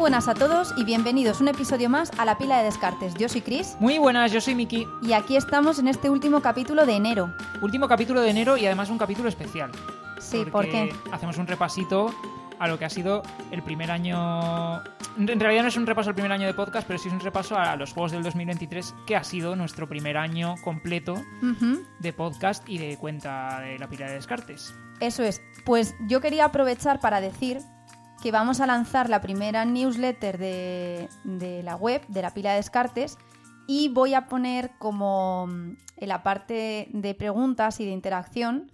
buenas a todos y bienvenidos un episodio más a La Pila de Descartes. Yo soy Chris Muy buenas, yo soy Miki. y aquí estamos en este último capítulo de enero. Último capítulo de enero y además un capítulo especial. Sí, ¿por porque qué? Hacemos un repasito a lo que ha sido el primer año. En realidad no es un repaso al primer año de podcast, pero sí es un repaso a los juegos del 2023, que ha sido nuestro primer año completo de podcast y de cuenta de la pila de descartes. Eso es. Pues yo quería aprovechar para decir que vamos a lanzar la primera newsletter de, de la web, de la pila de Descartes, y voy a poner como mm, en la parte de preguntas y de interacción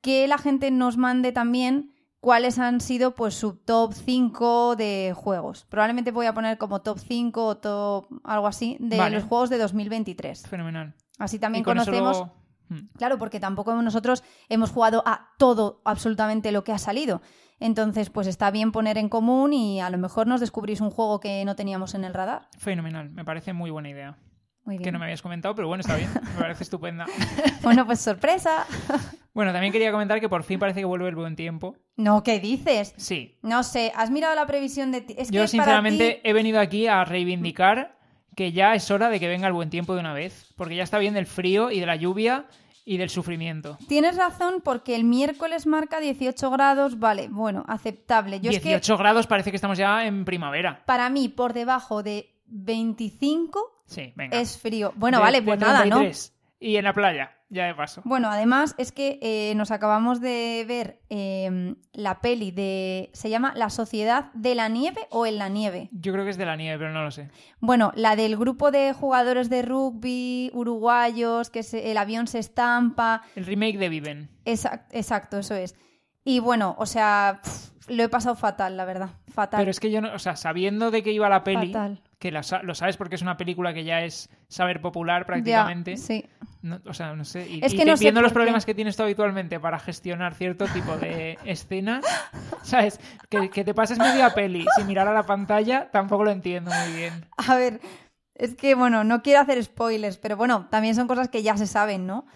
que la gente nos mande también cuáles han sido pues su top 5 de juegos. Probablemente voy a poner como top 5 o top algo así de Vale. los juegos de 2023. Fenomenal. Así también con conocemos, luego- Mm. claro, porque tampoco nosotros hemos jugado a todo absolutamente lo que ha salido. Entonces, pues está bien poner en común y a lo mejor nos descubrís un juego que no teníamos en el radar. Fenomenal, me parece muy buena idea. Muy bien. Que no me habías comentado, pero bueno, está bien, me parece estupenda. Bueno, pues sorpresa. Bueno, también quería comentar que por fin parece que vuelve el buen tiempo. No, ¿qué dices? Sí, No sé, ¿has mirado la previsión de? Es Yo sinceramente ti- he venido aquí a reivindicar que ya es hora de que venga el buen tiempo de una vez, porque ya está bien del frío y de la lluvia y del sufrimiento. Tienes razón porque el miércoles marca 18 grados, vale, bueno, aceptable. Yo es 18 grados parece que estamos ya en primavera. para mí por debajo de 25 Sí, venga. es frío. Bueno, De- vale, de pues nada, ¿no? 33. Y en la playa, ya de paso. Bueno, además es que eh, nos acabamos de ver eh, la peli de... ¿Se llama La Sociedad de la Nieve o En la Nieve? Yo creo que es de la nieve, pero no lo sé. Bueno, la del grupo de jugadores de rugby uruguayos, que se- el avión se estampa. El remake de Viven. Exact- exacto, eso es. Y bueno, o sea, lo he pasado fatal, la verdad. Fatal. Pero es que yo no, o sea, sabiendo de qué iba la peli, Fatal. que la lo sabes porque es una película que ya es saber popular Ya, prácticamente. sí. No, o sea, no sé. Y, Es que no viendo los problemas que tienes tú habitualmente para gestionar cierto tipo de escenas, ¿sabes? Que, que te pases media peli sin mirar a la pantalla, tampoco lo entiendo muy bien. A ver, es que, bueno, no quiero hacer spoilers, pero bueno, también son cosas que ya se saben, ¿no?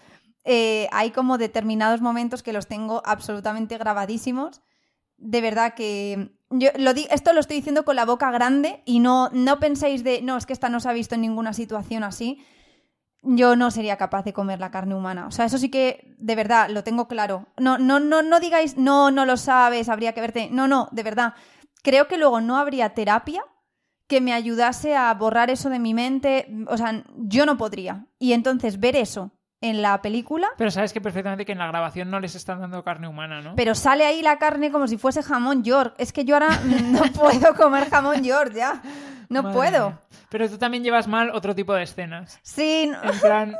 Eh, hay como determinados momentos que los tengo absolutamente grabadísimos. De verdad que yo lo di- esto lo estoy diciendo con la boca grande y no, no penséis de, no, es que esta no se ha visto en ninguna situación así. Yo no sería capaz de comer la carne humana. O sea, eso sí que, de verdad, lo tengo claro. No, no, no, no digáis, no, no lo sabes, habría que verte. No, no, de verdad. Creo que luego no habría terapia que me ayudase a borrar eso de mi mente. O sea, yo no podría. Y entonces ver eso en la película, Pero sabes que perfectamente que en la grabación no les están dando carne humana, ¿no? pero sale ahí la carne como si fuese jamón york. Es que yo ahora no puedo comer jamón york ya. No Madre puedo. mía. Pero tú también llevas mal otro tipo de escenas. Sí, no- En plan,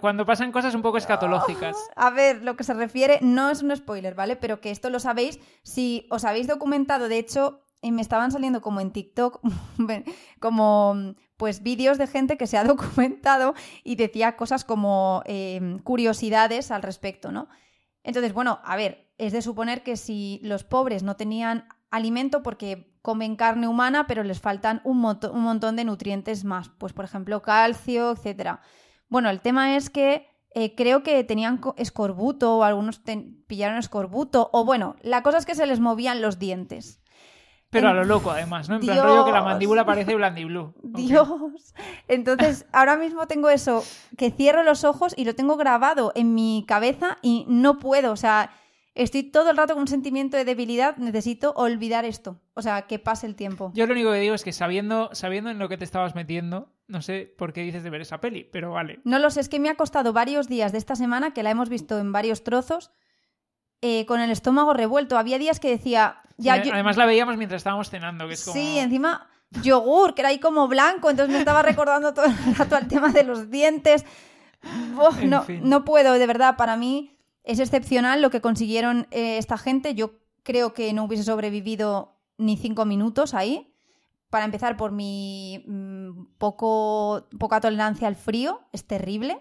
cuando pasan cosas un poco escatológicas. A ver, lo que se refiere no es un spoiler, ¿vale? Pero que esto lo sabéis si os habéis documentado. De hecho, eh, me estaban saliendo como en TikTok, como pues vídeos de gente que se ha documentado y decía cosas como eh, curiosidades al respecto, ¿no? Entonces, bueno, a ver, es de suponer que si los pobres no tenían alimento porque comen carne humana, pero les faltan un, un montón de nutrientes más, pues por ejemplo calcio, etcétera. Bueno, el tema es que eh, creo que tenían co- escorbuto o algunos pillaron escorbuto o bueno, la cosa es que se les movían los dientes. Pero a lo loco, además, ¿no? En plan Dios. rollo que la mandíbula parece blandiblue. Ok. Dios. Entonces, ahora mismo tengo eso, que cierro los ojos y lo tengo grabado en mi cabeza y no puedo, o sea, estoy todo el rato con un sentimiento de debilidad, necesito olvidar esto, o sea, que pase el tiempo. Yo lo único que digo es que sabiendo, sabiendo en lo que te estabas metiendo, no sé por qué dices de ver esa peli, pero vale. No lo sé, es que me ha costado varios días de esta semana, que la hemos visto en varios trozos, eh, con el estómago revuelto. Había días que decía, ya, Sí, yo- Además la veíamos mientras estábamos cenando, que es como... Sí, encima yogur, que era ahí como blanco, entonces me estaba recordando todo el rato al tema de los dientes. No, fin. no puedo, de verdad, para mí es excepcional lo que consiguieron eh, esta gente. Yo creo que no hubiese sobrevivido ni cinco minutos ahí. Para empezar, por mi mm, poco, poca tolerancia al frío, es terrible.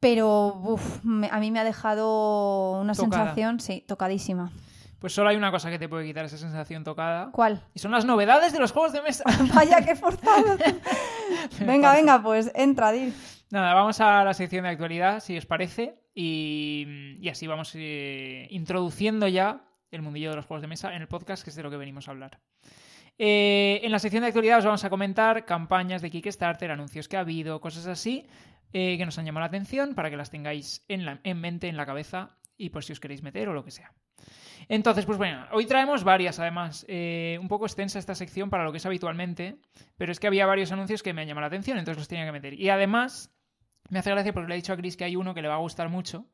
Pero uf, me- a mí me ha dejado una Tocada. sensación, sí, tocadísima. Pues solo hay una cosa que te puede quitar esa sensación tocada. ¿Cuál? Y son las novedades de los juegos de mesa. Vaya, qué forzado. venga, venga, pues entra, Dir. Nada, vamos a la sección de actualidad, si os parece. Y, y así vamos eh, introduciendo ya el mundillo de los juegos de mesa en el podcast, que es de lo que venimos a hablar. Eh, en la sección de actualidad os vamos a comentar campañas de Kickstarter, anuncios que ha habido, cosas así eh, que nos han llamado la atención para que las tengáis en, la- en mente, en la cabeza y por si os queréis meter o lo que sea. Entonces, pues bueno, hoy traemos varias además. Un poco extensa esta sección para lo que es habitualmente, pero es que había varios anuncios que me han llamado la atención, entonces los tenía que meter. Y además, me hace gracia porque le he dicho a Chris que hay uno que le va a gustar mucho.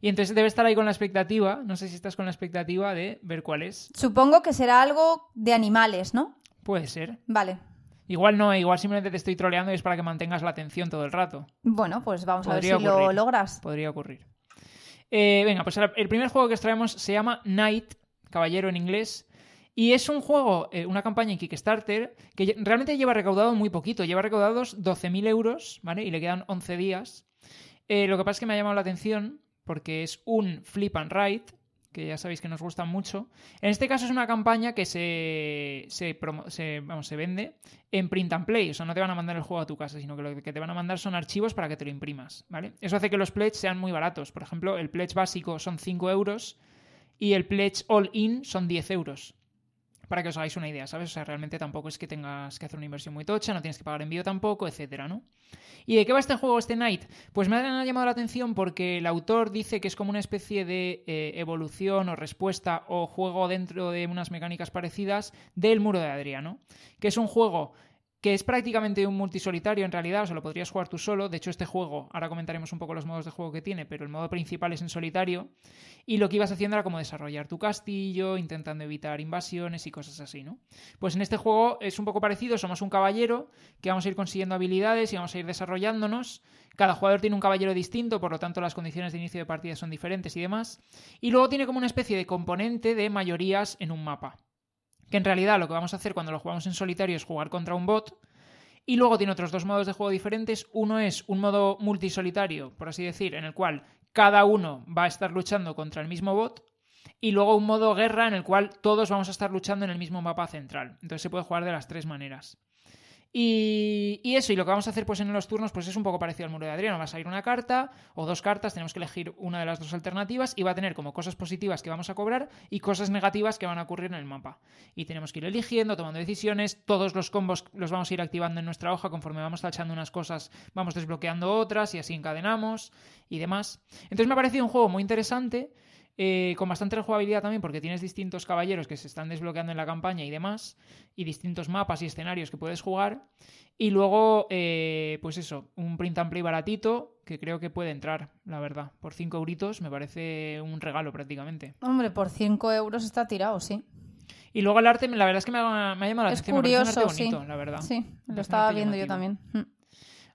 Y entonces debe estar ahí con la expectativa, no sé si estás con la expectativa de ver cuál es. Supongo que será algo de animales, ¿no? Puede ser. Vale. Igual no, igual simplemente te estoy troleando y es para que mantengas la atención todo el rato. Bueno, pues vamos a ver si lo logras. Podría ocurrir. Eh, venga, pues el el primer juego que os traemos se llama Knight, caballero en inglés. Y es un juego, eh, una campaña en Kickstarter que realmente lleva recaudado muy poquito. Lleva recaudados 12.000 euros, ¿vale? Y le quedan 11 días. Eh, lo que pasa es que me ha llamado la atención porque es un flip and write, que ya sabéis que nos gustan mucho. En este caso es una campaña que se, se, vamos, se vende en print and play. O sea, no te van a mandar el juego a tu casa, sino que lo que te van a mandar son archivos para que te lo imprimas, ¿vale? Eso hace que los pledge sean muy baratos. Por ejemplo, el pledge básico son 5 euros y el pledge all-in son 10 euros. Para que os hagáis una idea, ¿sabes? O sea, realmente tampoco es que tengas que hacer una inversión muy tocha, no tienes que pagar envío tampoco, etcétera, ¿no? ¿Y de qué va este juego, este Night? Pues me ha llamado la atención porque el autor dice que es como una especie de eh, evolución o respuesta o juego dentro de unas mecánicas parecidas del Muro de Adriano, que es un juego que es prácticamente un multisolitario en realidad, o sea, lo podrías jugar tú solo. De hecho, este juego, ahora comentaremos un poco los modos de juego que tiene, pero el modo principal es en solitario. Y lo que ibas haciendo era como desarrollar tu castillo, intentando evitar invasiones y cosas así, ¿no? Pues en este juego es un poco parecido, somos un caballero que vamos a ir consiguiendo habilidades y vamos a ir desarrollándonos. Cada jugador tiene un caballero distinto, por lo tanto las condiciones de inicio de partida son diferentes y demás. Y luego tiene como una especie de componente de mayorías en un mapa. En realidad lo que vamos a hacer cuando lo jugamos en solitario es jugar contra un bot. Y luego tiene otros dos modos de juego diferentes. Uno es un modo multisolitario, por así decir, en el cual cada uno va a estar luchando contra el mismo bot. Y luego un modo guerra en el cual todos vamos a estar luchando en el mismo mapa central. Entonces se puede jugar de las tres maneras. Y, y eso, y lo que vamos a hacer pues en los turnos pues es un poco parecido al muro de Adriano. Va a salir una carta o dos cartas, tenemos que elegir una de las dos alternativas y va a tener como cosas positivas que vamos a cobrar y cosas negativas que van a ocurrir en el mapa. Y tenemos que ir eligiendo, tomando decisiones, todos los combos los vamos a ir activando en nuestra hoja conforme vamos tachando unas cosas, vamos desbloqueando otras y así encadenamos y demás. Entonces me ha parecido un juego muy interesante. Eh, con bastante rejugabilidad también porque tienes distintos caballeros que se están desbloqueando en la campaña y demás, y distintos mapas y escenarios que puedes jugar. Y luego, eh, pues eso, un print and play baratito que creo que puede entrar, la verdad. Por 5 euritos me parece un regalo prácticamente. Hombre, por 5 euros está tirado, sí. Y luego el arte, la verdad es que me ha, me ha llamado la Es atención. me un curioso, arte bonito, sí. la verdad. Sí, Me lo estaba viendo yo también. Mm.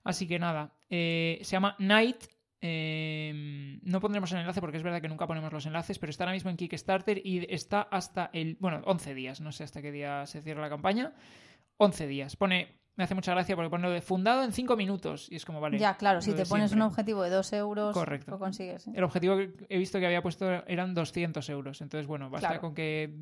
Así que nada, eh, se llama Night. Eh, no pondremos el enlace porque es verdad que nunca ponemos los enlaces, pero está ahora mismo en Kickstarter y está hasta el. Bueno, 11 días, no sé hasta qué día se cierra la campaña. 11 días. Pone. Me hace mucha gracia porque pone lo de fundado en 5 minutos y es como, vale. Ya, claro, si te pones siempre. un objetivo de 2 euros, Correcto. lo consigues. ¿eh? El objetivo que he visto que había puesto eran 200 euros. Entonces, bueno, basta Claro. con que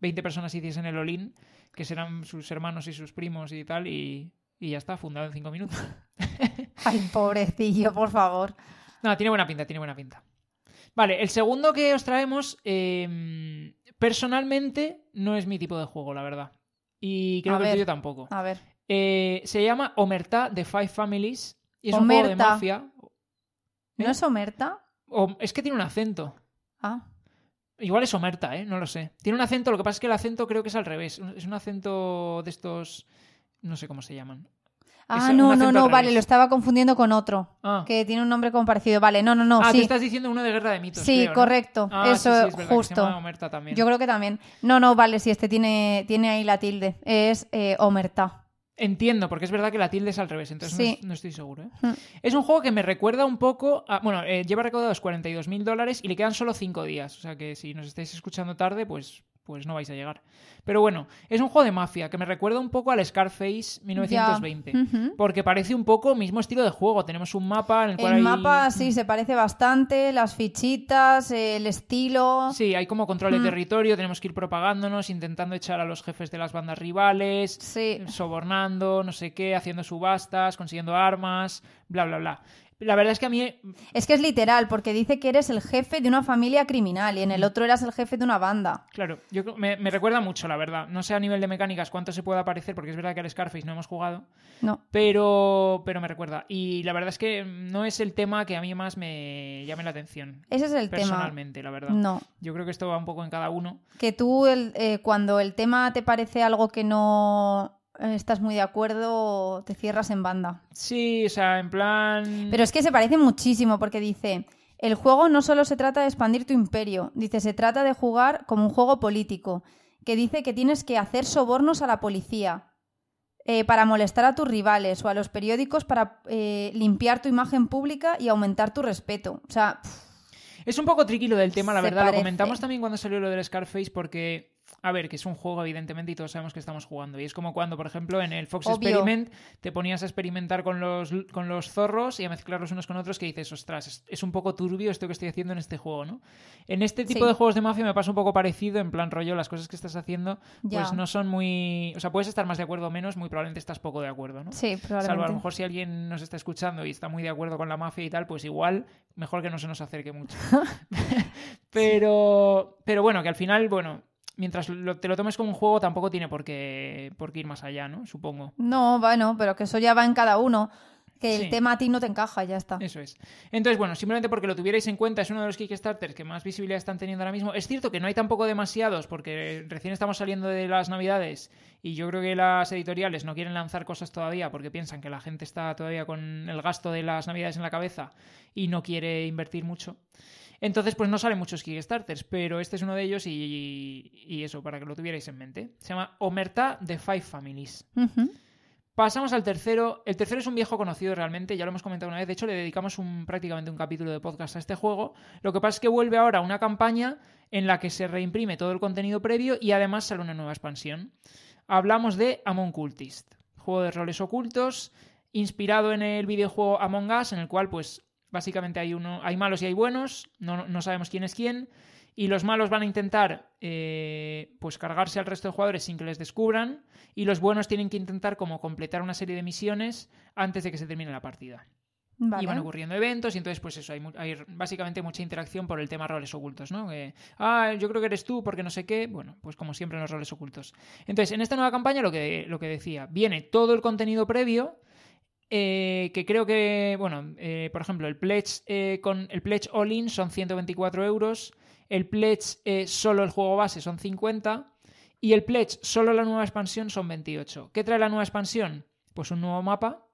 20 personas hiciesen el all que serán sus hermanos y sus primos y tal, y, y ya está, fundado en 5 minutos. Ay, pobrecillo, por favor. No, tiene buena pinta, tiene buena pinta. Vale, el segundo que os traemos, eh, personalmente, no es mi tipo de juego, la verdad. Y creo A que el ver. tuyo tampoco. A ver. Eh, se llama Omerta de Five Families y es un juego de Omerta. mafia. ¿No ¿Eh? es Omerta? O- es que tiene un acento. Ah, Igual es Omerta, ¿eh? No lo sé. Tiene un acento, lo que pasa es que el acento creo que es al revés. Es un acento de estos... No sé cómo se llaman. Ah no, no, no, al vale, lo estaba confundiendo con otro, Ah, que tiene un nombre como parecido. Vale, no, no, no, ah sí. tú estás diciendo uno de Guerra de Mitos. Sí, creo, ¿no? correcto. Ah, sí, Eso, sí, es verdad, justo. llama Omerta también. Yo creo que también. No, no, vale, sí, este tiene, tiene ahí la tilde. Es eh, Omerta. Entiendo, porque es verdad que la tilde es al revés, entonces no Sí. es- no, estoy seguro. ¿eh? Mm. Es un juego que me recuerda un poco a... Bueno, eh, lleva recaudados 42 mil dólares y le quedan solo 5 días. O sea que si nos estáis escuchando tarde, pues, pues no vais a llegar. Pero bueno, es un juego de mafia que me recuerda un poco al Scarface 1920. Ya. Ujú. Porque parece un poco mismo estilo de juego. Tenemos un mapa en el cual El hay... mapa sí se parece bastante, las fichitas, el estilo. Sí, hay como control de Mm. territorio, tenemos que ir propagándonos, intentando echar a los jefes de las bandas rivales, Sí. sobornando, no sé qué, haciendo subastas, consiguiendo armas, bla, bla, bla. La verdad es que a mí Es que es literal, porque dice que eres el jefe de una familia criminal y en el otro eras el jefe de una banda. Claro, yo me, me recuerda mucho, la verdad. No sé a nivel de mecánicas cuánto se pueda parecer, porque es verdad que al Scarface no hemos jugado, No. pero, pero me recuerda. Y la verdad es que no es el tema que a mí más me llame la atención, Ese es el tema. personalmente, la verdad. No. Yo creo que esto va un poco en cada uno. Que tú, el- eh, cuando el tema te parece algo que no estás muy de acuerdo, te cierras en banda. Sí, o sea, en plan... Pero es que se parece muchísimo porque dice, el juego no solo se trata de expandir tu imperio, dice, se trata de jugar como un juego político, que dice que tienes que hacer sobornos a la policía eh, para molestar a tus rivales o a los periódicos para eh, limpiar tu imagen pública y aumentar tu respeto. O sea, pff, Es un poco tricky lo del tema, la verdad. Lo comentamos también cuando salió lo del Scarface porque, a ver, que es un juego evidentemente y todos sabemos que estamos jugando. Y es como cuando, por ejemplo, en el Fox Obvio. Experiment te ponías a experimentar con los, con los zorros y a mezclarlos unos con otros que dices, ostras, es, es un poco turbio esto que estoy haciendo en este juego, ¿no? En este tipo Sí. de juegos de mafia me pasa un poco parecido, en plan rollo, las cosas que estás haciendo pues no son muy... O sea, puedes estar más de acuerdo o menos, muy probablemente estás poco de acuerdo, ¿no? sí, Salvo a probablemente. lo mejor si alguien nos está escuchando y está muy de acuerdo con la mafia y tal, pues igual mejor que no se nos acerque mucho. pero, pero bueno, que al final, bueno, mientras lo- te lo tomes como un juego, tampoco tiene por qué, por qué ir más allá, ¿no? Supongo. No, bueno, pero que eso ya va en cada uno. Que el Sí. tema a ti no te encaja, ya está. Eso es. Entonces, bueno, simplemente porque lo tuvierais en cuenta, es uno de los Kickstarters que más visibilidad están teniendo ahora mismo. Es cierto que no hay tampoco demasiados, porque recién estamos saliendo de las Navidades y yo creo que las editoriales no quieren lanzar cosas todavía porque piensan que la gente está todavía con el gasto de las Navidades en la cabeza y no quiere invertir mucho. Entonces, pues no salen muchos Kickstarters, pero este es uno de ellos y, y eso, para que lo tuvierais en mente. Se llama Omerta de Five Families. Pasamos al tercero. El tercero es un viejo conocido realmente, ya lo hemos comentado una vez. De hecho, le dedicamos un, prácticamente un capítulo de podcast a este juego. Lo que pasa es que vuelve ahora una campaña en la que se reimprime todo el contenido previo y además sale una nueva expansión. Hablamos de Among Cultist, juego de roles ocultos, inspirado en el videojuego Among Us, en el cual, pues, básicamente hay uno, hay malos y hay buenos, no, no sabemos quién es quién. Y los malos van a intentar eh, pues cargarse al resto de jugadores sin que les descubran. Y los buenos tienen que intentar como completar una serie de misiones antes de que se termine la partida. Vale. Y van ocurriendo eventos y entonces pues eso, hay, hay básicamente mucha interacción por el tema roles ocultos, ¿no? Que, ah, yo creo que eres tú porque no sé qué. Bueno, pues como siempre en los roles ocultos. Entonces, en esta nueva campaña lo que, lo que decía, viene todo el contenido previo eh, que creo que, bueno, eh, por ejemplo, el pledge eh, con el pledge all-in son 124 euros, el pledge solo el juego base son 50 y el pledge solo la nueva expansión son 28. ¿Qué trae la nueva expansión? Pues un nuevo mapa.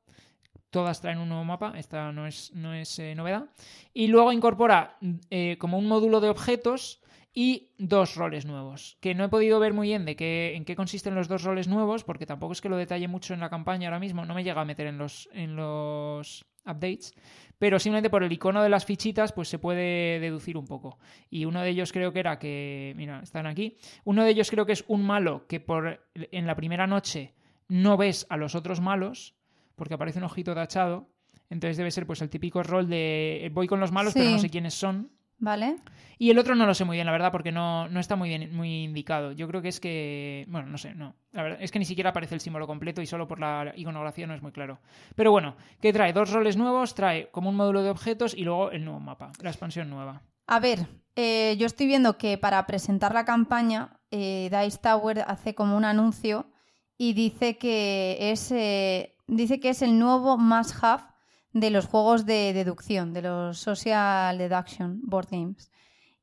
Todas traen un nuevo mapa, esta no es, no es novedad. Y luego incorpora eh, como un módulo de objetos y dos roles nuevos. Que no he podido ver muy bien de qué, en qué consisten los dos roles nuevos, porque tampoco es que lo detalle mucho en la campaña ahora mismo. No me llega a meter en los, en los updates. Pero simplemente por el icono de las fichitas, pues se puede deducir un poco. Y uno de ellos creo que era que. Mira, están aquí. Uno de ellos creo que es un malo que por en la primera noche no ves a los otros malos, porque aparece un ojito tachado. Entonces debe ser pues el típico rol de voy con los malos, pero no sé quiénes son. Vale. Y el otro no lo sé muy bien, la verdad, porque no, no está muy bien muy indicado. Yo creo que es que. Bueno, no sé, no. La verdad es que ni siquiera aparece el símbolo completo y solo por la iconografía no es muy claro. Pero bueno, ¿qué trae? Dos roles nuevos, trae como un módulo de objetos y luego el nuevo mapa, la expansión nueva. A ver, eh, yo estoy viendo que para presentar la campaña, eh, Dice Tower hace como un anuncio y dice que es, eh, dice que es el nuevo must-have de los juegos de deducción, de los social deduction board games.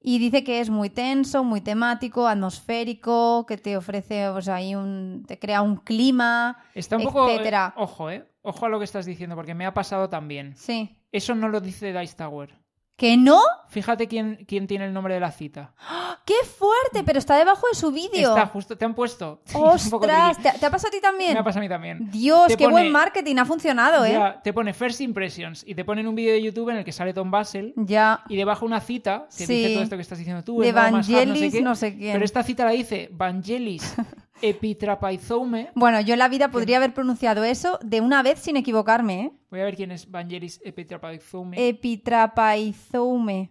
Y dice que es muy tenso, muy temático, atmosférico, que te ofrece, o sea, ahí un, te crea un clima, Está un poco. eh, etcétera. ojo, eh. Ojo a lo que estás diciendo, porque me ha pasado también. Sí. Eso no lo dice Dice Tower. ¿Que no? Fíjate quién, quién tiene el nombre de la cita. ¡Qué fuerte! Pero está debajo de su vídeo. Está justo, te han puesto. ¡Ostras! ¿Te, te ha pasado a ti también? Me ha pasado a mí también. Dios, Te qué pone- buen marketing, ha funcionado, ¿eh? Ya, te pone First Impressions y te ponen un vídeo de YouTube en el que sale Tom Basel Ya. y debajo una cita que Sí. dice todo esto que estás diciendo tú. De hard, Vangelis, qué. no sé quién. Pero esta cita la dice Vangelis Epitrapaizoume. Bueno, yo en la vida podría haber pronunciado eso de una vez sin equivocarme, ¿eh? Voy a ver quién es Vangelis Epitrapaizoume. Eh, Epitrapaizoume.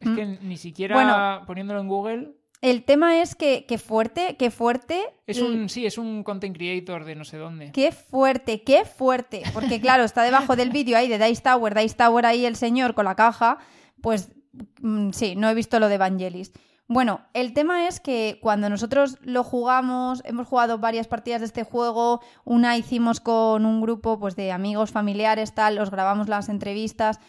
es que ni siquiera Bueno. poniéndolo en Google. El tema es que, que fuerte, que fuerte. Es un, sí, es un content creator de no sé dónde. Qué fuerte, qué fuerte. Porque claro, está debajo del vídeo ahí de Dice Tower, Dice Tower ahí el señor con la caja. Pues mm, sí, no he visto lo de Vangelis. Bueno, el tema es que cuando nosotros lo jugamos, hemos jugado varias partidas de este juego, una hicimos con un grupo pues de amigos, familiares, tal, os grabamos las entrevistas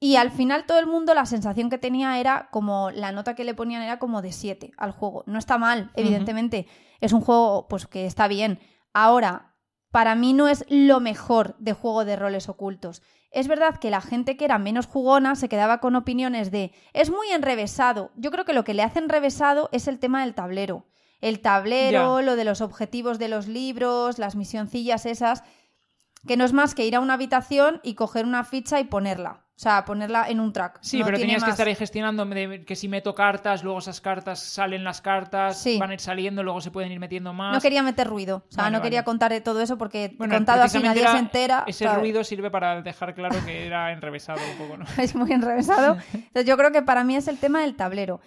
y al final todo el mundo la sensación que tenía era como la nota que le ponían era como de 7 al juego. No está mal, evidentemente. Es un juego pues que está bien. Ahora, para mí no es lo mejor de juego de roles ocultos. Es verdad que la gente que era menos jugona se quedaba con opiniones de es muy enrevesado. Yo creo que lo que le hace enrevesado es el tema del tablero. El tablero, lo de los objetivos de los libros, las misioncillas esas, que no es más que ir a una habitación y coger una ficha y ponerla. O sea, ponerla en un track. Sí, pero tenías que estar ahí gestionando que si meto cartas, luego esas cartas salen las cartas, van a ir saliendo, luego se pueden ir metiendo más. No quería meter ruido. O sea, no quería contar todo eso porque contado así nadie se entera. Ese ruido sirve para dejar claro que era enrevesado un poco, ¿no? es muy enrevesado. Entonces yo creo que para mí es el tema del tablero.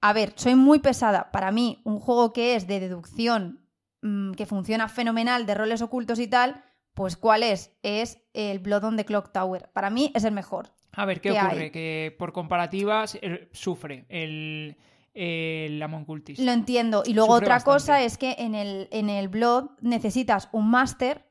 A ver, soy muy pesada. Para mí, un juego que es de deducción, mm, que funciona fenomenal, de roles ocultos y tal, pues ¿cuál es? Es el Blood on the Clock Tower. Para mí es el mejor. A ver, ¿qué ocurre? Que por comparativa eh, sufre el, el Amon Cultist. Lo entiendo. Y luego otra cosa es que en el, en el Blood necesitas un máster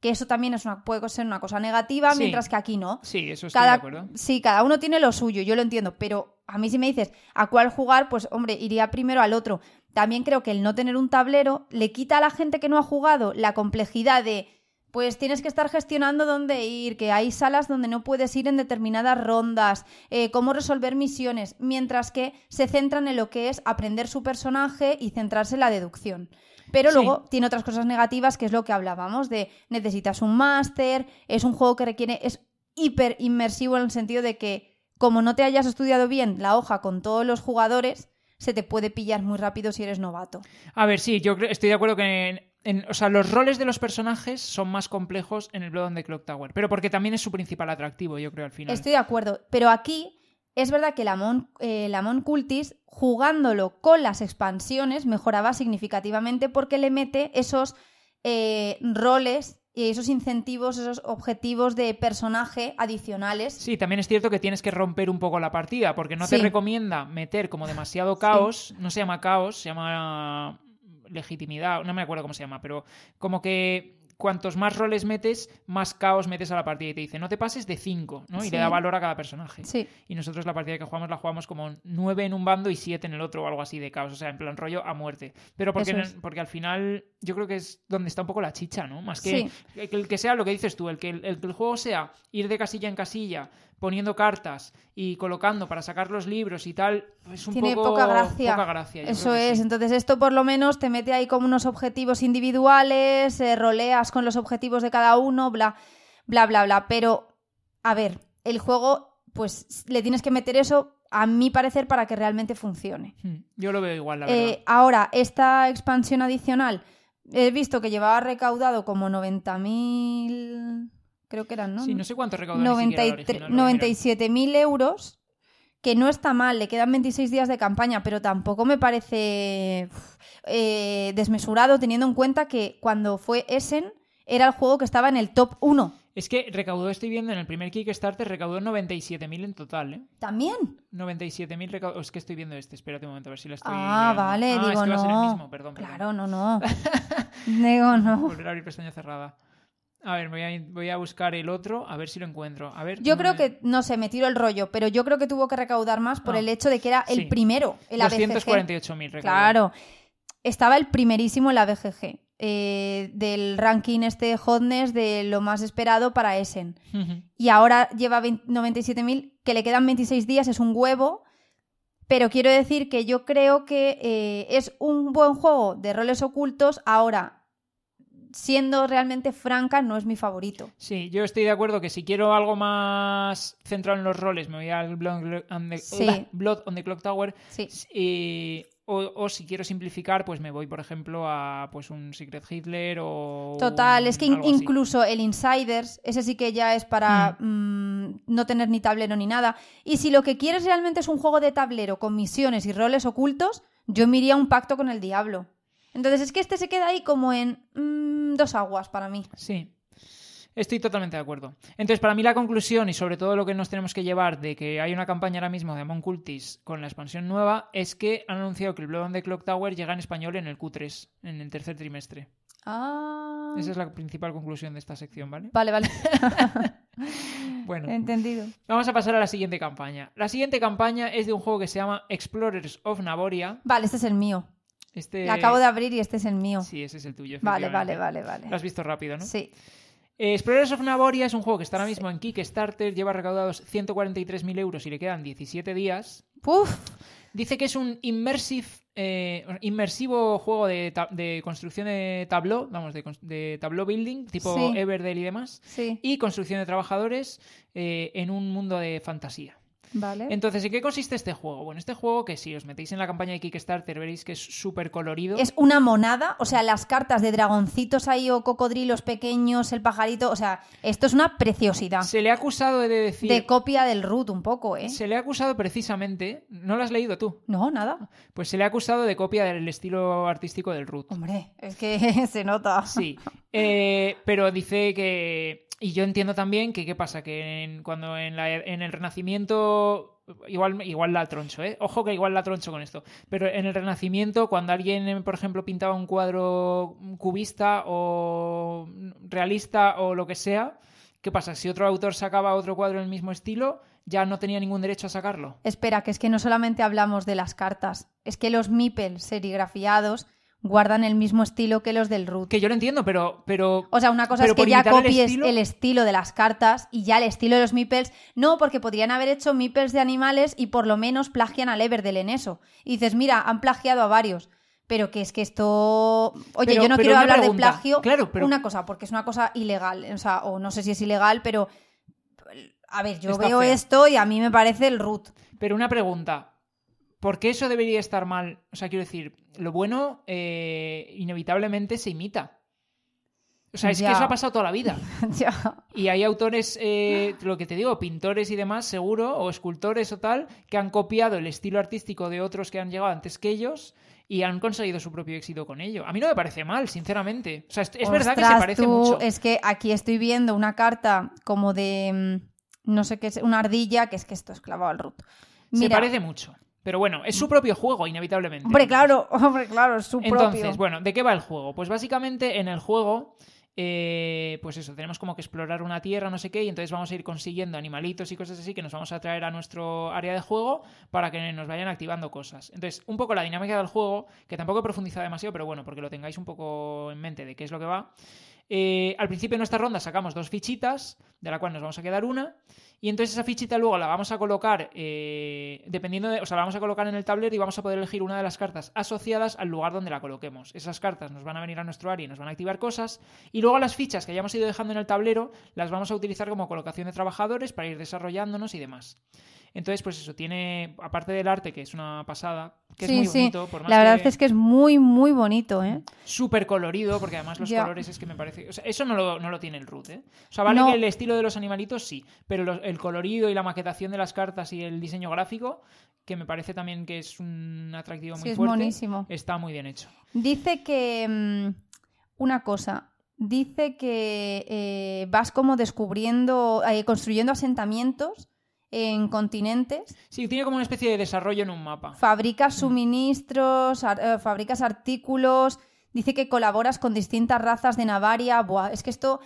que eso también es una, puede ser una cosa negativa, mientras que aquí no. Sí, eso estoy de acuerdo. Sí, cada uno tiene lo suyo, yo lo entiendo, pero a mí si me dices a cuál jugar, pues hombre, iría primero al otro. También creo que el no tener un tablero le quita a la gente que no ha jugado la complejidad de pues tienes que estar gestionando dónde ir, que hay salas donde no puedes ir en determinadas rondas, eh, cómo resolver misiones, mientras que se centran en lo que es aprender su personaje y centrarse en la deducción. Pero luego tiene otras cosas negativas, que es lo que hablábamos, de necesitas un máster, es un juego que requiere, es hiper inmersivo en el sentido de que como no te hayas estudiado bien la hoja con todos los jugadores, se te puede pillar muy rápido si eres novato. A ver, sí, yo estoy de acuerdo que o sea, los roles de los personajes son más complejos en el Blood on the Clock Tower, pero porque también es su principal atractivo, yo creo, al final. Estoy de acuerdo, pero aquí es verdad que el Amon, eh, Cultis, jugándolo con las expansiones, mejoraba significativamente porque le mete esos eh, roles y esos incentivos, esos objetivos de personaje adicionales. Sí, también es cierto que tienes que romper un poco la partida, porque no te recomienda meter como demasiado caos, no se llama caos, se llama legitimidad, no me acuerdo cómo se llama, pero como que cuantos más roles metes, más caos metes a la partida y te dice, no te pases de 5, ¿no? Y le da valor a cada personaje. Sí. Y nosotros la partida que jugamos la jugamos como 9 en un bando y 7 en el otro o algo así de caos, o sea, en plan rollo a muerte. Pero porque, porque al final yo creo que es donde está un poco la chicha, ¿no? Más que, el que sea lo que dices tú, el que el, el, el juego sea ir de casilla en casilla, poniendo cartas y colocando para sacar los libros y tal, es un Tiene poco poca gracia. Poca gracia Eso es, entonces esto por lo menos te mete ahí como unos objetivos individuales, eh, roleas con los objetivos de cada uno, bla, bla, bla, bla. Pero, a ver, el juego, pues le tienes que meter eso a mi parecer, para que realmente funcione. Hmm, yo lo veo igual, la eh, verdad. ahora, esta expansión adicional, he visto que llevaba recaudado como 90.000 creo que eran, ¿no? Sí, no sé cuánto recaudó 97.000 euros, que no está mal, le quedan 26 días de campaña, pero tampoco me parece eh, desmesurado teniendo en cuenta que cuando fue Essen era el juego que estaba en el top 1. Es que recaudó, estoy viendo, en el primer Kickstarter recaudó 97.000 en total, ¿eh? ¿También? 97.000 recaudó... Es que estoy viendo este, espérate un momento a ver si la estoy Ah, vale, ah, digo es que no. Va a ser el mismo, perdón, Claro, no, no. digo no. Volver a abrir pestaña cerrada. A ver, voy a, voy a, buscar el otro, a ver si lo encuentro. A ver, yo creo que, no sé, me tiro el rollo, pero yo creo que tuvo que recaudar más por Ah, el hecho de que era el sí. primero, el ABGG. 248.000 recaudó. Claro, estaba el primerísimo en la BGG, eh, del ranking este hotness de lo más esperado para Essen. Y ahora lleva 20 97.000, que le quedan 26 días, es un huevo. Pero quiero decir que yo creo que eh, es un buen juego de roles ocultos. Ahora, siendo realmente franca, no es mi favorito. Sí, yo estoy de acuerdo que si quiero algo más centrado en los roles, me voy al Blood on the, Sí. Blood on the Clock Tower. Sí. Y- o, o si quiero simplificar, pues me voy, por ejemplo, a pues un Secret Hitler o. Total, un- es que in- incluso el Insiders, ese sí que ya es para mm, no tener ni tablero ni nada. Y si lo que quieres realmente es un juego de tablero con misiones y roles ocultos, yo me iría a un pacto con el diablo. Entonces es que este se queda ahí como en mm, dos aguas para mí. Sí. Estoy totalmente de acuerdo. Entonces, para mí la conclusión y sobre todo lo que nos tenemos que llevar de que hay una campaña ahora mismo de Amon Cultis con la expansión nueva es que han anunciado que el Blood on the Clock Tower llega en español en el Q3, en el tercer trimestre. Ah. Esa es la principal conclusión de esta sección, ¿vale? Vale, vale. Bueno, Entendido. vamos a pasar a la siguiente campaña. La siguiente campaña es de un juego que se llama Explorers of Navoria. Vale, este es el mío. Este... La acabo de abrir y este es el mío. Sí, ese es el tuyo. vale, efectivamente. vale, vale, Lo has vale. visto rápido, ¿no? Sí. Eh, Explorers of Navoria es un juego que está ahora mismo en Kickstarter, lleva recaudados 143.000 euros y le quedan 17 días. Uf, Dice que es un immersive, eh, inmersivo juego de, construcción de tableau, vamos, de, de tableau building, tipo Sí. Everdell y demás, sí. y construcción de trabajadores eh, en un mundo de fantasía. Vale. Entonces, ¿en qué consiste este juego? Bueno, este juego que si os metéis en la campaña de Kickstarter veréis que es súper colorido. Es una monada, o sea, las cartas de dragoncitos ahí o cocodrilos pequeños, el pajarito, o sea, esto es una preciosidad. Se le ha acusado de decir... De copia del root un poco, ¿eh? Se le ha acusado precisamente... ¿No lo has leído tú? No, nada. Pues se le ha acusado de copia del estilo artístico del Root. Hombre, es que se nota. Sí, Eh, pero dice que... Y yo entiendo también que qué pasa, que en- cuando en, la- en el Renacimiento... Igual, igual la troncho, ¿eh? Ojo que igual la troncho con esto. Pero en el Renacimiento, cuando alguien, por ejemplo, pintaba un cuadro cubista o realista o lo que sea, ¿qué pasa? Si otro autor sacaba otro cuadro en el mismo estilo, ya no tenía ningún derecho a sacarlo. Espera, que es que no solamente hablamos de las cartas, es que los meeples serigrafiados guardan el mismo estilo que los del root. Que yo lo entiendo, pero... pero O sea, una cosa es que ya el copies estilo- el estilo de las cartas y ya el estilo de los meeples. No, porque podrían haber hecho meeples de animales y por lo menos plagian al Everdell en eso. Y dices, mira, han plagiado a varios. Pero que es que esto. Oye, Pero- yo no quiero hablar de plagio. Claro, pero- Una cosa, porque es una cosa ilegal. O sea, o no sé si es ilegal, pero. A ver, yo Está veo fea. esto y a mí me parece el root. Pero una pregunta. ¿Por qué eso debería estar mal? O sea, quiero decir, lo bueno eh, inevitablemente se imita. O sea, es Ya. que eso ha pasado toda la vida. Ya. Y hay autores, eh, lo que te digo, pintores y demás, seguro, o escultores o tal, que han copiado el estilo artístico de otros que han llegado antes que ellos y han conseguido su propio éxito con ello. A mí no me parece mal, sinceramente. O sea, es, verdad que se parece tú, mucho. Es que aquí estoy viendo una carta como de. mm, No sé qué es, una ardilla, que es que esto es clavado al root. Se parece mucho. Pero bueno, es su propio juego, inevitablemente. Hombre, claro, hombre, claro, es su Entonces, propio. bueno, ¿de qué va el juego? Pues básicamente en el juego, eh, pues eso, tenemos como que explorar una tierra, no sé qué, y entonces vamos a ir consiguiendo animalitos y cosas así que nos vamos a traer a nuestro área de juego para que nos vayan activando cosas. Entonces, un poco la dinámica del juego, que tampoco he profundizado demasiado, pero bueno, porque lo tengáis un poco en mente de qué es lo que va. Eh, al principio de nuestra ronda sacamos dos fichitas, de la cual nos vamos a quedar una, y entonces esa fichita luego la vamos a colocar, eh, dependiendo de, o sea, la vamos a colocar en el tablero y vamos a poder elegir una de las cartas asociadas al lugar donde la coloquemos. Esas cartas nos van a venir a nuestro área y nos van a activar cosas, y luego las fichas que hayamos ido dejando en el tablero las vamos a utilizar como colocación de trabajadores para ir desarrollándonos y demás. Entonces, pues eso, tiene, aparte del arte, que es una pasada, que sí, es muy sí. bonito, por más La verdad que- es que es muy, muy bonito, ¿eh? súper colorido, porque además los colores es que me parece. O sea, eso no lo, no lo tiene el root, ¿eh? O sea, vale No. que el estilo de los animalitos sí, pero el colorido y la maquetación de las cartas y el diseño gráfico, que me parece también que es un atractivo Sí, muy es fuerte, buenísimo. está muy bien hecho. Dice que. mm, una cosa. Dice que eh, vas como descubriendo, eh, construyendo asentamientos en continentes, Sí, tiene como una especie de desarrollo en un mapa. fabricas suministros, ar- eh, fabricas artículos, dice que colaboras con distintas razas de Navaria. Buah, es que esto,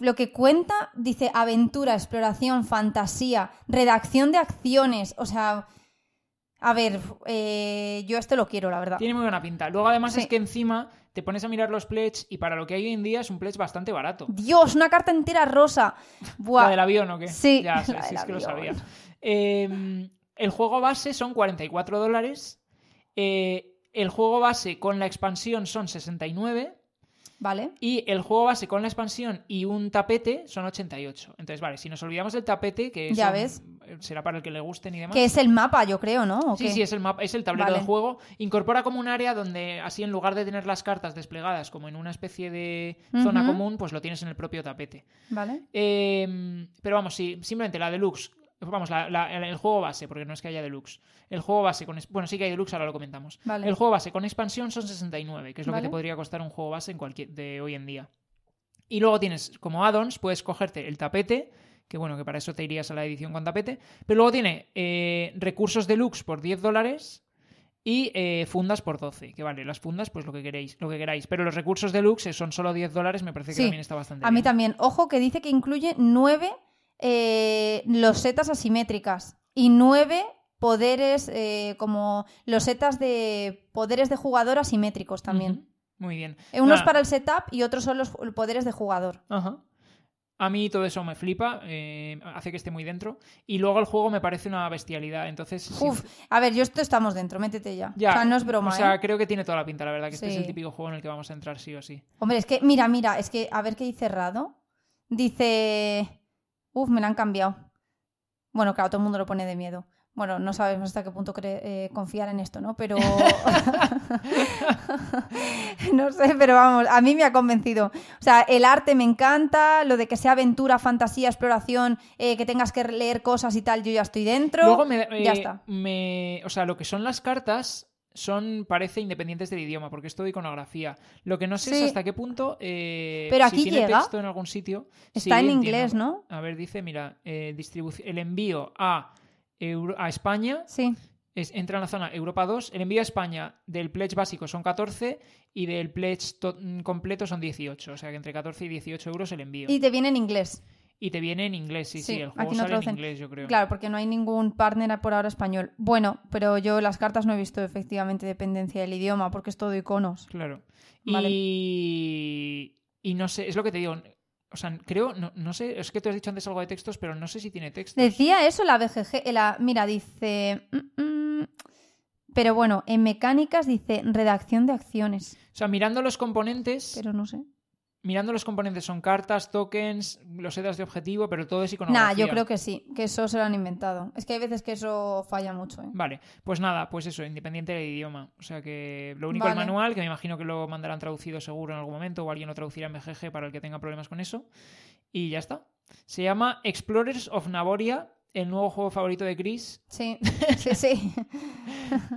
lo que cuenta, dice aventura, exploración, fantasía, redacción de acciones, o sea... A ver, eh, yo esto lo quiero, la verdad. Tiene muy buena pinta. Luego, además, Sí. es que encima te pones a mirar los pledge y para lo que hay hoy en día es un pledge bastante barato. Dios, una carta entera rosa. Buah. ¿La del avión o qué? Sí, ya, sí, es que lo sabía. Eh, el juego base son 44 dólares. Eh, el juego base con la expansión son 69. Vale. Y el juego base con la expansión y un tapete son 88. Entonces, vale, si nos olvidamos del tapete, que Ya ves. será para el que le gusten y demás. Que es el mapa, yo creo, ¿no? ¿O Sí, qué? sí, es el mapa, es el tablero Vale. de juego. Incorpora como un área donde, así en lugar de tener las cartas desplegadas como en una especie de zona común, pues lo tienes en el propio tapete. Vale. Eh, pero vamos, sí, simplemente la deluxe Vamos, la- la- el, juego base, porque no es que haya deluxe. El juego base con. Bueno, sí que hay deluxe, ahora lo comentamos. Vale. El juego base con expansión son 69, que es lo Vale. que te podría costar un juego base en cualquier, de hoy en día. Y luego tienes como add-ons, puedes cogerte el tapete, que bueno, que para eso te irías a la edición con tapete. Pero luego tiene eh, recursos deluxe por 10 dólares y eh, fundas por 12. Que vale, las fundas, pues lo que queréis, lo que queráis. Pero los recursos deluxe son solo 10 dólares, me parece que Sí, también está bastante A mí bien. también. Ojo que dice que incluye nueve eh, losetas asimétricas y nueve poderes eh, como losetas de poderes de jugador asimétricos también. Muy bien. Eh, Unos Nada, para el setup y otros son los poderes de jugador. Ajá. A mí todo eso me flipa, eh, hace que esté muy dentro. Y luego el juego me parece una bestialidad. Entonces, sí- a ver, yo esto estamos dentro, métete ya. Ya, o sea, no es broma, O sea, ¿eh? creo que tiene toda la pinta, la verdad, que este es el típico juego en el que vamos a entrar sí o sí. Hombre, es que, mira, mira, es que, a ver qué dice cerrado. Dice. Uf, me la han cambiado. Bueno, claro, todo el mundo lo pone de miedo. Bueno, no sabemos hasta qué punto eh, confiar en esto, ¿no? Pero. no sé, pero vamos, a mí me ha convencido. O sea, el arte me encanta, lo de que sea aventura, fantasía, exploración, eh, que tengas que leer cosas y tal, yo ya estoy dentro. Luego me, ya eh, está. me- O sea, lo que son las cartas son, parece, independientes del idioma, porque es todo iconografía. Lo que no sé Sí. es hasta qué punto. eh, Pero si aquí tiene llega. texto en algún sitio. Está Sí, en entiendo. inglés, ¿no? A ver, dice, mira, eh, distribución, el envío a, Euro- a España Sí. es, entra en la zona Europa 2. El envío a España del pledge básico son 14 y del pledge mm, completo son 18. O sea que entre 14 y 18 euros el envío. Y, te viene en inglés. Te viene en inglés, sí, sí. Sí, el juego aquí no sale en inglés, yo creo. Claro, porque no hay ningún partner por ahora español. Bueno, pero yo las cartas no he visto efectivamente dependencia del idioma, porque es todo iconos. Claro. Vale. Y, y no sé, es lo que te digo. O sea, creo, no, no sé, es que tú has dicho antes algo de textos, pero no sé si tiene textos. Decía eso la BGG. eh, la- mira, dice. mm, mm, pero bueno, en mecánicas dice redacción de acciones. O sea, mirando los componentes, Pero no sé. Mirando los componentes son cartas, tokens, losetas de objetivo, pero todo es iconografía. Nah, yo creo que sí, que eso se lo han inventado. Es que hay veces que eso falla mucho, ¿eh? Vale, pues nada, pues eso, independiente del idioma. O sea que lo único el Vale. manual, que me imagino que lo mandarán traducido seguro en algún momento, o alguien lo traducirá en BGG para el que tenga problemas con eso. Y ya está. Se llama Explorers of Navoria, el nuevo juego favorito de Chris. Sí, sí, sí.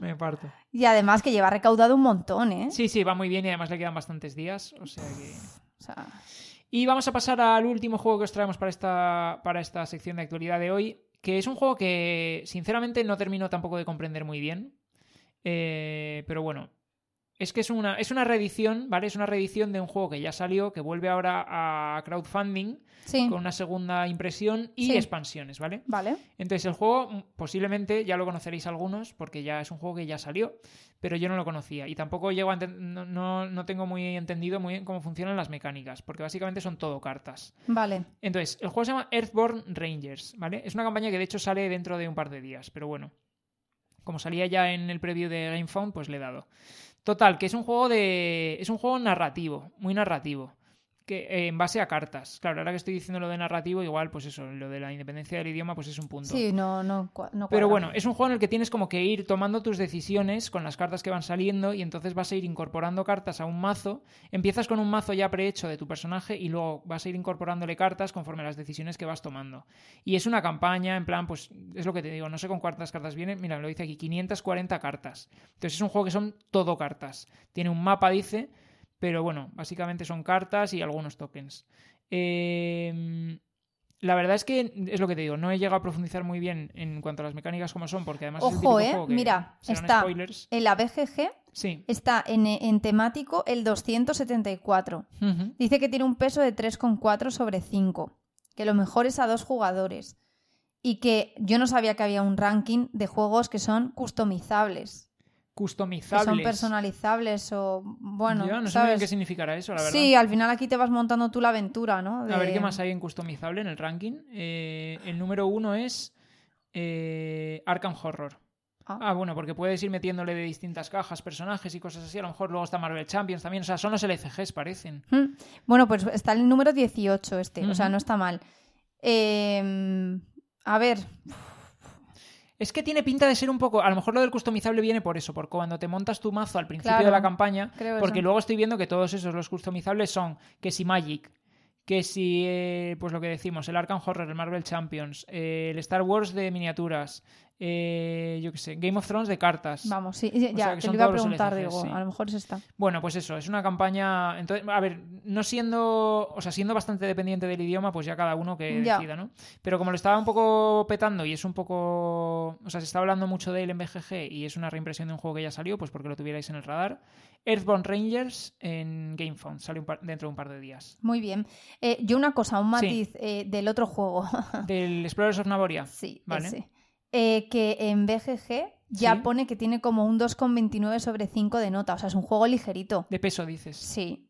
Me parto. y además que lleva recaudado un montón, ¿eh? Sí, sí, va muy bien y además le quedan bastantes días. O sea que. Y vamos a pasar al último juego que os traemos para esta, para esta sección de actualidad de hoy, que es un juego que sinceramente no termino tampoco de comprender muy bien. Eh, pero bueno, es que es una, es una reedición, ¿vale? Es una reedición de un juego que ya salió, que vuelve ahora a crowdfunding sí. con una segunda impresión y Sí. expansiones, ¿vale? Vale. Entonces el juego mm, posiblemente ya lo conoceréis algunos porque ya es un juego que ya salió, pero yo no lo conocía y tampoco llego a no, no tengo muy entendido muy bien cómo funcionan las mecánicas, porque básicamente son todo cartas. Vale. Entonces, el juego se llama Earthborn Rangers, ¿vale? Es una campaña que de hecho sale dentro de un par de días, pero bueno, como salía ya en el preview de GameFound, pues le he dado. Total, que es un juego de. Es un juego narrativo, muy narrativo. Que, eh, en base a cartas. Claro, ahora que estoy diciendo lo de narrativo, igual, pues eso, lo de la independencia del idioma, pues es un punto. Sí, no, no, no Pero bueno, es un juego en el que tienes como que ir tomando tus decisiones con las cartas que van saliendo y entonces vas a ir incorporando cartas a un mazo. Empiezas con un mazo ya prehecho de tu personaje y luego vas a ir incorporándole cartas conforme a las decisiones que vas tomando. Y es una campaña, en plan, pues es lo que te digo, no sé con cuántas cartas vienen. Mira, lo dice aquí, 540 cartas. Entonces es un juego que son todo cartas. Tiene un mapa, dice, pero bueno, básicamente son cartas y algunos tokens. Eh, la verdad es que es lo que te digo, no he llegado a profundizar muy bien en cuanto a las mecánicas como son, porque además es el Ojo, eh. juego que Mira, está spoilers. en la BGG Sí. está en, en temático el 274. Ujú. Dice que tiene un peso de 3,4 sobre 5. Que lo mejor es a dos jugadores. Y que yo no sabía que había un ranking de juegos que son customizables. Que Customizables. son personalizables o. Bueno, Yo no sé muy bien qué significará eso, la verdad. Sí, al final aquí te vas montando tú la aventura, ¿no? A ver qué más hay en customizable en el ranking. Eh, el número uno es eh, Arkham Horror. Ah. Ah, bueno, porque puedes ir metiéndole de distintas cajas, personajes y cosas así. A lo mejor luego está Marvel Champions también. O sea, son los LCGs, parecen. Mm. Bueno, pues está el número 18 este, o sea, no está mal. Eh, a ver, Es que tiene pinta de ser un poco. A lo mejor lo del customizable viene por eso, por cuando te montas tu mazo al principio Claro, de la campaña. creo Porque eso. luego estoy viendo que todos esos, los customizables, son que si Magic, que si, eh, pues lo que decimos, el Arkham Horror, el Marvel Champions, eh, el Star Wars de miniaturas, eh, yo qué sé, Game of Thrones de cartas. Vamos, sí, ya, O sea, que te lo iba a preguntar, LCGs, digo, sí. a lo mejor es esta. Bueno, pues eso, es una campaña. Entonces, a ver, no siendo. O sea, siendo bastante dependiente del idioma, pues ya cada uno que Ya. decida, ¿no? Pero como lo estaba un poco petando y es un poco. O sea, se está hablando mucho de él en BGG y es una reimpresión de un juego que ya salió, pues porque lo tuvierais en el radar. Earthbound Rangers en GameFound, sale un par- dentro de un par de días. Muy bien. Eh, yo una cosa, un Sí. matiz eh, del otro juego. Del Explorers of Navoria. sí, Vale. ese. Eh, que en BGG ya Sí. pone que tiene como un 2,29 sobre 5 de nota. O sea, es un juego ligerito. De peso, dices. Sí.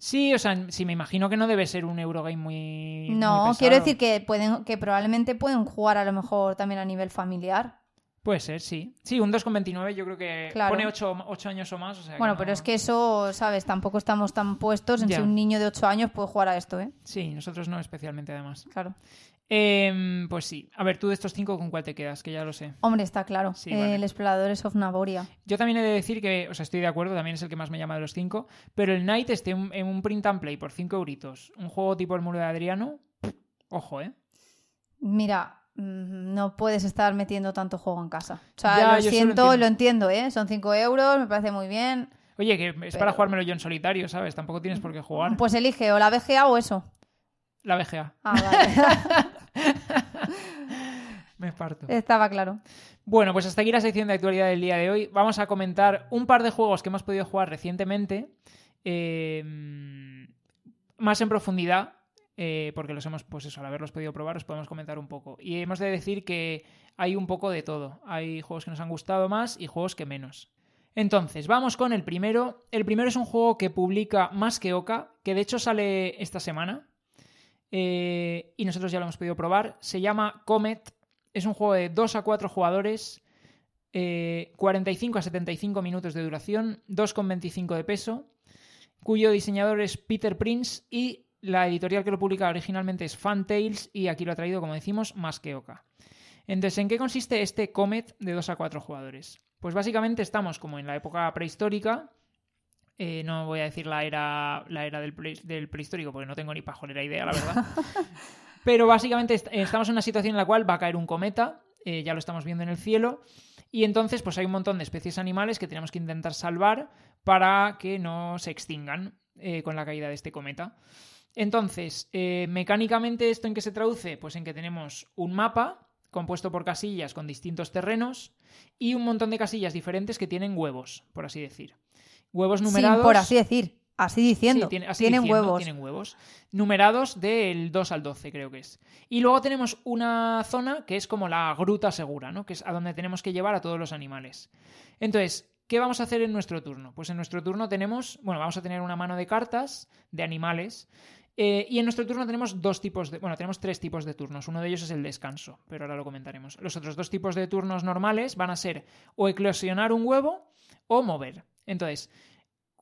Sí, o sea, sí, me imagino que no debe ser un Eurogame muy. No, quiero decir que pueden, que probablemente pueden jugar a lo mejor también a nivel familiar. Puede ser, sí. Sí, un 2,29 yo creo que Claro. pone 8, años o más. o sea que Bueno, no- pero es que eso, ¿sabes? Tampoco estamos tan puestos en Ya. si un niño de 8 años puede jugar a esto, ¿eh? Sí, nosotros no especialmente además. Claro. Em, pues sí. A ver, tú de estos cinco, ¿con cuál te quedas? Que ya lo sé. Hombre, está claro. Sí, Eh, vale. El Exploradores of Navoria. Yo también he de decir que, o sea, estoy de acuerdo, también es el que más me llama de los cinco, pero el Knight esté en, un print and play por 5 euritos, un juego tipo el muro de Adriano, ojo, ¿eh? Mira, mm, no puedes estar metiendo tanto juego en casa. O sea, Ya, lo siento, entiendo. lo entiendo, ¿eh? Son 5 euros, me parece muy bien. Oye, que es Pero- para jugármelo yo en solitario, ¿sabes? Tampoco tienes por qué jugar. Pues elige o la BGA o eso. La BGA, Ah, vale. parto. Estaba claro. Bueno, pues hasta aquí la sección de actualidad del día de hoy. Vamos a comentar un par de juegos que hemos podido jugar recientemente, eh, más en profundidad, eh, porque los hemos, pues eso, al haberlos podido probar, os podemos comentar un poco. Y hemos de decir que hay un poco de todo. Hay juegos que nos han gustado más y juegos que menos. Entonces, vamos con el primero. El primero es un juego que publica Más que Oca, que de hecho sale esta semana. eh, y nosotros ya lo hemos podido probar. Se llama Comet. Es un juego de 2 a 4 jugadores. eh, 45 a 75 minutos de duración. 2,25 de peso. Cuyo diseñador es Peter Prince. Y la editorial que lo publica originalmente es Fantails. Y aquí lo ha traído, como decimos, Más que Oca. Entonces, ¿en qué consiste este Comet de 2 a 4 jugadores? Pues básicamente estamos como en la época prehistórica. Eh, no voy a decir la era, la era del, del prehistórico porque no tengo ni pajolera idea, la verdad. Pero básicamente est- estamos en una situación en la cual va a caer un cometa, eh, ya lo estamos viendo en el cielo, y entonces pues hay un montón de especies animales que tenemos que intentar salvar para que no se extingan eh, con la caída de este cometa. Entonces, eh, mecánicamente, ¿esto en qué se traduce? Pues en que tenemos un mapa compuesto por casillas con distintos terrenos y un montón de casillas diferentes que tienen huevos, por así decir. Huevos numerados. Sin por así decir. Así diciendo. Sí, tiene- así Tienen diciendo, huevos. Tienen huevos. Numerados del 2 al 12, creo que es. Y luego tenemos una zona que es como la gruta segura, ¿no? Que es a donde tenemos que llevar a todos los animales. Entonces, ¿qué vamos a hacer en nuestro turno? Pues en nuestro turno tenemos, bueno, vamos a tener una mano de cartas de animales. eh, y en nuestro turno tenemos dos tipos de. Bueno, tenemos tres tipos de turnos. Uno de ellos es el descanso, pero ahora lo comentaremos. Los otros dos tipos de turnos normales van a ser o eclosionar un huevo o mover. Entonces,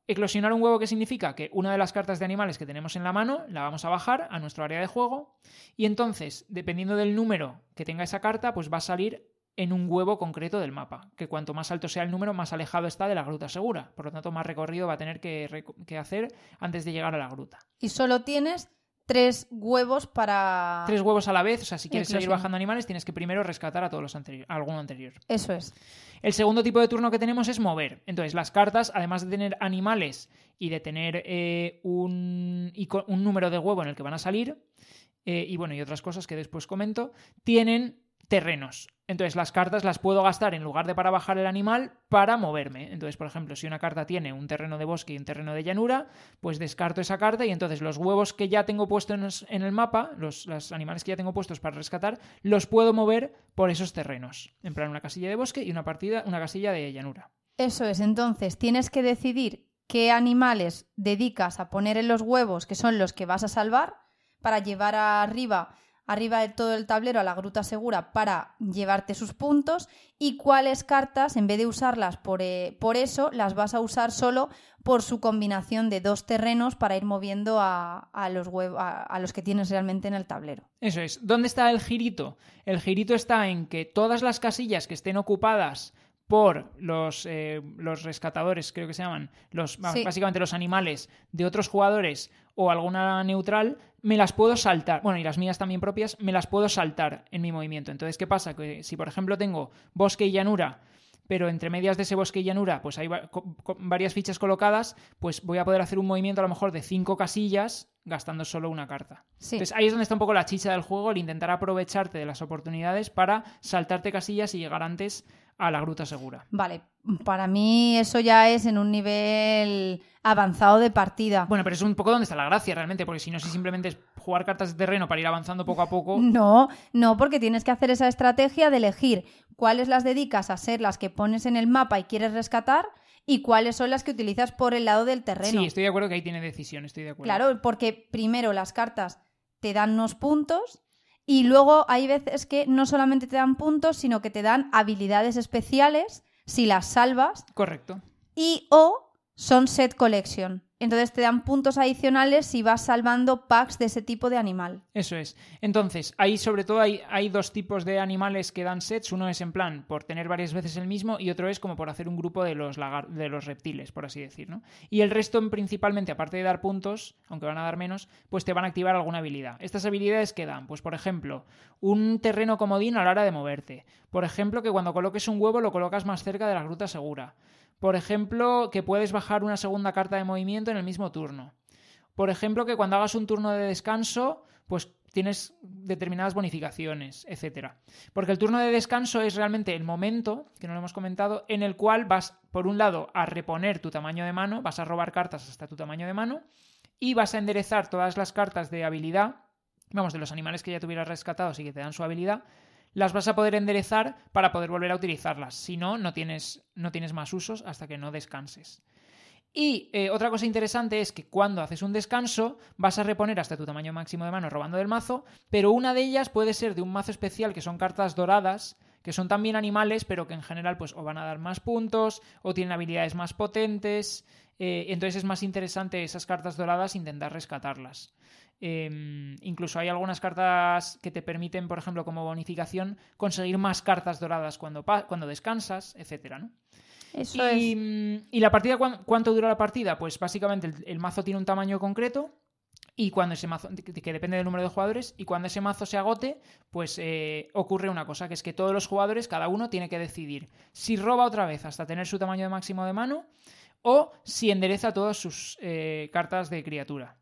Eclosionar un huevo, ¿qué significa? Que una de las cartas de animales que tenemos en la mano la vamos a bajar a nuestro área de juego y entonces, dependiendo del número que tenga esa carta, pues va a salir en un huevo concreto del mapa, que cuanto más alto sea el número, más alejado está de la gruta segura. Por lo tanto, más recorrido va a tener que, que hacer antes de llegar a la gruta. Y solo tienes tres huevos para. Tres huevos a la vez, o sea, si quieres seguir Eclosión. bajando animales, tienes que primero rescatar a todos los anteriores, alguno anterior. Eso es. El segundo tipo de turno que tenemos es mover. Entonces, las cartas, además de tener animales y de tener eh, un, un número de huevo en el que van a salir, eh, y bueno, y otras cosas que después comento, tienen terrenos. Entonces, las cartas las puedo gastar en lugar de para bajar el animal, para moverme. Entonces, por ejemplo, si una carta tiene un terreno de bosque y un terreno de llanura, pues descarto esa carta y entonces los huevos que ya tengo puestos en, el mapa, los, los animales que ya tengo puestos para rescatar, los puedo mover por esos terrenos. En plan, una casilla de bosque y una partida, una casilla de llanura. Eso es. Entonces, tienes que decidir qué animales dedicas a poner en los huevos, que son los que vas a salvar, para llevar arriba, arriba de todo el tablero a la gruta segura para llevarte sus puntos, y cuáles cartas, en vez de usarlas por, eh, por eso, las vas a usar solo por su combinación de dos terrenos para ir moviendo a, a los, a, a los que tienes realmente en el tablero. Eso es. ¿Dónde está el girito? El girito está en que todas las casillas que estén ocupadas por los, eh, los rescatadores, creo que se llaman, los, Sí. básicamente los animales de otros jugadores o alguna neutral, me las puedo saltar. Bueno, y las mías también propias, me las puedo saltar en mi movimiento. Entonces, ¿qué pasa? Que si, por ejemplo, tengo bosque y llanura, pero entre medias de ese bosque y llanura, pues hay varias fichas colocadas, pues voy a poder hacer un movimiento a lo mejor de cinco casillas gastando solo una carta. Sí. Entonces ahí es donde está un poco la chicha del juego, el intentar aprovecharte de las oportunidades para saltarte casillas y llegar antes a la gruta segura. Vale, para mí eso ya es en un nivel avanzado de partida. Bueno, pero es un poco donde está la gracia realmente, porque si no, si simplemente es jugar cartas de terreno para ir avanzando poco a poco, No, no, porque tienes que hacer esa estrategia de elegir cuáles las dedicas a ser las que pones en el mapa y quieres rescatar y cuáles son las que utilizas por el lado del terreno. sí, estoy de acuerdo que ahí tiene decisión, estoy de acuerdo. Claro, porque primero las cartas te dan unos puntos y luego hay veces que no solamente te dan puntos, sino que te dan habilidades especiales si las salvas Correcto. y o son set collection. Entonces te dan puntos adicionales si vas salvando packs de ese tipo de animal. Eso es. Entonces, ahí sobre todo hay, hay dos tipos de animales que dan sets. Uno es en plan por tener varias veces el mismo y otro es como por hacer un grupo de los, de los reptiles, por así decir. ¿no? Y el resto, principalmente, aparte de dar puntos, aunque van a dar menos, pues te van a activar alguna habilidad. Estas habilidades que dan, pues por ejemplo, un terreno comodín a la hora de moverte. Por ejemplo, que cuando coloques un huevo lo colocas más cerca de la gruta segura. Por ejemplo, que puedes bajar una segunda carta de movimiento en el mismo turno. Por ejemplo, que cuando hagas un turno de descanso, pues tienes determinadas bonificaciones, etcétera. Porque el turno de descanso es realmente el momento, que no lo hemos comentado, en el cual vas, por un lado, a reponer tu tamaño de mano, vas a robar cartas hasta tu tamaño de mano, y vas a enderezar todas las cartas de habilidad, vamos, de los animales que ya tuvieras rescatados y que te dan su habilidad, las vas a poder enderezar para poder volver a utilizarlas. Si no, no tienes, no tienes más usos hasta que no descanses. Y eh, otra cosa interesante es que cuando haces un descanso vas a reponer hasta tu tamaño máximo de mano robando del mazo, pero una de ellas puede ser de un mazo especial que son cartas doradas, que son también animales, pero que en general pues o van a dar más puntos o tienen habilidades más potentes. eh, entonces es más interesante esas cartas doradas intentar rescatarlas. Eh, incluso hay algunas cartas que te permiten, por ejemplo, como bonificación, conseguir más cartas doradas cuando, cuando descansas, etcétera, ¿no? Eso y, es. mm, ¿y la partida cuán- cuánto dura la partida? Pues básicamente el, el mazo tiene un tamaño concreto y cuando ese mazo, que que depende del número de jugadores, y cuando ese mazo se agote, pues eh, ocurre una cosa, que es que todos los jugadores, cada uno tiene que decidir si roba otra vez hasta tener su tamaño de máximo de mano o si endereza todas sus eh, cartas de criatura.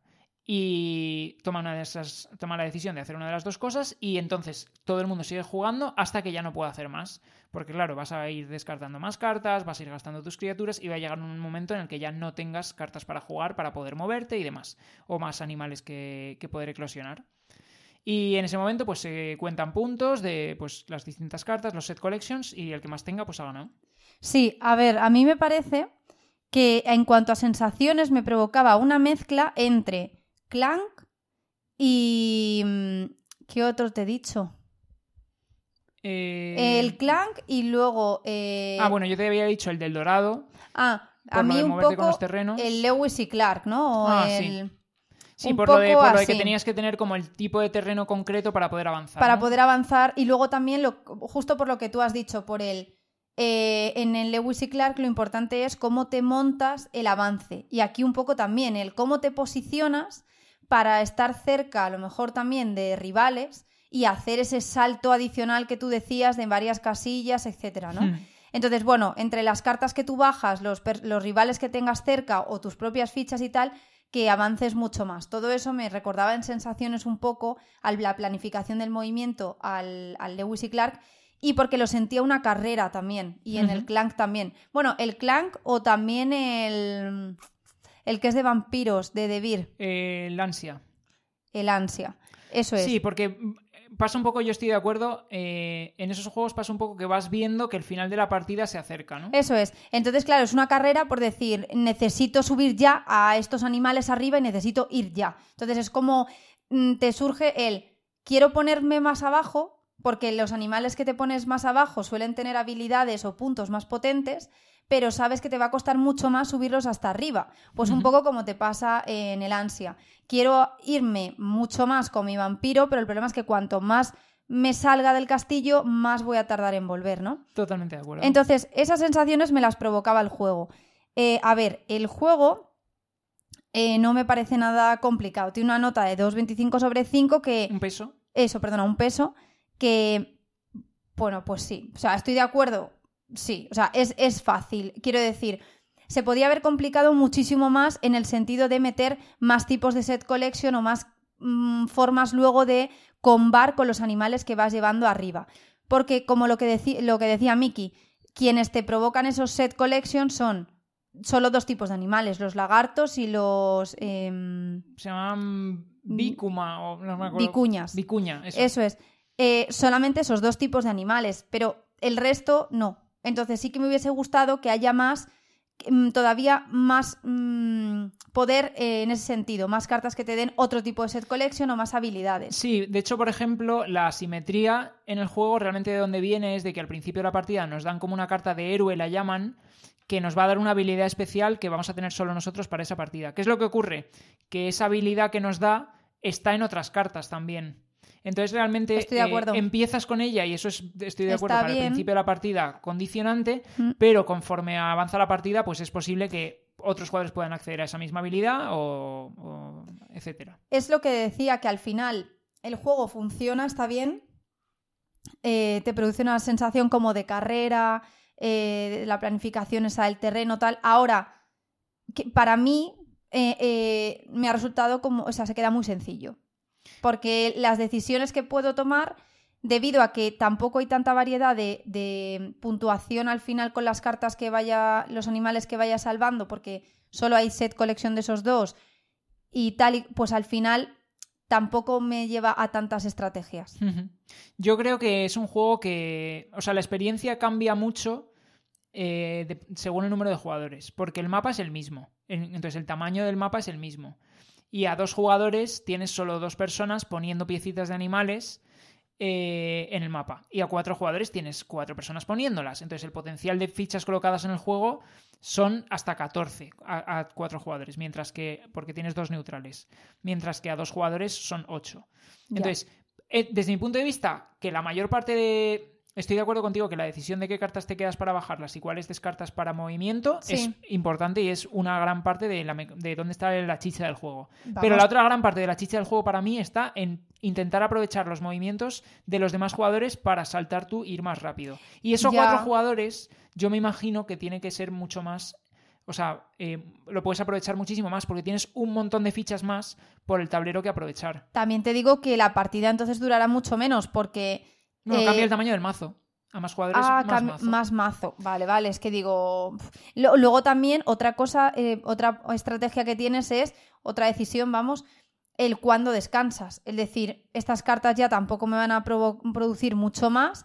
Y toma, una de esas, toma la decisión de hacer una de las dos cosas y entonces todo el mundo sigue jugando hasta que ya no pueda hacer más. Porque claro, vas a ir descartando más cartas, vas a ir gastando tus criaturas y va a llegar un momento en el que ya no tengas cartas para jugar, para poder moverte y demás. O más animales que, que poder eclosionar. Y en ese momento pues se cuentan puntos de pues, las distintas cartas, los set collections y el que más tenga pues ha ganado. Sí, a ver, a mí me parece que en cuanto a sensaciones me provocaba una mezcla entre Clank y... mm, ¿Qué otro te he dicho? Eh, El Clank y luego... eh, Ah, bueno, yo te había dicho el del dorado. Ah, por a mí un moverte con poco los terrenos. el Lewis y Clark, ¿no? O Ah, sí. el- Sí, por lo, de, por lo de que tenías que tener como el tipo de terreno concreto para poder avanzar. para ¿no? poder avanzar y luego también lo, justo por lo que tú has dicho por el eh, en el Lewis y Clark lo importante es cómo te montas el avance y aquí un poco también el cómo te posicionas para estar cerca a lo mejor también de rivales y hacer ese salto adicional que tú decías de varias casillas, etcétera, ¿no? Hmm. Entonces, bueno, entre las cartas que tú bajas, los, rivales que tengas cerca o tus propias fichas y tal, que avances mucho más. Todo eso me recordaba en sensaciones un poco a la planificación del movimiento al, al Lewis y Clark y porque lo sentía una carrera también y en el. Clank también. Bueno, el Clank o también el, el que es de vampiros, de Devir, Eh, el ansia. el ansia. Eso es. Sí, porque mm, pasa un poco, yo estoy de acuerdo, eh, en esos juegos pasa un poco que vas viendo que el final de la partida se acerca, ¿no? Eso es. Entonces, claro, es una carrera por decir, necesito subir ya a estos animales arriba y necesito ir ya. Entonces es como mm, te surge el, quiero ponerme más abajo, porque los animales que te pones más abajo suelen tener habilidades o puntos más potentes, pero sabes que te va a costar mucho más subirlos hasta arriba. Pues un poco como te pasa en el ansia. Quiero irme mucho más con mi vampiro, pero el problema es que cuanto más me salga del castillo, más voy a tardar en volver, ¿no? Totalmente de acuerdo. Entonces, esas sensaciones me las provocaba el juego. Eh, a ver, el juego eh, no me parece nada complicado. Tiene una nota de 2,25 sobre 5 que... ¿Un peso? Eso, perdona, un peso que... Bueno, pues sí. O sea, estoy de acuerdo. Sí, o sea, es, es fácil. Quiero decir, se podía haber complicado muchísimo más en el sentido de meter más tipos de set collection o más mm, formas luego de combar con los animales que vas llevando arriba. Porque, como lo que, lo que decía Miki, quienes te provocan esos set collection son solo dos tipos de animales, los lagartos y los... em, Se llaman bícuma o no me acuerdo. Vicuñas. Vicuña, eso. Eso es. Eh, solamente esos dos tipos de animales, pero el resto no. Entonces sí que me hubiese gustado que haya más, mm, todavía más mm, poder eh, en ese sentido, más cartas que te den otro tipo de set collection o más habilidades. Sí, de hecho, por ejemplo, la simetría en el juego realmente de donde viene es de que al principio de la partida nos dan como una carta de héroe, la llaman, que nos va a dar una habilidad especial que vamos a tener solo nosotros para esa partida. ¿Qué es lo que ocurre? Que esa habilidad que nos da está en otras cartas también. Entonces realmente Estoy de eh, empiezas con ella y eso es, estoy de Está acuerdo, para el principio de la partida condicionante, Mm. pero conforme avanza la partida, pues es posible que otros jugadores puedan acceder a esa misma habilidad o, o etcétera. Es lo que decía, que al final el juego funciona, está bien, eh, te produce una sensación como de carrera, eh, la planificación esa del terreno, tal. Ahora, que para mí eh, me ha resultado como, o sea, se queda muy sencillo. Porque las decisiones que puedo tomar, debido a que tampoco hay tanta variedad de, puntuación al final con las cartas que vaya, los animales que vaya salvando, porque solo hay set colección de esos dos y tal, y- pues al final tampoco me lleva a tantas estrategias. Yo creo que es un juego que, o sea, la experiencia cambia mucho eh, según el número de jugadores, porque el mapa es el mismo, En- entonces el tamaño del mapa es el mismo. Y a dos jugadores tienes solo dos personas poniendo piecitas de animales eh, en el mapa. Y a cuatro jugadores tienes cuatro personas poniéndolas. Entonces el potencial de fichas colocadas en el juego son hasta 14 a, a cuatro jugadores, mientras que, porque tienes dos neutrales, mientras que a dos jugadores son ocho. Entonces, eh, desde mi punto de vista, que la mayor parte de... Estoy de acuerdo contigo que la decisión de qué cartas te quedas para bajarlas y cuáles descartas para movimiento Sí. es importante y es una gran parte de, la me- de dónde está la chicha del juego. Vamos. Pero la otra gran parte de la chicha del juego para mí está en intentar aprovechar los movimientos de los demás jugadores para saltar tú e ir más rápido. Y esos Ya. cuatro jugadores, yo me imagino que tiene que ser mucho más. O sea, eh, lo puedes aprovechar muchísimo más porque tienes un montón de fichas más por el tablero que aprovechar. También te digo que la partida entonces durará mucho menos porque... No, eh, cambia el tamaño del mazo. A más jugadores, Ah, más mazo. más mazo. Vale, vale, es que digo. Luego también, otra cosa, eh, otra estrategia que tienes es, otra decisión, vamos, el cuándo descansas. Es decir, estas cartas ya tampoco me van a producir mucho más.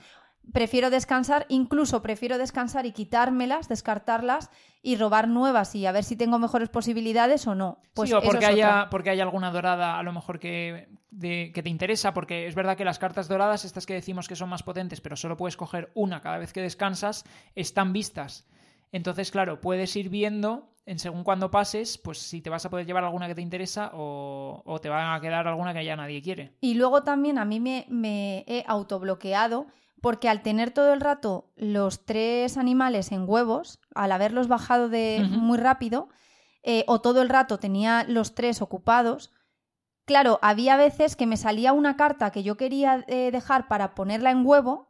Prefiero descansar, incluso prefiero descansar y quitármelas, descartarlas y robar nuevas y a ver si tengo mejores posibilidades o no. Pues sí, o porque es haya, porque haya alguna dorada a lo mejor que, de- que te interesa, porque es verdad que las cartas doradas, estas que decimos que son más potentes, pero solo puedes coger una cada vez que descansas, están vistas. Entonces, claro, puedes ir viendo en según cuando pases, pues si te vas a poder llevar alguna que te interesa o, o te va a quedar alguna que ya nadie quiere. Y luego también a mí me, me he autobloqueado porque al tener todo el rato los tres animales en huevos, al haberlos bajado de muy rápido, eh, o todo el rato tenía los tres ocupados, claro, había veces que me salía una carta que yo quería eh, dejar para ponerla en huevo,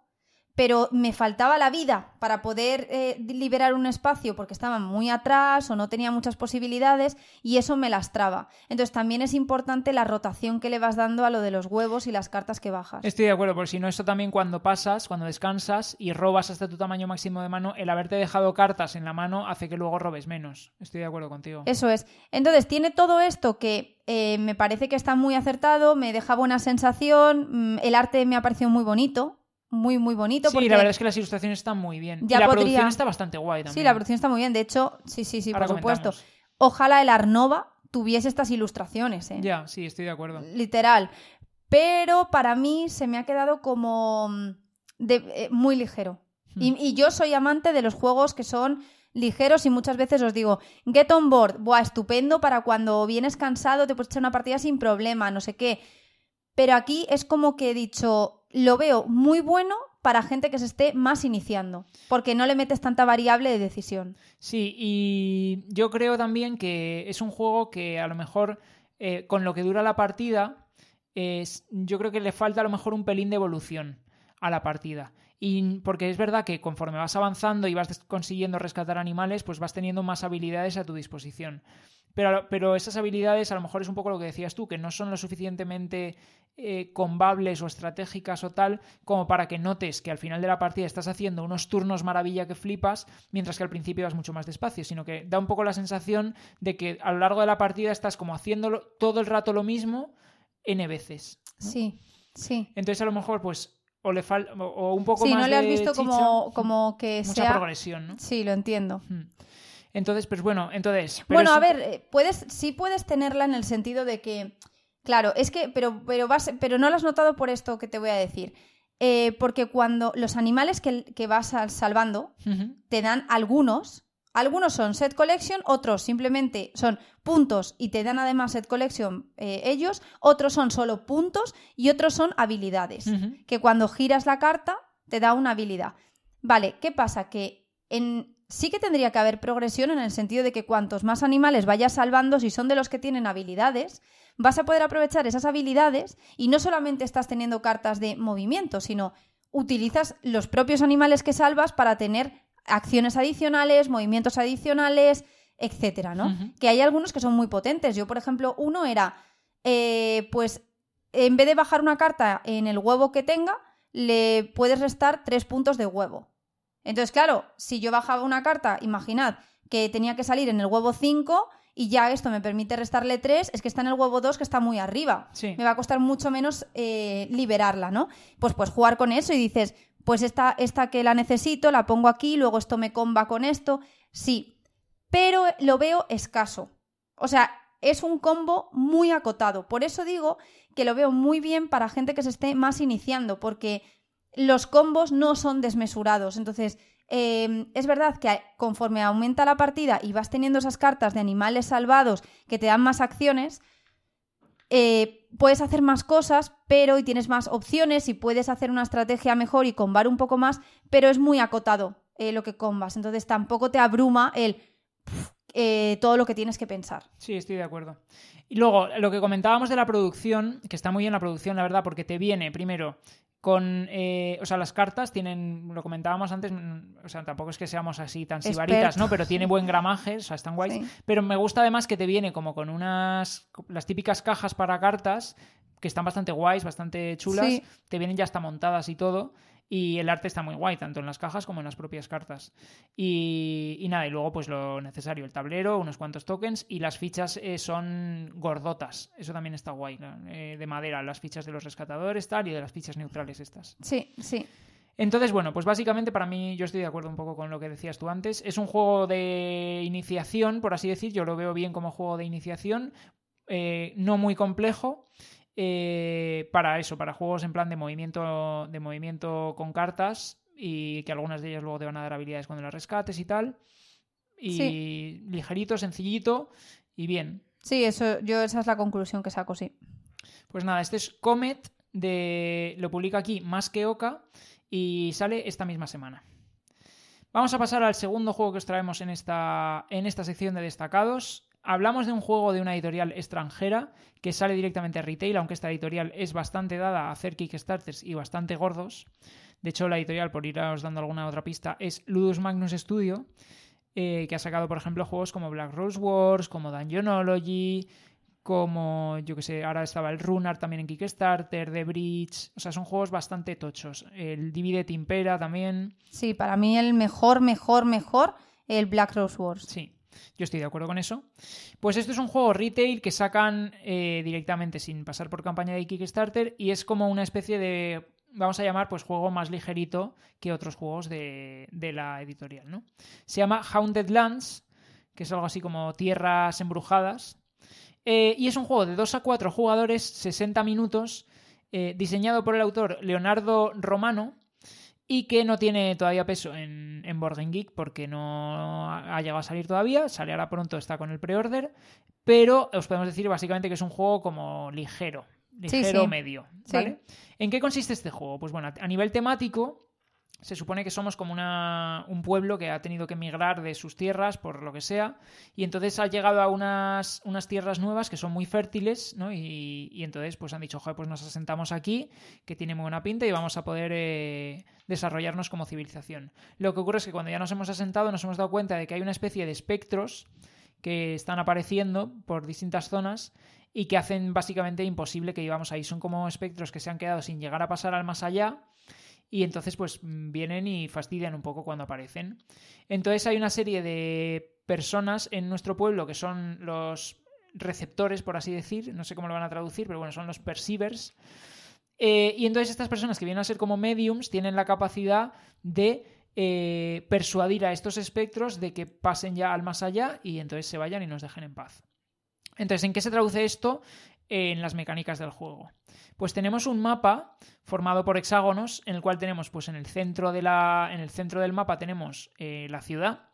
pero me faltaba la vida para poder eh, liberar un espacio porque estaban muy atrás o no tenía muchas posibilidades y eso me lastraba. Entonces también es importante la rotación que le vas dando a lo de los huevos y las cartas que bajas. Estoy de acuerdo, porque si no, esto también cuando pasas, cuando descansas y robas hasta tu tamaño máximo de mano, el haberte dejado cartas en la mano hace que luego robes menos. Estoy de acuerdo contigo. Eso es. Entonces tiene todo esto que eh, me parece que está muy acertado, me deja buena sensación, mm, el arte me ha parecido muy bonito, muy muy bonito. Sí, porque... la verdad es que las ilustraciones están muy bien. Ya y la podría- producción está bastante guay también. Sí, la producción está muy bien. De hecho, sí, sí, sí, Ahora por supuesto. Ojalá el Arnova tuviese estas ilustraciones, ¿eh? Ya, sí, estoy de acuerdo. Literal. Pero para mí se me ha quedado como mm, de- eh, muy ligero. Hmm. Y, y yo soy amante de los juegos que son ligeros y muchas veces os digo, get on board, buah, estupendo para cuando vienes cansado, te puedes echar una partida sin problema, no sé qué. Pero aquí es como que he dicho, lo veo muy bueno para gente que se esté más iniciando, porque no le metes tanta variable de decisión. Sí, y yo creo también que es un juego que a lo mejor eh, con lo que dura la partida, yo creo que le falta a lo mejor un pelín de evolución a la partida. Y porque es verdad que conforme vas avanzando y vas consiguiendo rescatar animales, pues vas teniendo más habilidades a tu disposición. Pero, pero esas habilidades a lo mejor es un poco lo que decías tú, que no son lo suficientemente eh, combables o estratégicas o tal como para que notes que al final de la partida estás haciendo unos turnos maravilla que flipas, mientras que al principio vas mucho más despacio, sino que da un poco la sensación de que a lo largo de la partida estás como haciendo todo el rato lo mismo n veces. Sí, sí. Entonces a lo mejor pues o le falta o un poco sí, más no le has de visto chicha, como, como que mucha sea... progresión, ¿no? Sí, lo entiendo. Hmm. Entonces, pues bueno, entonces. Bueno, a ver, eh, puedes, sí puedes tenerla en el sentido de que, claro, es que, pero, pero vas, pero no lo has notado por esto que te voy a decir. Eh, porque cuando los animales que, que vas al- salvando te dan algunos, algunos son set collection, otros simplemente son puntos y te dan además set collection eh, ellos, otros son solo puntos y otros son habilidades que cuando giras la carta te da una habilidad. Vale, ¿qué pasa? Que en... sí que tendría que haber progresión en el sentido de que cuantos más animales vayas salvando, si son de los que tienen habilidades, vas a poder aprovechar esas habilidades y no solamente estás teniendo cartas de movimiento, sino utilizas los propios animales que salvas para tener acciones adicionales, movimientos adicionales, etcétera, ¿no? Que hay algunos que son muy potentes. Yo, por ejemplo, uno era, eh, pues, en vez de bajar una carta en el huevo que tenga, le puedes restar tres puntos de huevo. Entonces, claro, si yo bajaba una carta, imaginad que tenía que salir en el huevo 5 y ya esto me permite restarle 3, es que está en el huevo 2 que está muy arriba. Sí. Me va a costar mucho menos eh, liberarla, ¿no? Pues pues jugar con eso y dices, pues esta, esta que la necesito, la pongo aquí, luego esto me comba con esto. Sí, pero lo veo escaso. O sea, es un combo muy acotado. Por eso digo que lo veo muy bien para gente que se esté más iniciando, porque los combos no son desmesurados. Entonces, eh, es verdad que conforme aumenta la partida y vas teniendo esas cartas de animales salvados que te dan más acciones, eh, puedes hacer más cosas, pero y tienes más opciones y puedes hacer una estrategia mejor y combar un poco más, pero es muy acotado eh, lo que combas. Entonces tampoco te abruma el eh, todo lo que tienes que pensar. Sí, estoy de acuerdo. Y luego, lo que comentábamos de la producción, que está muy bien la producción, la verdad, porque te viene primero con. eh, o sea, las cartas tienen. Lo comentábamos antes, mm, o sea, tampoco es que seamos así tan sibaritas, ¿no? Pero tiene buen gramaje, o sea, están guays. Sí. Pero me gusta además que te viene como con unas. las típicas cajas para cartas, que están bastante guays, bastante chulas. Sí. Te vienen ya hasta montadas y todo. Y el arte está muy guay, tanto en las cajas como en las propias cartas. Y, y nada, y luego pues lo necesario, el tablero, unos cuantos tokens y las fichas eh, son gordotas. Eso también está guay, ¿no? Eh, de madera, las fichas de los rescatadores tal y de las fichas neutrales estas. Sí, sí. Entonces, bueno, pues básicamente para mí yo estoy de acuerdo un poco con lo que decías tú antes. Es un juego de iniciación, por así decir. Yo lo veo bien como juego de iniciación, eh, no muy complejo. Eh, para eso, para juegos en plan de movimiento, de movimiento con cartas y que algunas de ellas luego te van a dar habilidades cuando las rescates y tal. Y Sí. ligerito, sencillito y bien. Sí, eso, yo esa es la conclusión que saco, sí. Pues nada, este es Comet, de, lo publica aquí Más que Oca y sale esta misma semana. Vamos a pasar al segundo juego que os traemos en esta, en esta sección de destacados. Hablamos de un juego de una editorial extranjera que sale directamente a retail, aunque esta editorial es bastante dada a hacer Kickstarters y bastante gordos. De hecho, la editorial, por iros dando alguna otra pista, es Ludus Magnus Studio, eh, que ha sacado, por ejemplo, juegos como Black Rose Wars, como Dungeonology, como, yo que sé, ahora estaba el Runar también en Kickstarter, The Bridge, o sea, son juegos bastante tochos. El Divide Timpera también, Sí, para mí el mejor, mejor, mejor, el Black Rose Wars. sí, yo estoy de acuerdo con eso. Pues esto es un juego retail que sacan eh, directamente sin pasar por campaña de Kickstarter y es como una especie de, vamos a llamar, pues juego más ligerito que otros juegos de, de la editorial, ¿no? Se llama Haunted Lands, que es algo así como tierras embrujadas. Eh, y es un juego de 2 a 4 jugadores, 60 minutos, eh, diseñado por el autor Leonardo Romano y que no tiene todavía peso en, en Board Game Geek porque no ha llegado a salir todavía, sale ahora pronto, está con el pre-order, pero os podemos decir básicamente que es un juego como ligero, ligero sí. medio. Sí. ¿vale? ¿En qué consiste este juego? Pues bueno, a nivel temático, se supone que somos como una, un pueblo que ha tenido que emigrar de sus tierras por lo que sea, y entonces ha llegado a unas, unas tierras nuevas que son muy fértiles, ¿no? Y, y entonces pues han dicho, joder, pues nos asentamos aquí, que tiene muy buena pinta y vamos a poder eh, desarrollarnos como civilización. Lo que ocurre es que cuando ya nos hemos asentado nos hemos dado cuenta de que hay una especie de espectros que están apareciendo por distintas zonas y que hacen básicamente imposible que vivamos ahí. Son como espectros que se han quedado sin llegar a pasar al más allá y entonces pues vienen y fastidian un poco cuando aparecen. Entonces hay una serie de personas en nuestro pueblo que son los receptores, por así decir, no sé cómo lo van a traducir, pero bueno, son los perceivers. Eh, y entonces estas personas que vienen a ser como mediums tienen la capacidad de eh, persuadir a estos espectros de que pasen ya al más allá y entonces se vayan y nos dejen en paz. Entonces, ¿en qué se traduce esto? En las mecánicas del juego. Pues tenemos un mapa formado por hexágonos, en el cual tenemos, pues en el centro, en el centro del mapa tenemos eh, la ciudad.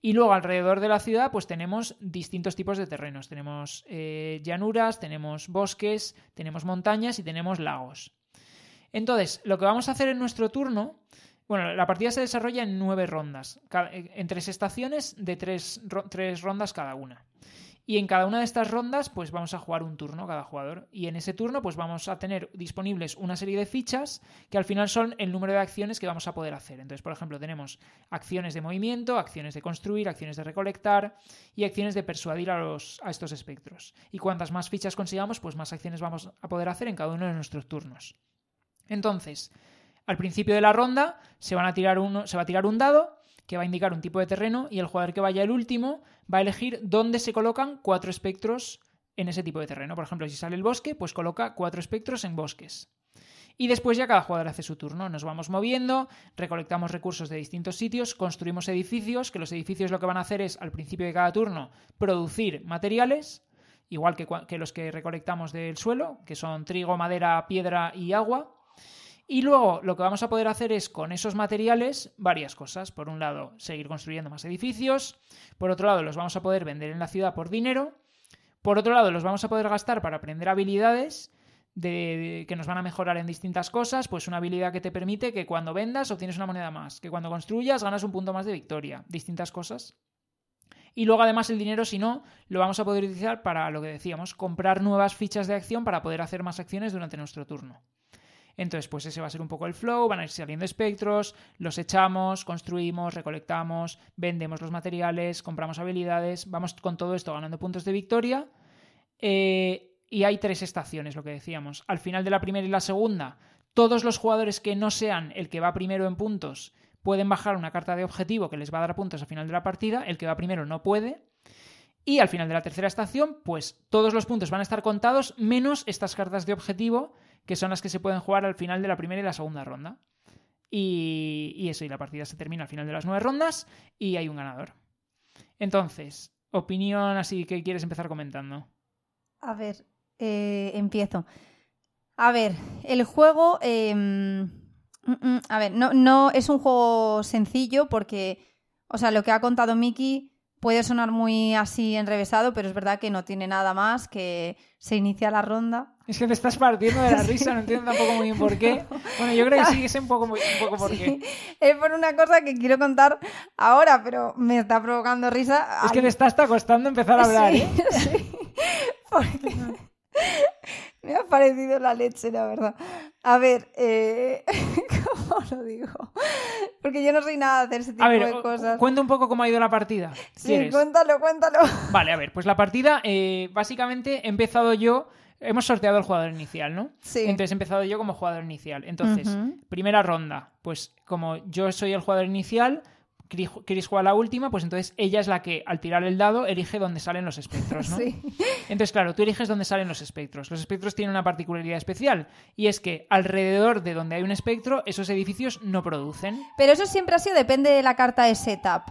Y luego alrededor de la ciudad, pues tenemos distintos tipos de terrenos. Tenemos eh, llanuras, tenemos bosques, tenemos montañas y tenemos lagos. Entonces, lo que vamos a hacer en nuestro turno bueno, la partida se desarrolla en nueve rondas, en tres estaciones de tres, tres, rondas cada una. Y en cada una de estas rondas, pues vamos a jugar un turno cada jugador. Y en ese turno, pues vamos a tener disponibles una serie de fichas que al final son el número de acciones que vamos a poder hacer. Entonces, por ejemplo, tenemos acciones de movimiento, acciones de construir, acciones de recolectar y acciones de persuadir a, los, a estos espectros. Y cuantas más fichas consigamos, pues más acciones vamos a poder hacer en cada uno de nuestros turnos. Entonces, al principio de la ronda se, van a tirar uno, se va a tirar un dado que va a indicar un tipo de terreno y el jugador que vaya el último va a elegir dónde se colocan cuatro espectros en ese tipo de terreno. Por ejemplo, si sale el bosque, pues coloca cuatro espectros en bosques. Y después ya cada jugador hace su turno. Nos vamos moviendo, recolectamos recursos de distintos sitios, construimos edificios, que los edificios lo que van a hacer es, al principio de cada turno, producir materiales, igual que, que los que recolectamos del suelo, que son trigo, madera, piedra y agua. Y luego lo que vamos a poder hacer es con esos materiales varias cosas. Por un lado, seguir construyendo más edificios. Por otro lado, los vamos a poder vender en la ciudad por dinero. Por otro lado, los vamos a poder gastar para aprender habilidades de, de, que nos van a mejorar en distintas cosas. Pues una habilidad que te permite que cuando vendas obtienes una moneda más. Que cuando construyas ganas un punto más de victoria. Distintas cosas. Y luego además el dinero, si no, lo vamos a poder utilizar para lo que decíamos, comprar nuevas fichas de acción para poder hacer más acciones durante nuestro turno. Entonces, pues ese va a ser un poco el flow, van a ir saliendo espectros, los echamos, construimos, recolectamos, vendemos los materiales, compramos habilidades, vamos con todo esto ganando puntos de victoria. Eh, y hay tres estaciones, lo que decíamos. Al final de la primera y la segunda, todos los jugadores que no sean el que va primero en puntos pueden bajar una carta de objetivo que les va a dar puntos al final de la partida, el que va primero no puede. Y al final de la tercera estación, pues todos los puntos van a estar contados, menos estas cartas de objetivo, que son las que se pueden jugar al final de la primera y la segunda ronda. Y, y eso, y la partida se termina al final de las nueve rondas y hay un ganador. Entonces, opinión así que quieres empezar comentando. A ver, eh, empiezo. A ver, el juego. Eh, mm, mm, a ver, no, no es un juego sencillo porque. O sea, lo que ha contado Miki puede sonar muy así enrevesado, pero es verdad que no tiene nada más, que se inicia la ronda. Es que te estás partiendo de la risa, no entiendo tampoco muy bien por qué. Bueno, yo creo que sí, sé un poco, muy, un poco por Sí, qué. Es por una cosa que quiero contar ahora, pero me está provocando risa. Es que te está hasta costando empezar a hablar, sí, ¿eh? sí, porque me ha parecido la leche, la verdad. A ver, eh... ¿cómo lo digo? Porque yo no soy nada de hacer ese tipo A ver, de cosas. cuenta un poco cómo ha ido la partida. Sí, ¿Quieres? cuéntalo, cuéntalo. Vale, a ver, pues la partida, eh, básicamente he empezado yo. Hemos sorteado el jugador inicial, ¿no? Sí. Entonces he empezado yo como jugador inicial. Entonces, primera ronda, pues como yo soy el jugador inicial, Chris juega la última, pues entonces ella es la que al tirar el dado elige dónde salen los espectros, ¿no? Sí. Entonces, claro, tú eliges dónde salen los espectros. Los espectros tienen una particularidad especial y es que alrededor de donde hay un espectro, esos edificios no producen. Pero eso siempre ha sido, depende de la carta de setup.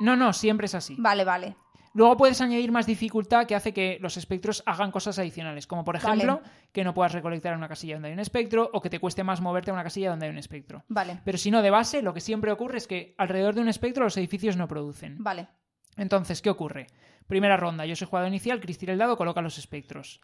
No, no, siempre es así. Vale, vale. Luego puedes añadir más dificultad que hace que los espectros hagan cosas adicionales, como por Vale. ejemplo que no puedas recolectar en una casilla donde hay un espectro o que te cueste más moverte a una casilla donde hay un espectro. Vale, Pero si no, de base, lo que siempre ocurre es que alrededor de un espectro los edificios no producen. vale. Entonces, ¿qué ocurre? Primera ronda, yo soy jugador inicial, Chris tira el dado, coloca los espectros.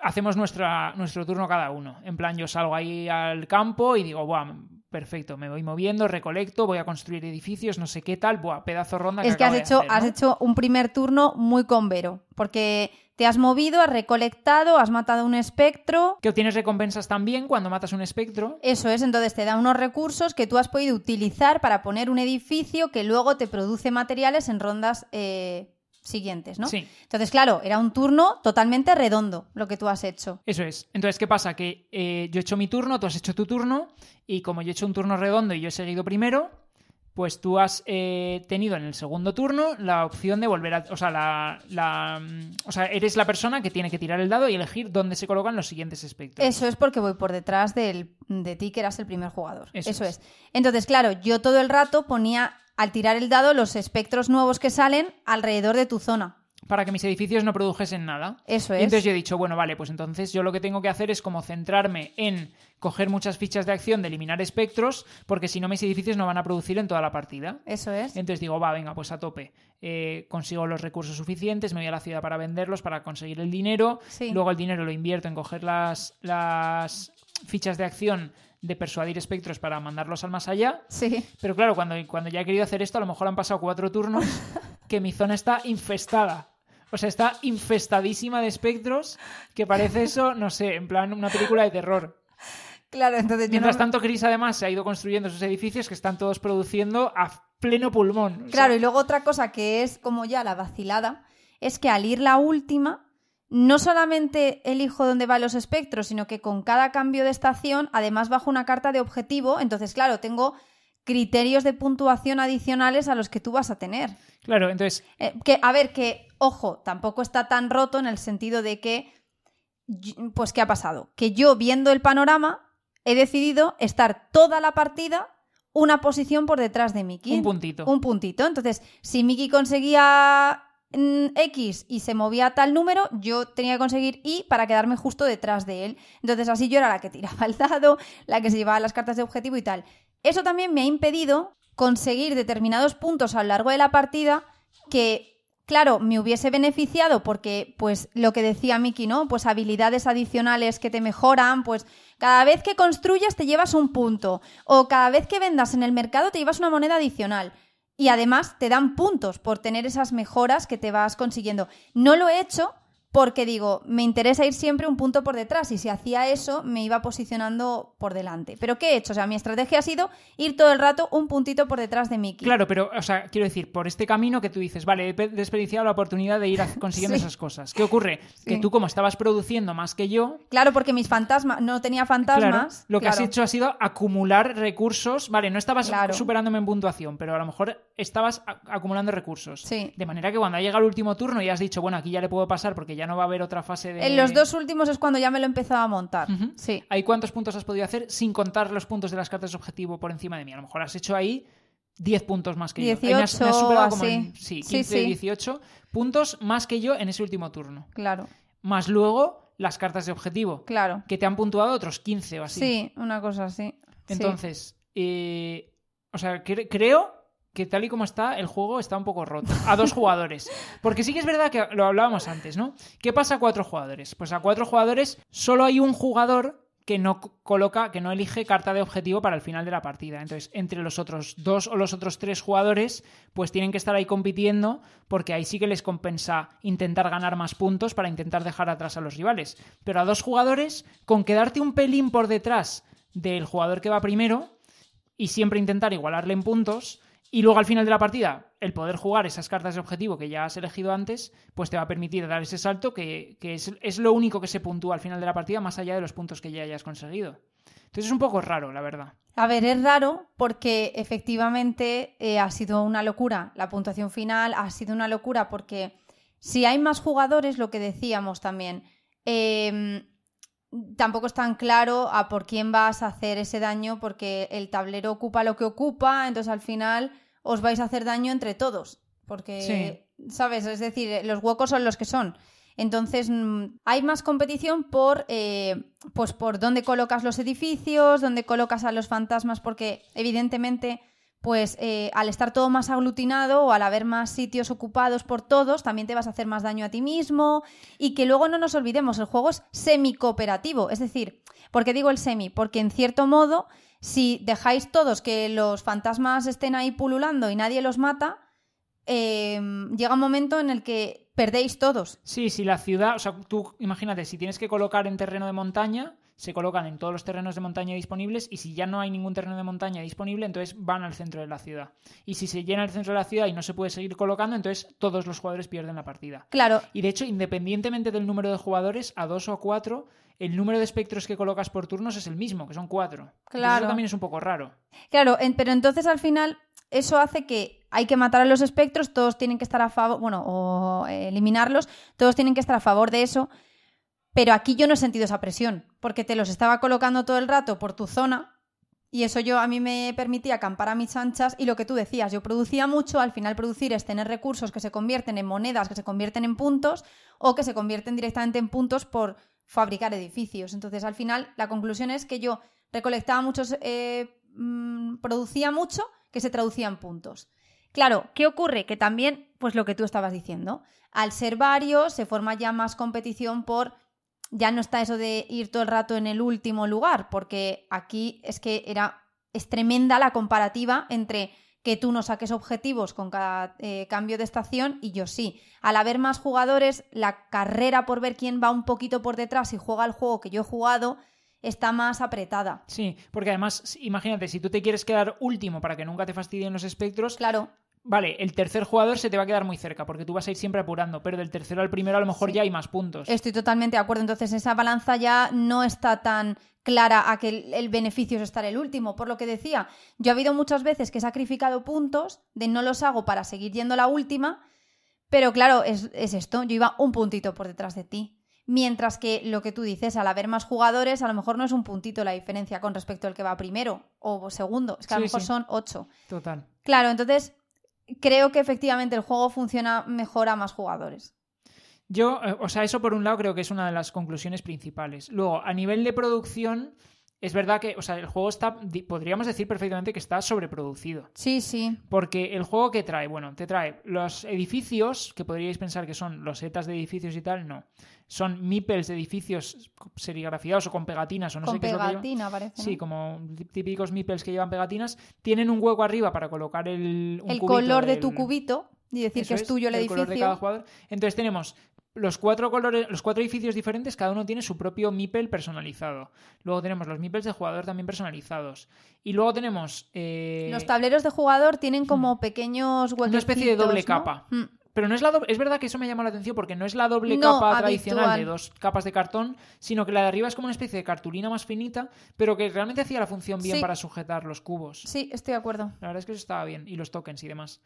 hacemos nuestra, nuestro turno cada uno. En plan, yo salgo ahí al campo y digo, Buah, perfecto, me voy moviendo, recolecto, voy a construir edificios, no sé qué tal, Buah, pedazo ronda. Es que, has acabo de hecho, hacer, has ¿no? hecho un primer turno muy convero, porque te has movido, has recolectado, has matado un espectro. Que obtienes recompensas también cuando matas un espectro. Eso es, entonces te da unos recursos que tú has podido utilizar para poner un edificio que luego te produce materiales en rondas eh, siguientes, ¿no? Sí. Entonces, claro, era un turno totalmente redondo lo que tú has hecho. Eso es. Entonces, ¿qué pasa? Que eh, yo he hecho mi turno, tú has hecho tu turno, y como yo he hecho un turno redondo y yo he seguido primero, pues tú has eh, tenido en el segundo turno la opción de volver a. O sea, la, la, o sea, eres la persona que tiene que tirar el dado y elegir dónde se colocan los siguientes espectros. Eso es porque voy por detrás del- de ti, que eras el primer jugador. Eso Eso, es. es. Entonces, claro, yo todo el rato ponía, al tirar el dado, los espectros nuevos que salen alrededor de tu zona. Para que mis edificios no produjesen nada. Eso Y es. entonces yo he dicho, bueno, vale, pues entonces yo lo que tengo que hacer es como centrarme en coger muchas fichas de acción, de eliminar espectros, porque si no mis edificios no van a producir en toda la partida. Eso es. Entonces digo, va, venga, pues a tope. Eh, consigo los recursos suficientes, me voy a la ciudad para venderlos, para conseguir el dinero. Sí. Luego el dinero lo invierto en coger las, las fichas de acción de persuadir espectros para mandarlos al más allá. Sí. Pero claro, cuando, cuando ya he querido hacer esto, a lo mejor han pasado cuatro turnos que mi zona está infestada. O sea, está infestadísima de espectros que parece eso, no sé, en plan una película de terror. Claro, entonces Mientras no- tanto, Chris además se ha ido construyendo sus edificios que están todos produciendo a pleno pulmón. Sea, Claro, y luego otra cosa que es como ya la vacilada, es que al ir la última, no solamente elijo dónde van los espectros, sino que con cada cambio de estación, además bajo una carta de objetivo, entonces, claro, tengo criterios de puntuación adicionales a los que tú vas a tener. Claro, entonces, Eh, que, a ver, que, ojo, tampoco está tan roto en el sentido de que, pues, ¿qué ha pasado? Que yo, viendo el panorama, he decidido estar toda la partida una posición por detrás de Mickey. un puntito. Un puntito. Entonces, si Mickey conseguía X y se movía tal número, yo tenía que conseguir Y para quedarme justo detrás de él. Entonces, así yo era la que tiraba el dado, la que se llevaba las cartas de objetivo y tal. Eso también me ha impedido conseguir determinados puntos a lo largo de la partida que, claro, me hubiese beneficiado porque, pues, lo que decía Miki, ¿no? Pues habilidades adicionales que te mejoran, pues, cada vez que construyas te llevas un punto o cada vez que vendas en el mercado te llevas una moneda adicional. Y además te dan puntos por tener esas mejoras que te vas consiguiendo. No lo he hecho porque digo, me interesa ir siempre un punto por detrás y si hacía eso me iba posicionando por delante. Pero ¿qué he hecho? O sea, mi estrategia ha sido ir todo el rato un puntito por detrás de Mickey. Claro, pero, o sea, quiero decir, por este camino que tú dices, vale, he pe- desperdiciado la oportunidad de ir consiguiendo Sí. esas cosas. ¿Qué ocurre? Que tú, como estabas produciendo más que yo, Claro, porque mis fantasmas, no tenía fantasmas. claro, lo que has hecho ha sido acumular recursos. Vale, no estabas Claro. superándome en puntuación, pero a lo mejor estabas acumulando recursos. Sí. De manera que cuando ha llegado el último turno y has dicho, bueno, aquí ya le puedo pasar porque ya no va a haber otra fase de. En los dos últimos es cuando ya me lo empezaba a montar. Sí. ¿Hay cuántos puntos has podido hacer sin contar los puntos de las cartas de objetivo por encima de mí? A lo mejor has hecho ahí 10 puntos más que yo. Ahí me has- me has 18 superado como así. en- sí, Sí, 15, sí. 18 puntos más que yo en ese último turno. Claro, Más luego las cartas de objetivo, claro. que te han puntuado otros 15 o así. Sí, una cosa así. Sí. Entonces, eh, o sea, cre- creo que tal y como está, el juego está un poco roto. A dos jugadores. Porque sí que es verdad que lo hablábamos antes, ¿no? ¿Qué pasa a cuatro jugadores? Pues a cuatro jugadores solo hay un jugador que no co- coloca, que no elige carta de objetivo para el final de la partida. Entonces, entre los otros dos o los otros tres jugadores, pues tienen que estar ahí compitiendo, porque ahí sí que les compensa intentar ganar más puntos para intentar dejar atrás a los rivales. Pero a dos jugadores, con quedarte un pelín por detrás del jugador que va primero, y siempre intentar igualarle en puntos. Y luego al final de la partida, el poder jugar esas cartas de objetivo que ya has elegido antes, pues te va a permitir dar ese salto que, que es, es lo único que se puntúa al final de la partida, más allá de los puntos que ya hayas conseguido. Entonces es un poco raro, la verdad. A ver, es raro porque efectivamente eh, ha sido una locura. La puntuación final ha sido una locura porque si hay más jugadores, lo que decíamos también, eh, tampoco es tan claro a por quién vas a hacer ese daño porque el tablero ocupa lo que ocupa, entonces al final os vais a hacer daño entre todos. Porque, ¿sabes? Es decir, los huecos son los que son. Entonces, mm, hay más competición por, eh, pues por dónde colocas los edificios, dónde colocas a los fantasmas, porque evidentemente, pues eh, al estar todo más aglutinado o al haber más sitios ocupados por todos, también te vas a hacer más daño a ti mismo y que luego no nos olvidemos, el juego es semi-cooperativo, es decir, ¿por qué digo el semi? Porque en cierto modo, si dejáis todos que los fantasmas estén ahí pululando y nadie los mata, eh, llega un momento en el que perdéis todos. Sí, si la ciudad, o sea, tú imagínate, si tienes que colocar en terreno de montaña, se colocan en todos los terrenos de montaña disponibles y si ya no hay ningún terreno de montaña disponible, entonces van al centro de la ciudad. Y si se llena el centro de la ciudad y no se puede seguir colocando, entonces todos los jugadores pierden la partida. Claro. Y de hecho, independientemente del número de jugadores, a dos o a cuatro, el número de espectros que colocas por turnos es el mismo, que son cuatro. Claro. Eso también es un poco raro. Claro, pero entonces al final eso hace que hay que matar a los espectros, todos tienen que estar a favor, bueno, o eliminarlos, todos tienen que estar a favor de eso. Pero aquí yo no he sentido esa presión, porque te los estaba colocando todo el rato por tu zona y eso yo a mí me permitía acampar a mis anchas y lo que tú decías, yo producía mucho, al final producir es tener recursos que se convierten en monedas, que se convierten en puntos o que se convierten directamente en puntos por fabricar edificios. Entonces al final la conclusión es que yo recolectaba muchos, eh, mm, producía mucho que se traducía en puntos. Claro, ¿qué ocurre? Que también, pues lo que tú estabas diciendo, al ser varios se forma ya más competición por ya no está eso de ir todo el rato en el último lugar, porque aquí es que era es tremenda la comparativa entre que tú no saques objetivos con cada eh, cambio de estación y yo sí. Al haber más jugadores, la carrera por ver quién va un poquito por detrás y juega el juego que yo he jugado está más apretada. Sí, porque además, imagínate, si tú te quieres quedar último para que nunca te fastidien los espectros, claro vale, el tercer jugador se te va a quedar muy cerca porque tú vas a ir siempre apurando, pero del tercero al primero a lo mejor ya hay más puntos. Estoy totalmente de acuerdo. Entonces esa balanza ya no está tan clara a que el, beneficio es estar el último. Por lo que decía, yo ha habido muchas veces que he sacrificado puntos de no los hago para seguir yendo la última, pero claro, es, es esto, yo iba un puntito por detrás de ti. Mientras que lo que tú dices, al haber más jugadores, a lo mejor no es un puntito la diferencia con respecto al que va primero o segundo. Es que a lo mejor son ocho. Total. Claro, entonces creo que efectivamente el juego funciona mejor a más jugadores. Yo, eh, o sea, eso por un lado creo que es una de las conclusiones principales. Luego, a nivel de producción, es verdad que, o sea, el juego está, podríamos decir perfectamente que está sobreproducido. Sí, sí. Porque el juego que trae, bueno, te trae los edificios, que podríais pensar que son los setas de edificios y tal, no. Son meeples de edificios serigrafiados o con pegatinas o no sé qué pegatina, parece. Sí, como típicos meeples que llevan pegatinas. Tienen un hueco arriba para colocar el. el color de tu cubito y decir que es, tuyo el, el edificio. Color de cada jugador. Entonces tenemos los cuatro colores, los cuatro edificios diferentes, cada uno tiene su propio Mipel personalizado. Luego tenemos los Mipels de jugador también personalizados. Y luego tenemos. Eh, los tableros de jugador tienen como hmm. pequeños huequitos. Una especie de doble capa. Hmm. Pero no es la es verdad que eso me llama la atención porque no es la doble capa tradicional de dos capas de cartón, sino que la de arriba es como una especie de cartulina más finita, pero que realmente hacía la función bien para sujetar los cubos. Sí, estoy de acuerdo. La verdad es que eso estaba bien, y los tokens y demás.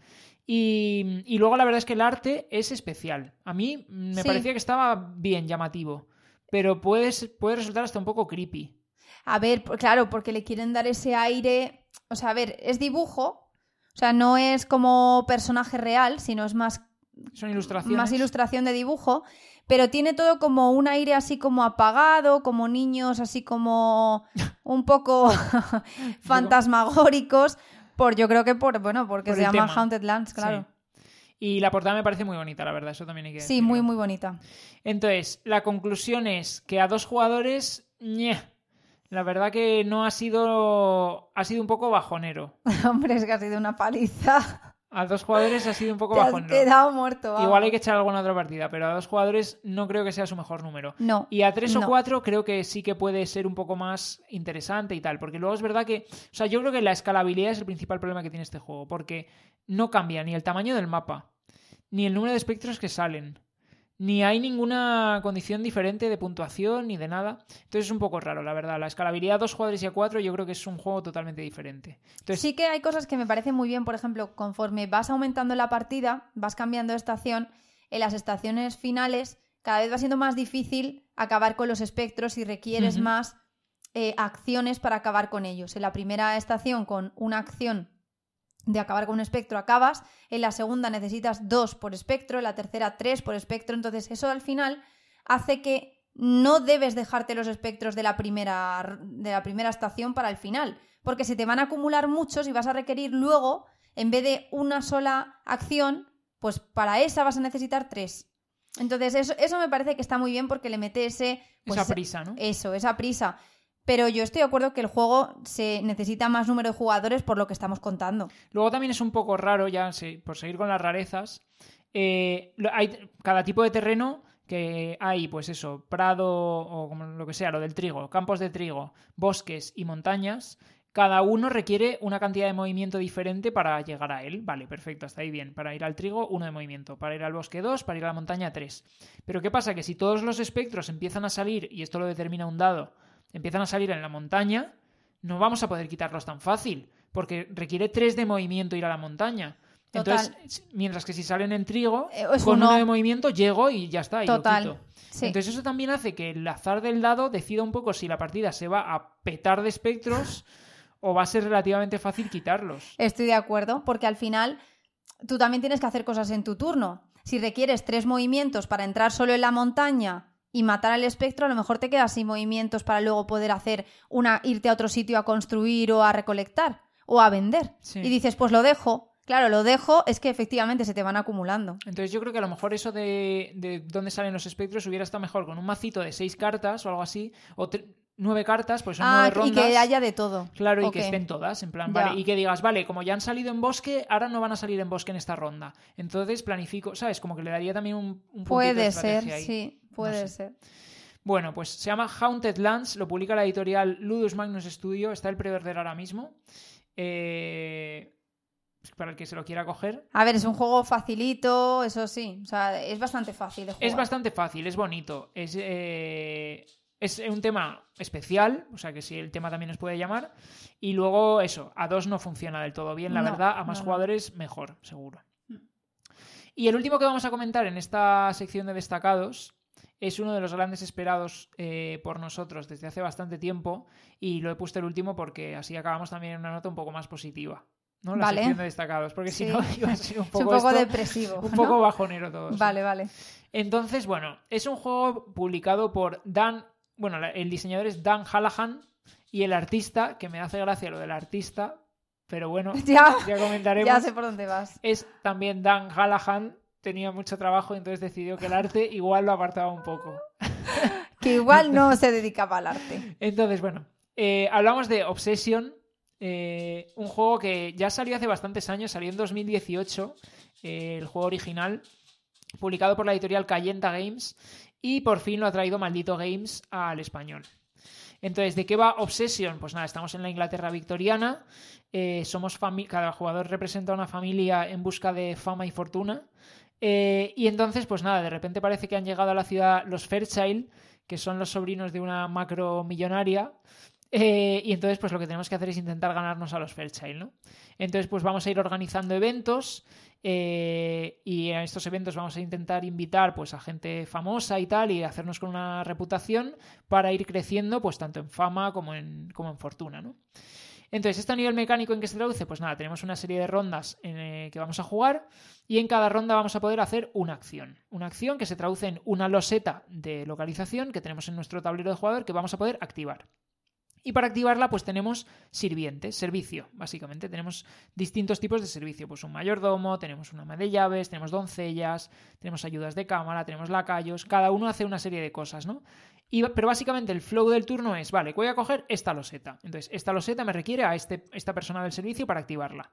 Y, y luego la verdad es que el arte es especial. A mí me parecía que estaba bien llamativo, pero puede, puede resultar hasta un poco creepy. A ver, claro, porque le quieren dar ese aire. O sea, a ver, es dibujo, o sea, no es como personaje real, sino es más son ilustraciones. Más ilustración de dibujo, pero tiene todo como un aire así como apagado, como niños así como un poco fantasmagóricos, por yo creo que por bueno, porque se llama Haunted Lands, claro. Y la portada me parece muy bonita, la verdad, eso también hay que Sí, muy muy bonita. Entonces, la conclusión es que a dos jugadores, la verdad que no ha sido ha sido un poco bajonero. Hombre, es que ha sido una paliza. A dos jugadores ha sido un poco has quedado muerto. Igual hay que echar alguna otra partida, pero a dos jugadores no creo que sea su mejor número. No. Y a tres o cuatro creo que sí que puede ser un poco más interesante y tal. Porque luego es verdad que. O sea, yo creo que la escalabilidad es el principal problema que tiene este juego. Porque no cambia ni el tamaño del mapa, ni el número de espectros que salen ni hay ninguna condición diferente de puntuación ni de nada. Entonces es un poco raro, la verdad. La escalabilidad dos jugadores y a cuatro yo creo que es un juego totalmente diferente. Entonces... Sí que hay cosas que me parecen muy bien, por ejemplo, conforme vas aumentando la partida, vas cambiando de estación, en las estaciones finales cada vez va siendo más difícil acabar con los espectros y requieres más eh, acciones para acabar con ellos. En la primera estación, con una acción de acabar con un espectro acabas, en la segunda necesitas dos por espectro, en la tercera tres por espectro, entonces eso al final hace que no debes dejarte los espectros de la primera, de la primera estación para el final, porque se te van a acumular muchos y vas a requerir luego, en vez de una sola acción, pues para esa vas a necesitar tres. Entonces, eso, eso me parece que está muy bien porque le mete ese... pues, Esa prisa, ¿no? Eso, esa prisa. Pero yo estoy de acuerdo que el juego se necesita más número de jugadores por lo que estamos contando. Luego también es un poco raro, ya sí, por seguir con las rarezas, eh, hay cada tipo de terreno que hay, pues eso, prado o como lo que sea, lo del trigo, campos de trigo, bosques y montañas. Cada uno requiere una cantidad de movimiento diferente para llegar a él. Vale, perfecto, hasta ahí bien. Para ir al trigo, uno de movimiento. Para ir al bosque, dos. Para ir a la montaña, tres. Pero ¿qué pasa? Que si todos los espectros empiezan a salir, y esto lo determina un dado, empiezan a salir en la montaña, no vamos a poder quitarlos tan fácil, porque requiere tres de movimiento ir a la montaña. Total. Entonces, mientras que si salen en trigo, Eh, es con uno. uno de movimiento llego y ya está, y lo Total. quito. Sí. Entonces eso también hace que el azar del dado decida un poco si la partida se va a petar de espectros o va a ser relativamente fácil quitarlos. Estoy de acuerdo, porque al final tú también tienes que hacer cosas en tu turno. Si requieres tres movimientos para entrar solo en la montaña y matar al espectro, a lo mejor te quedas sin movimientos para luego poder hacer una, irte a otro sitio a construir o a recolectar o a vender. Sí. Y dices, pues lo dejo. Claro, lo dejo, es que efectivamente se te van acumulando. Entonces yo creo que a lo mejor eso de, de dónde salen los espectros hubiera estado mejor con un macito de seis cartas o algo así, o nueve cartas, pues son Ah, nueve y rondas. que haya de todo. Claro, y que estén todas, en plan, Ya. vale, y que digas, vale, como ya han salido en bosque, ahora no van a salir en bosque en esta ronda. Entonces planifico, ¿sabes? Como que le daría también un, un puntito de Puede ser, ahí. sí, puede sé. ser. Bueno, pues se llama Haunted Lands, lo publica la editorial Ludus Magnus Studio, está el preorder ahora mismo. Eh, para el que se lo quiera coger. A ver, es un juego facilito, eso sí. O sea, es bastante fácil de jugar. Es bastante fácil, es bonito. Es, eh, es un tema especial, o sea que sí, el tema también nos puede llamar. Y luego eso, a dos no funciona del todo bien, la No, verdad. A más no. jugadores, mejor, seguro. Y el último que vamos a comentar en esta sección de destacados es uno de los grandes esperados eh, por nosotros desde hace bastante tiempo. Y lo he puesto el último porque así acabamos también en una nota un poco más positiva. ¿no? La Vale. sección de destacados, porque si no iba a ser un Es poco, un poco esto- depresivo. un ¿no? poco bajonero todo. Vale, vale. Entonces, bueno, es un juego publicado por Dan. Bueno, el diseñador es Dan Hallahan y el artista, que me hace gracia lo del artista, pero bueno, Ya, ya comentaremos. ya sé por dónde vas. Es también Dan Hallahan, tenía mucho trabajo y entonces decidió que el arte igual lo apartaba un poco. Que igual no se dedicaba al arte. Entonces, bueno, eh, hablamos de Obsession, eh, un juego que ya salió hace bastantes años, salió en 2018, eh, el juego original, publicado por la editorial Cayenta Games, y por fin lo ha traído Maldito Games al español. Entonces, ¿de qué va Obsession? Pues nada, estamos en la Inglaterra victoriana, somos cada jugador representa una familia en busca de fama y fortuna, eh, y entonces, pues nada, de repente parece que han llegado a la ciudad los Fairchild, que son los sobrinos de una macro millonaria. eh, y entonces, pues lo que tenemos que hacer es intentar ganarnos a los Fairchild, ¿no? Entonces, pues vamos a ir organizando eventos. eh, y a estos eventos vamos a intentar invitar pues a gente famosa y tal y hacernos con una reputación para ir creciendo pues tanto en fama como en, como en fortuna ¿no? Entonces, ¿esto a nivel mecánico en qué se traduce? Pues nada, tenemos una serie de rondas eh, que vamos a jugar y en cada ronda vamos a poder hacer una acción. Una acción que se traduce en una loseta de localización que tenemos en nuestro tablero de jugador que vamos a poder activar. Y para activarla, pues tenemos sirvientes, servicio, básicamente. Tenemos distintos tipos de servicio. Pues un mayordomo, tenemos una ama de llaves, tenemos doncellas, tenemos ayudas de cámara, tenemos lacayos. Cada uno hace una serie de cosas, ¿no? Pero básicamente el flow del turno es, vale, voy a coger esta loseta. Entonces, esta loseta me requiere a este, esta persona del servicio para activarla.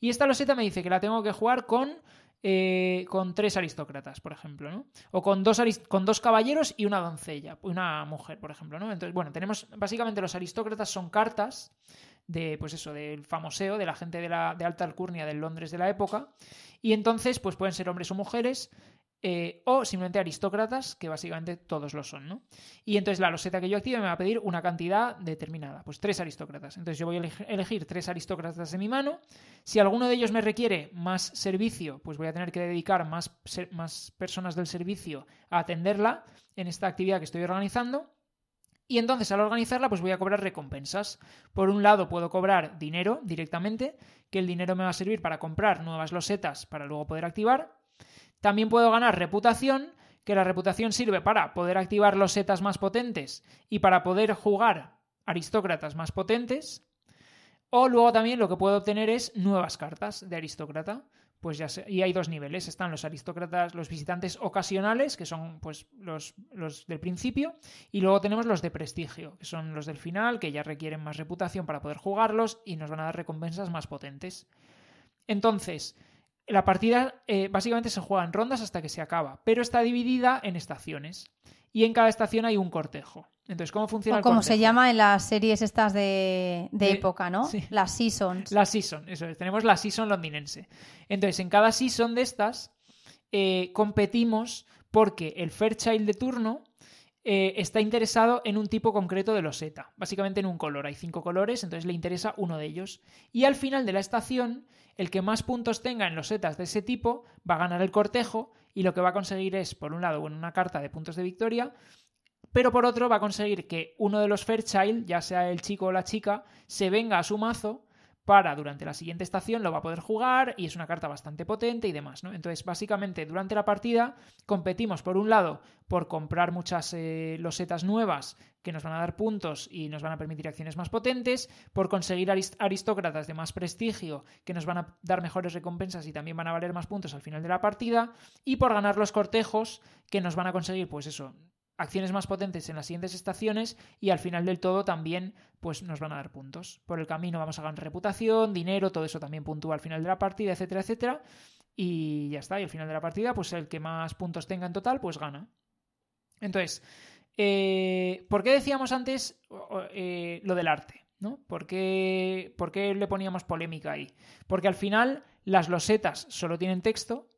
Y esta loseta me dice que la tengo que jugar con, eh, con tres aristócratas, por ejemplo, ¿no? O con dos, con dos caballeros y una doncella, una mujer, por ejemplo, ¿no? Entonces, bueno, tenemos, básicamente los aristócratas son cartas de, pues eso, del famoseo, de la gente de, la, de alta alcurnia del Londres de la época. Y entonces, pues pueden ser hombres o mujeres, eh, o simplemente aristócratas, que básicamente todos lo son, ¿no? Y entonces la loseta que yo active me va a pedir una cantidad determinada, pues tres aristócratas. Entonces yo voy a eleg- elegir tres aristócratas de mi mano. Si alguno de ellos me requiere más servicio, pues voy a tener que dedicar más, más personas del servicio a atenderla en esta actividad que estoy organizando. Y entonces al organizarla, pues voy a cobrar recompensas. Por un lado, puedo cobrar dinero directamente, que el dinero me va a servir para comprar nuevas losetas para luego poder activar. También puedo ganar reputación, que la reputación sirve para poder activar los setas más potentes y para poder jugar aristócratas más potentes. O luego también lo que puedo obtener es nuevas cartas de aristócrata. Pues ya y hay dos niveles. Están los aristócratas, los visitantes ocasionales, que son pues los, los del principio, y luego tenemos los de prestigio, que son los del final, que ya requieren más reputación para poder jugarlos y nos van a dar recompensas más potentes. Entonces, la partida eh, básicamente se juega en rondas hasta que se acaba, pero está dividida en estaciones. Y en cada estación hay un cortejo. Entonces, ¿cómo funciona O el como se llama en las series estas de, de De- época, ¿no? sí. Las seasons. La season, eso es. Tenemos la season londinense. Entonces, en cada season de estas, eh, competimos porque el Fairchild de turno eh, está interesado en un tipo concreto de loseta. Básicamente en un color. Hay cinco colores, entonces le interesa uno de ellos. Y al final de la estación, el que más puntos tenga en losetas de ese tipo va a ganar el cortejo y lo que va a conseguir es, por un lado, una carta de puntos de victoria, pero por otro va a conseguir que uno de los Fairchild, ya sea el chico o la chica, se venga a su mazo para durante la siguiente estación lo va a poder jugar y es una carta bastante potente y demás, ¿no? Entonces, básicamente, durante la partida competimos, por un lado, por comprar muchas eh, losetas nuevas que nos van a dar puntos y nos van a permitir acciones más potentes, por conseguir arist- aristócratas de más prestigio que nos van a dar mejores recompensas y también van a valer más puntos al final de la partida, y por ganar los cortejos que nos van a conseguir, pues eso, acciones más potentes en las siguientes estaciones y al final del todo también pues nos van a dar puntos. Por el camino vamos a ganar reputación, dinero, todo eso también puntúa al final de la partida, etcétera, etcétera. Y ya está, y al final de la partida pues el que más puntos tenga en total pues gana. Entonces, eh, ¿por qué decíamos antes eh, lo del arte? ¿no? ¿Por qué, por qué le poníamos polémica ahí? Porque al final las losetas solo tienen texto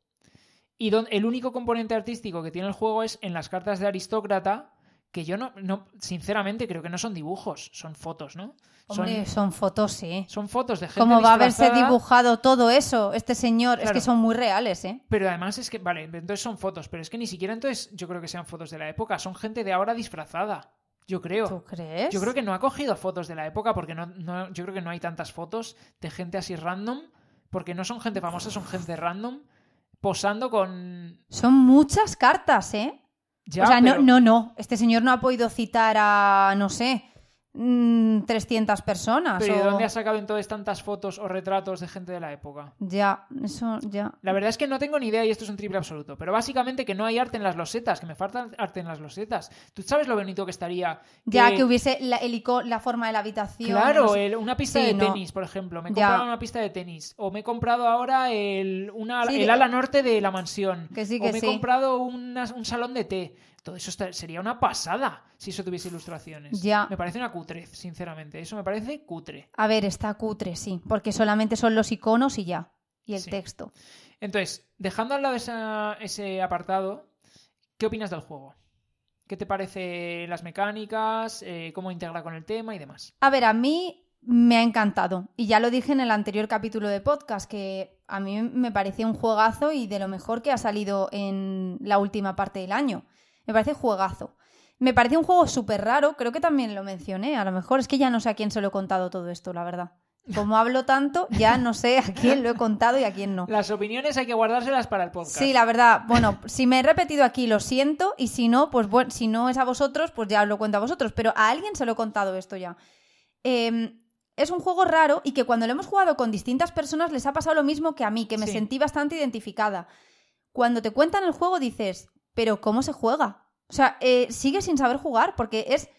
y don- el único componente artístico que tiene el juego es en las cartas de aristócrata, que yo no, no sinceramente creo que no son dibujos, son fotos, ¿no? Hombre, Son, son fotos, sí. son fotos de gente ¿Cómo va a haberse dibujado todo eso? Este señor, es que son muy reales, ¿eh? Pero además es que, vale, entonces son fotos, pero es que ni siquiera entonces yo creo que sean fotos de la época, son gente de ahora disfrazada, yo creo. ¿Tú crees? Yo creo que no ha cogido fotos de la época porque no, no- yo creo que no hay tantas fotos de gente así random, porque no son gente famosa, son gente random, posando con... Son muchas cartas, ¿eh? Ya, o sea, pero- no, no, no. Este señor no ha podido citar a, no sé, mm, 300 personas. Pero ¿y de o- dónde ha sacado entonces tantas fotos o retratos de gente de la época? Ya, eso, ya. La verdad es que no tengo ni idea y esto es un triple absoluto. Pero básicamente que no hay arte en las losetas, que me falta arte en las losetas. ¿Tú sabes lo bonito que estaría? Ya que hubiese la, el la forma de la habitación. Claro, el- una pista Sí, de no. tenis, por ejemplo. Me he Ya. comprado una pista de tenis. O me he comprado ahora el, una- Sí, el de- ala norte de la mansión. Que sí, o que me he comprado una- un salón de té. Todo eso está- sería una pasada si eso tuviese ilustraciones. Ya. Me parece una cutre, sinceramente. Eso me parece cutre. A ver, está cutre, sí. Porque solamente son los iconos y ya. Y el Sí. texto. Entonces, dejando al lado esa- ese apartado, ¿qué opinas del juego? ¿Qué te parece las mecánicas? eh, ¿Cómo integra con el tema y demás? A ver, a mí me ha encantado. Y ya lo dije en el anterior capítulo de podcast, que a mí me parecía un juegazo y de lo mejor que ha salido en la última parte del año. Me parece juegazo. Me parece un juego súper raro, creo que también lo mencioné. A lo mejor es que ya no sé a quién se lo he contado todo esto, la verdad. Como hablo tanto, ya no sé a quién lo he contado y a quién no. Las opiniones hay que guardárselas para el podcast. Sí, la verdad. Bueno, si me he repetido aquí, lo siento. Y si no, pues bueno, si no es a vosotros, pues ya os lo cuento a vosotros. Pero a alguien se lo he contado esto ya. Eh, es un juego raro y que cuando lo hemos jugado con distintas personas les ha pasado lo mismo que a mí, que me Sí. sentí bastante identificada. Cuando te cuentan el juego dices, pero ¿cómo se juega? O sea, eh, sigue sin saber jugar porque es,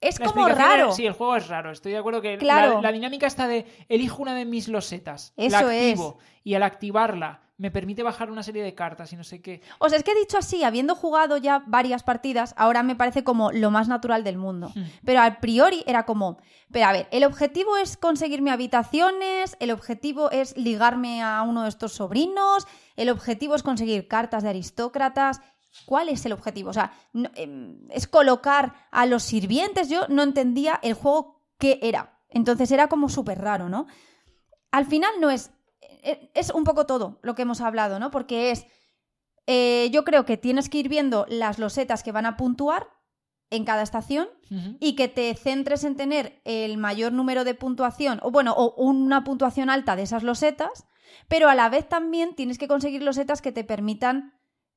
es La como raro. es- Sí, el juego es raro. Estoy de acuerdo que la- Claro. la, dinámica está de elijo una de mis losetas, la Eso activo y al activarla me permite bajar una serie de cartas y no sé qué. O sea, es que dicho así, habiendo jugado ya varias partidas, ahora me parece como lo más natural del mundo. Hmm. Pero al priori era como, pero a ver, el objetivo es conseguirme habitaciones, el objetivo es ligarme a uno de estos sobrinos, el objetivo es conseguir cartas de aristócratas. ¿Cuál es el objetivo? O sea, no- em, es colocar a los sirvientes. Yo no entendía el juego qué era. Entonces era como súper raro, ¿no? Al final no es. e- Es un poco todo lo que hemos hablado, ¿no? Porque es. eh, yo creo que tienes que ir viendo las losetas que van a puntuar en cada estación y que te centres en tener el mayor número de puntuación, o bueno, o una puntuación alta de esas losetas, pero a la vez también tienes que conseguir losetas que te permitan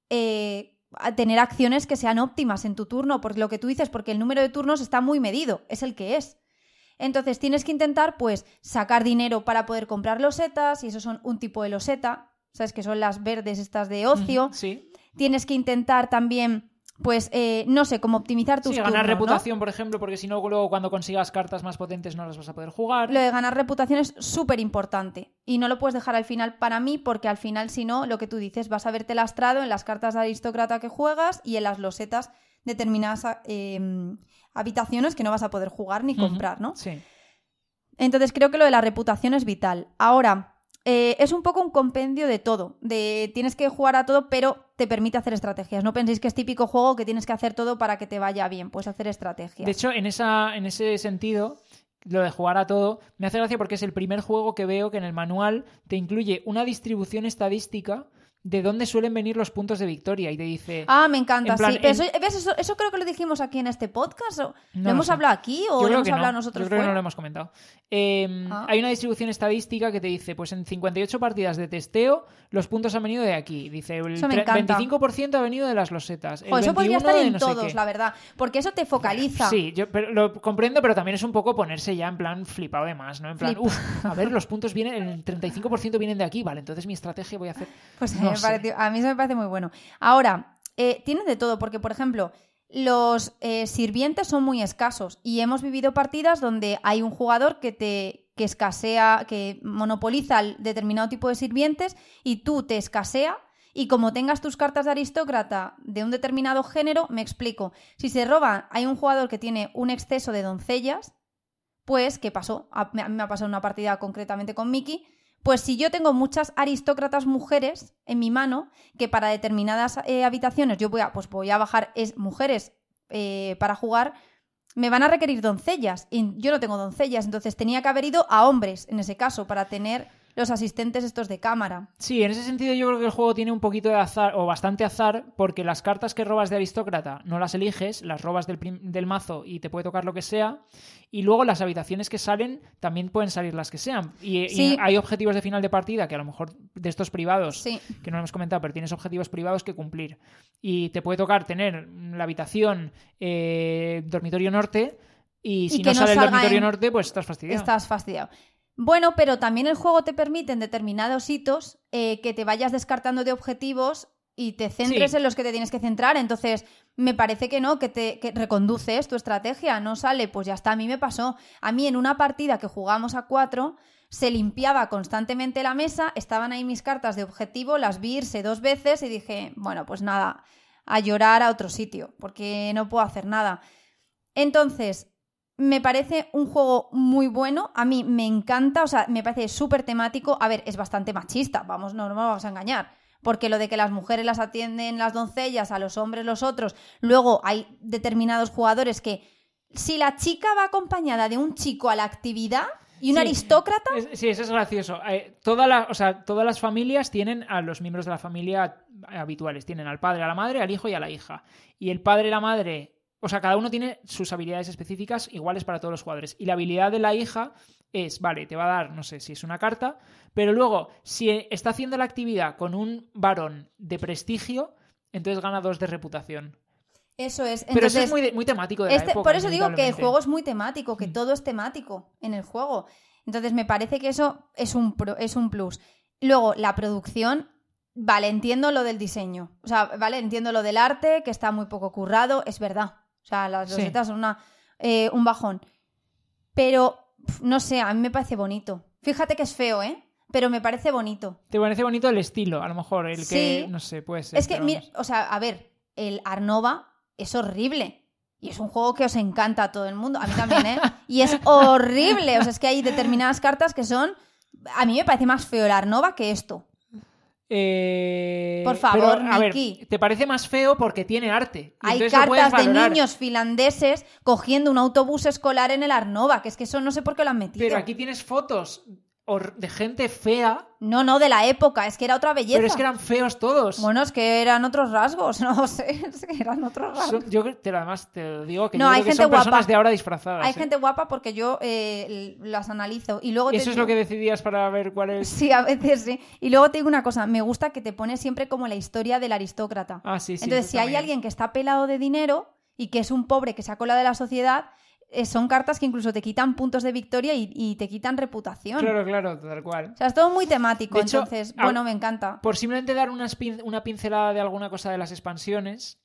eh, a tener acciones que sean óptimas en tu turno, por lo que tú dices, porque el número de turnos está muy medido, es el que es. Entonces tienes que intentar, pues, sacar dinero para poder comprar losetas, y eso son un tipo de loseta, ¿sabes? Que son las verdes estas de ocio. Sí. Tienes que intentar también, pues, eh, no sé, como optimizar tus Sí, ganar turnos, ¿no? reputación, por ejemplo, porque si no, luego cuando consigas cartas más potentes no las vas a poder jugar. Lo de ganar reputación es súper importante y no lo puedes dejar al final para mí porque al final si no, lo que tú dices, vas a verte lastrado en las cartas de aristócrata que juegas y en las losetas determinadas eh, habitaciones que no vas a poder jugar ni comprar, ¿no? Sí. Entonces creo que lo de la reputación es vital. Ahora, eh, es un poco un compendio de todo, tienes que jugar a todo, pero te permite hacer estrategias. No penséis que es típico juego que tienes que hacer todo para que te vaya bien, puedes hacer estrategias. De hecho, en, esa, en ese sentido, lo de jugar a todo, me hace gracia porque es el primer juego que veo que en el manual te incluye una distribución estadística de dónde suelen venir los puntos de victoria y te dice... Ah, me encanta, En plan, sí. Pero en- eso, ¿ves? Eso, eso creo que lo dijimos aquí en este podcast. ¿Lo lo hemos hablado aquí o lo hemos no. hablado nosotros Yo creo que no lo hemos comentado. Eh, Ah. Hay una distribución estadística que te dice, pues en 58 partidas de testeo, los puntos han venido de aquí. Dice, el Eso me tre- encanta. 25% ha venido de las losetas. el eso podría 21 estar en no todos, la verdad. Porque eso te focaliza. Sí, yo pero lo comprendo, pero también es un poco ponerse ya en plan flipado de más, ¿no? En plan, uff, a ver, los puntos vienen, el 35% vienen de aquí, vale, entonces mi estrategia voy a hacer... Pues No me pareció- a mí eso me parece muy bueno. Ahora, eh, tiene de todo, porque, por ejemplo, los eh, sirvientes son muy escasos y hemos vivido partidas donde hay un jugador que te que escasea, que monopoliza el determinado tipo de sirvientes y tú te escasea y como tengas tus cartas de aristócrata de un determinado género, me explico. Si se roba, hay un jugador que tiene un exceso de doncellas, pues, ¿qué pasó? A a mí me ha pasado una partida concretamente con Mickey. Pues si yo tengo muchas aristócratas mujeres en mi mano, que para determinadas eh, habitaciones yo voy a, pues voy a bajar es, mujeres eh, para jugar, me van a requerir doncellas. Y yo no tengo doncellas, entonces tenía que haber ido a hombres en ese caso para tener los asistentes estos de cámara. Sí, en ese sentido yo creo que el juego tiene un poquito de azar, o bastante azar, porque las cartas que robas de aristócrata no las eliges, las robas del, del mazo y te puede tocar lo que sea, y luego las habitaciones que salen también pueden salir las que sean. Y, hay objetivos de final de partida que a lo mejor de estos privados, Sí. que no lo hemos comentado, pero tienes objetivos privados que cumplir. Y te puede tocar tener la habitación eh, dormitorio norte, y si no no sale el dormitorio en- norte, pues estás fastidiado. Estás fastidiado. Bueno, pero también el juego te permite en determinados hitos eh, que te vayas descartando de objetivos y te centres Sí. en los que te tienes que centrar. Entonces, me parece que no, que te que reconduces tu estrategia. No sale, pues ya está, a mí me pasó. A mí en una partida que jugamos a cuatro, se limpiaba constantemente la mesa, estaban ahí mis cartas de objetivo, las vi irse dos veces y dije, bueno, pues nada, a llorar a otro sitio, porque no puedo hacer nada. Entonces, me parece un juego muy bueno. A mí me encanta, o sea, me parece súper temático. A ver, es bastante machista, vamos, no, no nos vamos a engañar. Porque lo de que las mujeres las atienden las doncellas, a los hombres los otros. Luego hay determinados jugadores que, si la chica va acompañada de un chico a la actividad y un Sí. aristócrata, Es- sí, eso es gracioso. Eh, toda la- o sea, todas las familias tienen a los miembros de la familia habituales. Tienen al padre, a la madre, al hijo y a la hija. Y el padre y la madre, o sea, cada uno tiene sus habilidades específicas iguales para todos los jugadores. Y la habilidad de la hija es, vale, te va a dar, no sé si es una carta, pero luego, si está haciendo la actividad con un varón de prestigio, entonces gana dos de reputación. eso es. pero eso es muy, temático de la Este- época, por eso digo que el juego es muy temático, que Mm. todo es temático en el juego. Entonces me parece que eso es un, pro- es un plus. Luego, la producción, vale, entiendo lo del diseño. O sea, vale, entiendo lo del arte, que está muy poco currado, es verdad. O sea, las Sí. losetas son una, eh, un bajón. Pero, no sé, a mí me parece bonito. Fíjate que es feo, ¿eh? Pero me parece bonito. Te parece bonito el estilo, a lo mejor, el que, Sí. no sé, puede ser. Es que, mira, o sea, a ver, el Arnova es horrible. Y es un juego que os encanta a todo el mundo. A mí también, ¿eh? Y es horrible. O sea, es que hay determinadas cartas que son. A mí me parece más feo el Arnova que esto. Eh, Por favor, pero, a ver, Miki. te parece más feo porque tiene arte. y Hay cartas de niños finlandeses cogiendo un autobús escolar en el Arnova, que es que eso no sé por qué lo han metido. Pero aquí tienes fotos de gente fea, No, no, de la época, es que era otra belleza. pero es que eran feos todos. Bueno, es que eran otros rasgos, no sé, es que eran otros rasgos. Son- yo creo- te, además te lo digo que No, yo hay creo que gente son personas guapa. de ahora disfrazadas. Hay ¿eh? gente guapa porque yo eh, las analizo y luego ¿Y te eso es lo que decidías para ver cuál es? Sí, a veces sí. Y luego te digo una cosa, me gusta que te pone siempre como la historia del aristócrata. Ah, sí, sí. Entonces, si hay alguien que está pelado de dinero y que es un pobre que se ha colado de la sociedad, son cartas que incluso te quitan puntos de victoria y, y te quitan reputación. Claro, claro, tal cual. O sea, es todo muy temático, hecho, entonces, a- bueno, me encanta. Por simplemente dar pin- una pincelada de alguna cosa de las expansiones,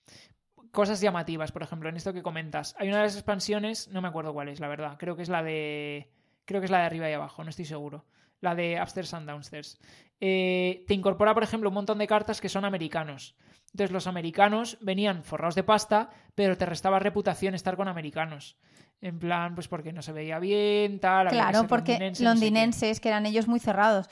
cosas llamativas, por ejemplo, en esto que comentas. Hay una de las expansiones, no me acuerdo cuál es, la verdad. Creo que es la de. Creo que es la de arriba y abajo, no estoy seguro. La de Upstairs and Downstairs. Eh, te incorpora, por ejemplo, un montón de cartas que son americanos. Entonces, los americanos venían forrados de pasta, pero te restaba reputación estar con americanos. En plan, pues porque no se veía bien, tal. había que Claro, ser porque londinense, no sé qué. londinenses, que eran ellos muy cerrados.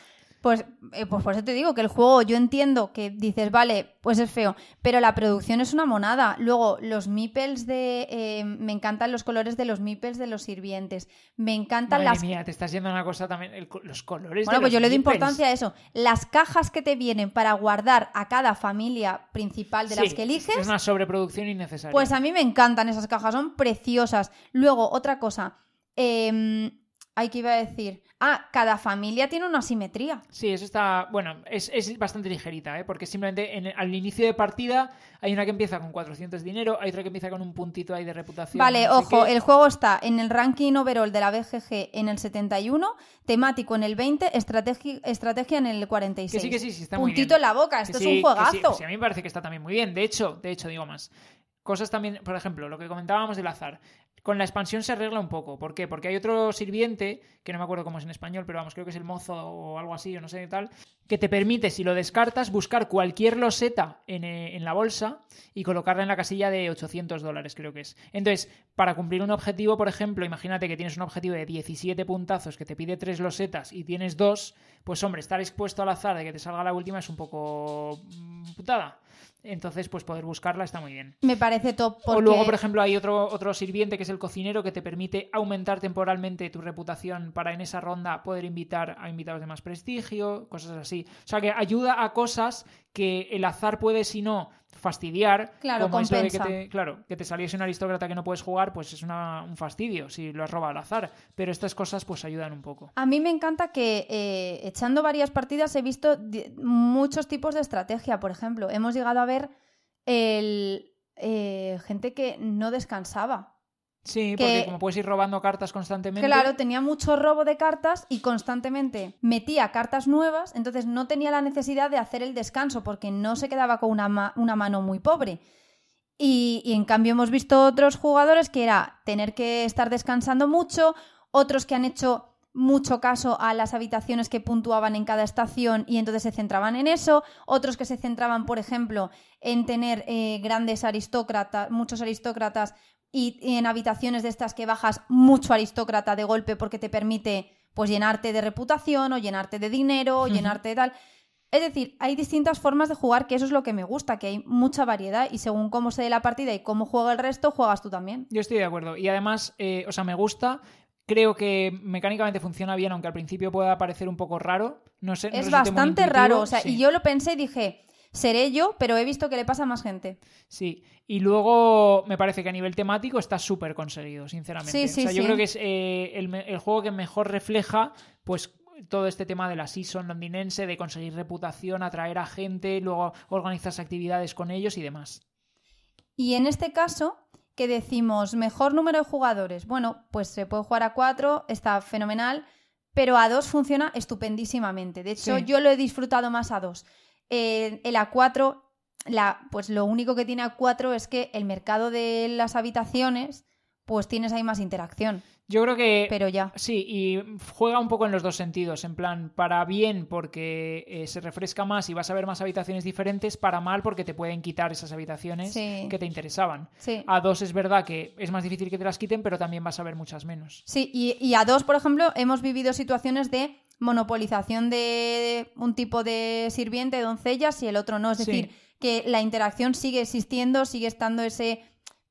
Pues, eh, pues por eso te digo que el juego, yo entiendo que dices, vale, pues es feo, pero la producción es una monada. Luego, los meeples de. eh, me encantan los colores de los meeples de los sirvientes. Me encantan Madre las. mía, te estás yendo a una cosa también. el los colores. Bueno, de pues los yo le doy importancia a eso. Las cajas que te vienen para guardar a cada familia principal de las que eliges. Es una sobreproducción innecesaria. Pues a mí me encantan esas cajas, son preciosas. Luego, otra cosa. Eh, ay, ¿qué iba a decir? Ah, cada familia tiene una simetría. Sí, eso está. Bueno, es, es bastante ligerita, ¿eh? Porque simplemente en- al inicio de partida hay una que empieza con 400 de dinero, hay otra que empieza con un puntito ahí de reputación. Vale, no ojo, el juego está en el ranking overall de la BGG en el 71, temático en el 20, estrategia, estrategia en el 46. Que sí, que sí, sí, está muy Puntito bien. en la boca, Que esto sí, es un que juegazo. sí, sí, a mí me parece que está también muy bien. De hecho, de hecho, digo más. Cosas también, por ejemplo, lo que comentábamos del azar. Con la expansión se arregla un poco. ¿Por qué? Porque hay otro sirviente, que no me acuerdo cómo es en español, pero vamos, creo que es el mozo o algo así, o no sé qué tal, que te permite, si lo descartas, buscar cualquier loseta en, eh, en la bolsa y colocarla en la casilla de 800 dólares, creo que es. Entonces, para cumplir un objetivo, por ejemplo, imagínate que tienes un objetivo de 17 puntazos que te pide tres losetas y tienes dos, pues hombre, estar expuesto al azar de que te salga la última es un poco mm, putada. Entonces, pues poder buscarla está muy bien. Me parece top. Porque... O luego, por ejemplo, hay otro, otro sirviente que es el cocinero que te permite aumentar temporalmente tu reputación para en esa ronda poder invitar a invitados de más prestigio, cosas así. O sea que ayuda a cosas que el azar puede, si no, fastidiar. Claro, como de que te, claro, que te saliese un aristócrata que no puedes jugar, pues es una- un fastidio si lo has robado al azar. Pero estas cosas pues ayudan un poco. A mí me encanta que eh, echando varias partidas he visto muchos tipos de estrategia. Por ejemplo, hemos llegado a ver el, eh, gente que no descansaba. Sí, Que- porque como puedes ir robando cartas constantemente. Claro, tenía mucho robo de cartas y constantemente metía cartas nuevas, entonces no tenía la necesidad de hacer el descanso porque no se quedaba con una, ma- una mano muy pobre. Y, y en cambio hemos visto otros jugadores que era tener que estar descansando mucho, otros que han hecho mucho caso a las habitaciones que puntuaban en cada estación y entonces se centraban en eso, otros que se centraban, por ejemplo, en tener eh, grandes aristócratas, muchos aristócratas y, en habitaciones de estas que bajas mucho aristócrata de golpe porque te permite pues llenarte de reputación o llenarte de dinero o llenarte de tal. Es decir, hay distintas formas de jugar, que eso es lo que me gusta, que hay mucha variedad y según cómo se dé la partida y cómo juega el resto, juegas tú también. Yo estoy de acuerdo. Y además, eh, o sea, me gusta. Creo que mecánicamente funciona bien, aunque al principio pueda parecer un poco raro. No sé. es bastante raro, o sea, Sí, y yo lo pensé y dije, seré yo, pero he visto que le pasa a más gente. Sí. Y luego me parece que a nivel temático está súper conseguido, sinceramente. Sí, sí, o sea, yo sí. creo que es eh, el, el juego que mejor refleja, pues todo este tema de la season londinense, de conseguir reputación, atraer a gente, luego organizas actividades con ellos y demás. Y en este caso, que decimos mejor número de jugadores, bueno, pues se puede jugar a cuatro, está fenomenal, pero a dos funciona estupendísimamente. De hecho, Sí. yo lo he disfrutado más a dos. Eh, el A4, la, pues lo único que tiene A4 es que el mercado de las habitaciones, pues tienes ahí más interacción, Yo creo que pero ya. Sí, y juega un poco en los dos sentidos, en plan, para bien porque eh, se refresca más y vas a ver más habitaciones diferentes, para mal porque te pueden quitar esas habitaciones Sí. que te interesaban. Sí. A dos es verdad que es más difícil que te las quiten, pero también vas a ver muchas menos. Sí, y, y a dos, por ejemplo, hemos vivido situaciones de monopolización de un tipo de sirviente, doncellas, y el otro no. Es Sí. decir, que la interacción sigue existiendo, sigue estando ese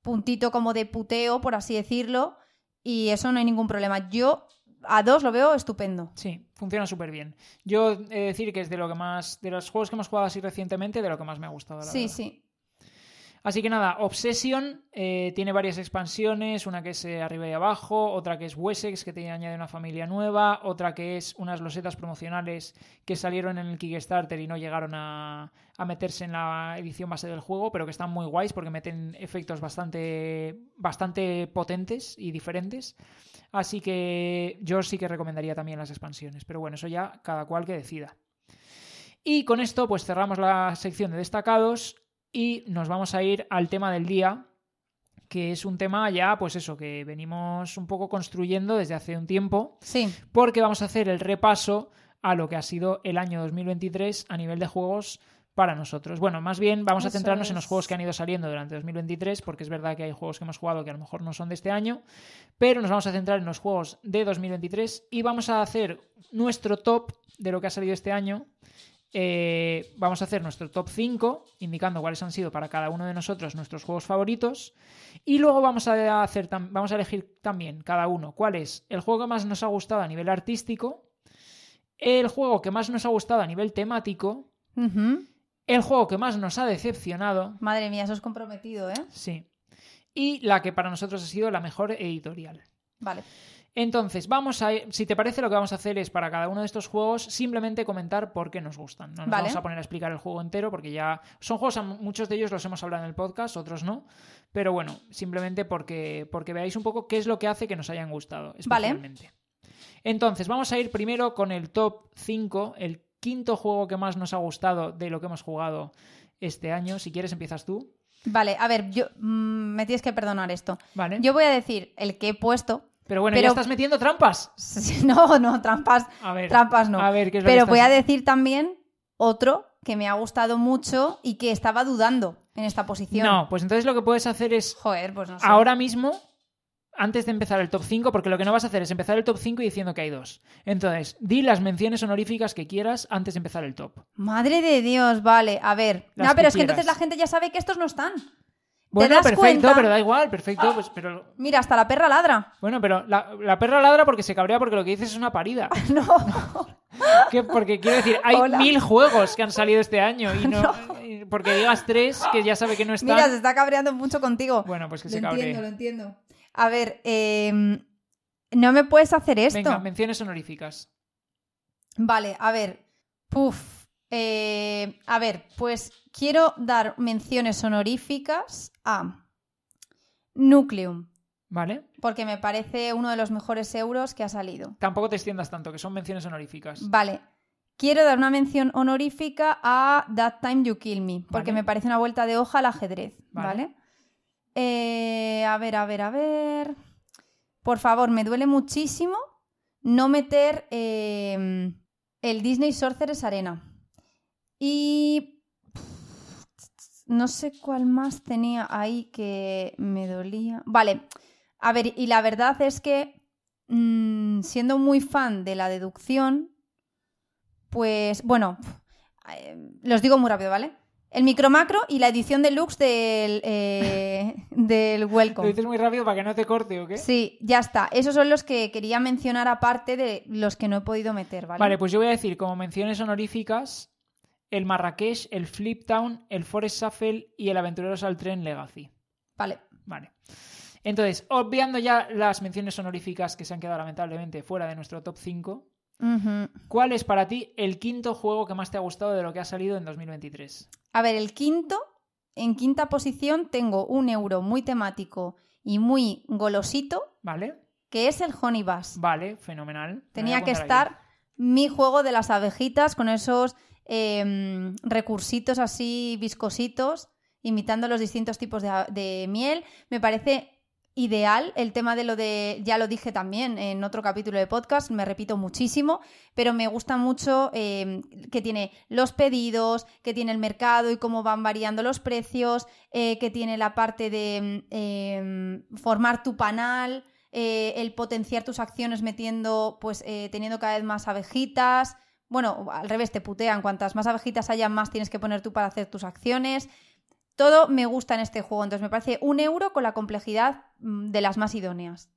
puntito como de puteo, por así decirlo, y eso no hay ningún problema. Yo a dos lo veo estupendo. Sí, funciona súper bien. Yo he de decir que es de lo que más, de los juegos que hemos jugado así recientemente, de lo que más me ha gustado. La sí, verdad. sí. Así que nada, Obsession eh, tiene varias expansiones, una que es eh, arriba y abajo, otra que es Wessex, que te añade una familia nueva, otra que es unas losetas promocionales que salieron en el Kickstarter y no llegaron a, a meterse en la edición base del juego, pero que están muy guays porque meten efectos bastante, bastante potentes y diferentes. Así que yo sí que recomendaría también las expansiones, pero bueno, eso ya cada cual que decida. Y con esto pues cerramos la sección de destacados y nos vamos a ir al tema del día, que es un tema ya, pues eso, que venimos un poco construyendo desde hace un tiempo, Sí, porque vamos a hacer el repaso a lo que ha sido el año 2023 a nivel de juegos para nosotros. Bueno, más bien vamos a centrarnos en los juegos que han ido saliendo durante 2023, porque es verdad que hay juegos que hemos jugado que a lo mejor no son de este año, pero nos vamos a centrar en los juegos de 2023 y vamos a hacer nuestro top de lo que ha salido este año. Eh, vamos a hacer nuestro top 5, indicando cuáles han sido para cada uno de nosotros nuestros juegos favoritos. Y luego vamos a, hacer vamos a elegir también cada uno cuál es el juego que más nos ha gustado a nivel artístico, el juego que más nos ha gustado a nivel temático, el juego que más nos ha decepcionado, Madre mía, eso es comprometido, ¿eh? sí, y la que para nosotros ha sido la mejor editorial. Vale. Entonces, vamos a, si te parece, lo que vamos a hacer es para cada uno de estos juegos simplemente comentar por qué nos gustan. No nos Vale. vamos a poner a explicar el juego entero porque ya son juegos, muchos de ellos los hemos hablado en el podcast, otros no. Pero bueno, simplemente porque, porque veáis un poco qué es lo que hace que nos hayan gustado Vale. especialmente. Entonces, vamos a ir primero con el top 5, el quinto juego que más nos ha gustado de lo que hemos jugado este año. Si quieres, empiezas tú. Vale, a ver, yo mm, me tienes que perdonar esto. Vale. Yo voy a decir el que he puesto. Pero bueno, pero- ya estás metiendo trampas. No, no, trampas. A ver. Trampas no. A ver, ¿qué es lo Pero que voy a decir también otro que me ha gustado mucho y que estaba dudando en esta posición. No, pues entonces lo que puedes hacer es Joder, pues no sé. ahora mismo, antes de empezar el top 5, porque lo que no vas a hacer es empezar el top 5 y diciendo que hay dos. Entonces, di las menciones honoríficas que quieras antes de empezar el top. Madre de Dios, vale. A ver. Las no, pero es que entonces la gente ya sabe que estos no están. Bueno, perfecto, cuenta? pero da igual, perfecto. Pues, pero, Mira, hasta la perra ladra. bueno, pero la, la perra ladra porque se cabrea porque lo que dices es una parida. No. Que- porque quiero decir, hay Hola. mil juegos que han salido este año y no, porque digas tres que ya sabe que no están. Mira, se está cabreando mucho contigo. Bueno, pues que lo se entiendo, cabree. lo entiendo. A ver, eh, no me puedes hacer esto. Venga, menciones honoríficas. Vale, a ver. Puf. Eh, a ver, pues quiero dar menciones honoríficas a Nucleum, ¿Vale? porque me parece uno de los mejores euros que ha salido. Tampoco te extiendas tanto, que son menciones honoríficas. Vale. Quiero dar una mención honorífica a That Time You Kill Me, porque Vale. me parece una vuelta de hoja al ajedrez. Vale. ¿Vale? Eh, a ver, a ver, a ver. Por favor, me duele muchísimo no meter eh, el Disney Sorcerers Arena. Y. No sé cuál más tenía ahí que me dolía. Vale. A ver, y la verdad es que, mm, siendo muy fan de la deducción, pues, bueno, eh, los digo muy rápido, ¿vale? El micro macro y la edición deluxe del, eh, del Lo Welcome. dices muy rápido para que no te corte, ¿o qué? Sí, ya está. Esos son los que quería mencionar aparte de los que no he podido meter, ¿vale? Vale, pues yo voy a decir como menciones honoríficas el Marrakech, el Flip Town, el Forest Shuffle y el Aventureros al Tren Legacy. Vale. Vale. Entonces, obviando ya las menciones honoríficas que se han quedado lamentablemente fuera de nuestro top 5, Ujú. ¿cuál es para ti el quinto juego que más te ha gustado de lo que ha salido en 2023? A ver, el quinto, en quinta posición tengo un euro muy temático y muy golosito, ¿Vale? que es el Honey. Vale, fenomenal. Tenía que aquí. estar mi juego de las abejitas con esos em, recursitos así viscositos, imitando los distintos tipos de, miel. Me parece ideal el tema de lo de, ya lo dije también en otro capítulo de podcast, me repito muchísimo, pero me gusta mucho em, que tiene los pedidos, que tiene el mercado y cómo van variando los precios, eh, que tiene la parte de em, formar tu panal, eh, el potenciar tus acciones metiendo, pues eh, teniendo cada vez más abejitas. Bueno, al revés, te putean. Cuantas más abejitas haya, más tienes que poner tú para hacer tus acciones. Todo me gusta en este juego. Entonces me parece un euro con la complejidad mm, de las más idóneas.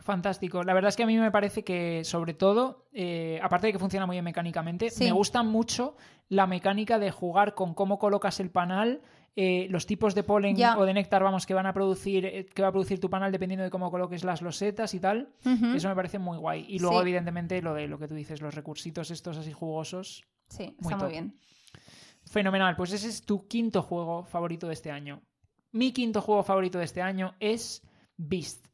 Fantástico. La verdad es que a mí me parece que, sobre todo, eh, aparte de que funciona muy bien mecánicamente, Sí. me gusta mucho la mecánica de jugar con cómo colocas el panal, eh, los tipos de polen o de néctar, vamos, que van a producir, eh, que va a producir tu panal dependiendo de cómo coloques las losetas y tal. Eso me parece muy guay. Y luego, Sí. evidentemente, lo de lo que tú dices, los recursitos estos así jugosos. Sí, Muy está top. muy bien. Fenomenal. Pues ese es tu quinto juego favorito de este año. Mi quinto juego favorito de este año es Beast.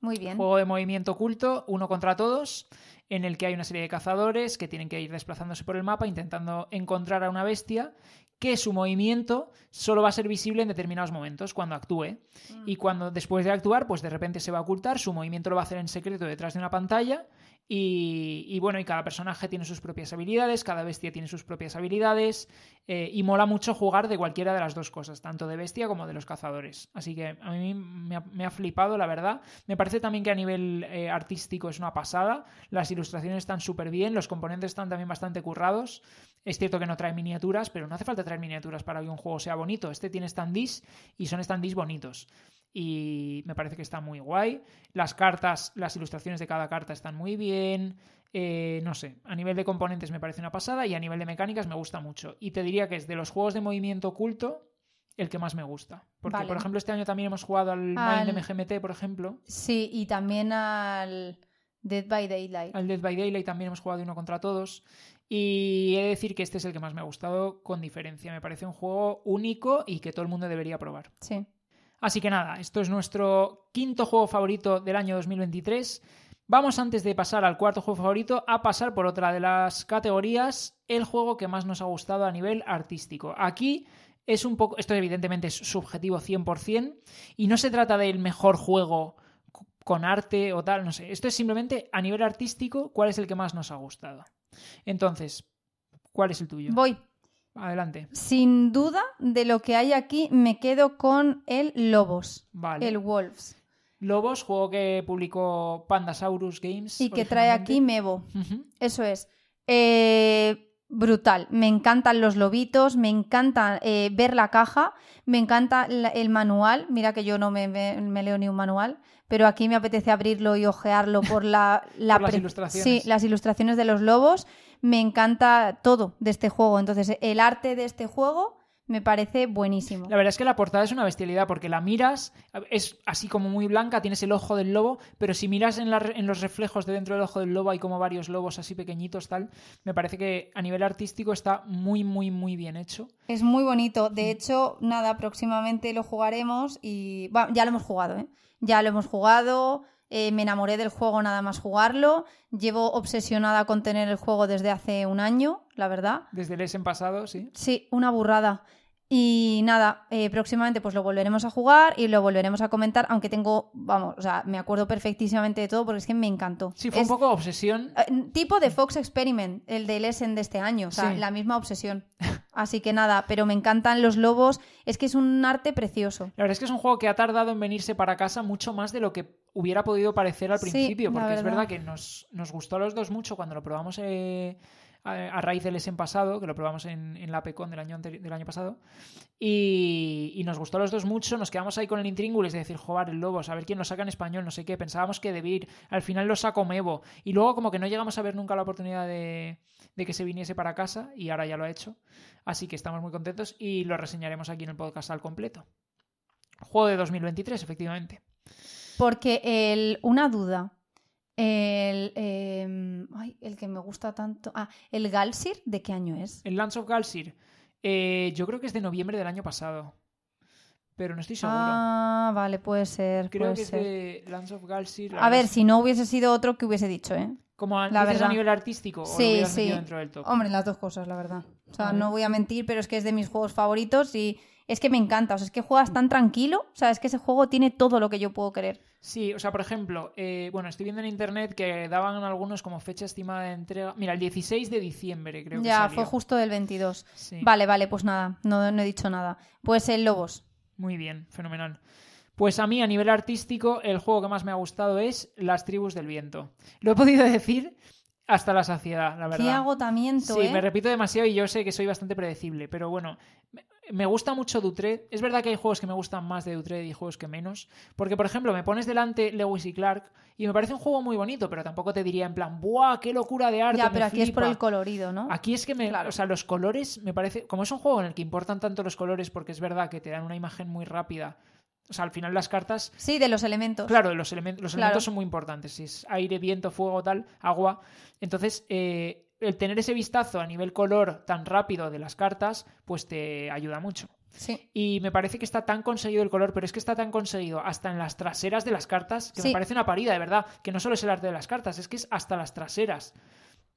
Muy bien. Juego de movimiento oculto, uno contra todos, en el que hay una serie de cazadores que tienen que ir desplazándose por el mapa intentando encontrar a una bestia que su movimiento solo va a ser visible en determinados momentos cuando actúe. Y cuando después de actuar, pues de repente se va a ocultar, su movimiento lo va a hacer en secreto detrás de una pantalla. Y, y bueno, y cada personaje tiene sus propias habilidades, cada bestia tiene sus propias habilidades. eh, y mola mucho jugar de cualquiera de las dos cosas, tanto de bestia como de los cazadores. Así que a mí me ha, me ha flipado, la verdad. Me parece también que a nivel eh, artístico es una pasada. Las ilustraciones están súper bien, los componentes están también bastante currados. Es cierto que no trae miniaturas, pero no hace falta traer miniaturas para que un juego sea bonito. Este tiene standees y son standees bonitos. Y me parece que está muy guay. Las cartas, las ilustraciones de cada carta están muy bien. Eh, no sé, a nivel de componentes me parece una pasada y a nivel de mecánicas me gusta mucho. Y te diría que es de los juegos de movimiento oculto el que más me gusta. Porque, Vale. por ejemplo, este año también hemos jugado al, Al- Mind MGMT, por ejemplo. Sí, y también al Dead by Daylight. Al Dead by Daylight también hemos jugado de uno contra todos. Y he de decir que este es el que más me ha gustado con diferencia. Me parece un juego único y que todo el mundo debería probar. Sí. Así que nada, esto es nuestro quinto juego favorito del año 2023. Vamos antes de pasar al cuarto juego favorito a pasar por otra de las categorías, el juego que más nos ha gustado a nivel artístico. Aquí es un poco, esto evidentemente es subjetivo 100% y no se trata del mejor juego con arte o tal, no sé. Esto es simplemente a nivel artístico cuál es el que más nos ha gustado. Entonces, ¿cuál es el tuyo? Voy. Adelante. Sin duda, de lo que hay aquí, me quedo con el Lobos, Vale. el Wolves. Lobos, juego que publicó Pandasaurus Games. Y que trae aquí Mevo. Eso es. Eh, brutal. Me encantan los lobitos, me encanta eh, ver la caja, me encanta la- el manual. Mira que yo no me, me- me leo ni un manual, pero aquí me apetece abrirlo y ojearlo por la, la Por las ilustraciones. Sí, las ilustraciones de los lobos. Me encanta todo de este juego. Entonces, el arte de este juego me parece buenísimo. La verdad es que la portada es una bestialidad porque la miras, es así como muy blanca, tienes el ojo del lobo, pero si miras en, la en los reflejos de dentro del ojo del lobo hay como varios lobos así pequeñitos, tal. Me parece que a nivel artístico está muy, muy, muy bien hecho. Es muy bonito. De hecho, nada, próximamente lo jugaremos y bueno, ya lo hemos jugado, ¿eh? Ya lo hemos jugado. eh, me enamoré del juego nada más jugarlo. Llevo obsesionada con tener el juego desde hace un año, la verdad. Desde el en pasado, sí. Sí, una burrada. Y nada, eh, próximamente pues lo volveremos a jugar y lo volveremos a comentar, aunque tengo, vamos, o sea, me acuerdo perfectísimamente de todo porque es que me encantó. Sí, fue Es- un poco obsesión. eh, Tipo de Fox Experiment, el del Essen de este año, o sea, Sí. la misma obsesión. Así que nada, pero me encantan los lobos, es que es un arte precioso. La verdad es que es un juego que ha tardado en venirse para casa mucho más de lo que hubiera podido parecer al principio, porque es verdad. verdad que nos, nos gustó a los dos mucho cuando lo probamos eh, a, raíz del en pasado, que lo probamos en, en la PECON del año, del año pasado, y, y nos gustó a los dos mucho, nos quedamos ahí con el intríngulis de decir, joder, el lobo, a ver quién lo saca en español, no sé qué, pensábamos que Debir, al final lo sacó Mevo, y luego como que no llegamos a ver nunca la oportunidad de, de que se viniese para casa, y ahora ya lo ha hecho, así que estamos muy contentos y lo reseñaremos aquí en el podcast al completo. Juego de 2023, efectivamente. Porque el, una duda, el, eh, ay, el que me gusta tanto, ah, el Galsir, ¿de qué año es? El Lance of Galsir, eh, yo creo que es de noviembre del año pasado, pero no estoy seguro. Ah, vale, puede ser, creo puede que es de Lance of Galsir. A ver, si no hubiese sido otro que hubiese dicho, ¿eh? Como a, la nivel artístico o lo Sí, sí. dentro del top. Hombre, las dos cosas, la verdad. O sea, no voy a mentir, pero es que es de mis juegos favoritos y es que me encanta. O sea, es que juegas tan tranquilo. O sea, es que ese juego tiene todo lo que yo puedo querer. Sí, o sea, por ejemplo, eh, bueno, estoy viendo en internet que daban algunos como fecha estimada de entrega. Mira, el 16 de diciembre creo que ya, salió. fue justo del 22. Sí. Vale, vale, pues nada, no, no he dicho nada. Pues el Lobos. Muy bien, fenomenal. Pues a mí, a nivel artístico, el juego que más me ha gustado es Las Tribus del Viento. Lo he podido decir hasta la saciedad, la verdad. Qué agotamiento, Sí, ¿eh? me repito demasiado y yo sé que soy bastante predecible, pero bueno, me gusta mucho Dutred. Es verdad que hay juegos que me gustan más de Dutred y juegos que menos. Porque, por ejemplo, me pones delante Lewis y Clark y me parece un juego muy bonito, pero tampoco te diría en plan, ¡buah, qué locura de arte! Ya, me pero aquí es por flipa". el colorido, ¿no? Aquí es que me. Claro. O sea, los colores me parece. Como es un juego en el que importan tanto los colores, porque es verdad que te dan una imagen muy rápida. O sea, al final las cartas. Sí, de los elementos. Claro, los, elementos los Claro. elementos son muy importantes. Si es aire, viento, fuego, tal, agua. Entonces, eh, el tener ese vistazo a nivel color tan rápido de las cartas, pues te ayuda mucho. Sí. Y me parece que está tan conseguido el color, pero es que está tan conseguido hasta en las traseras de las cartas, que Sí. me parece una parida, de verdad. Que no solo es el arte de las cartas, es que es hasta las traseras.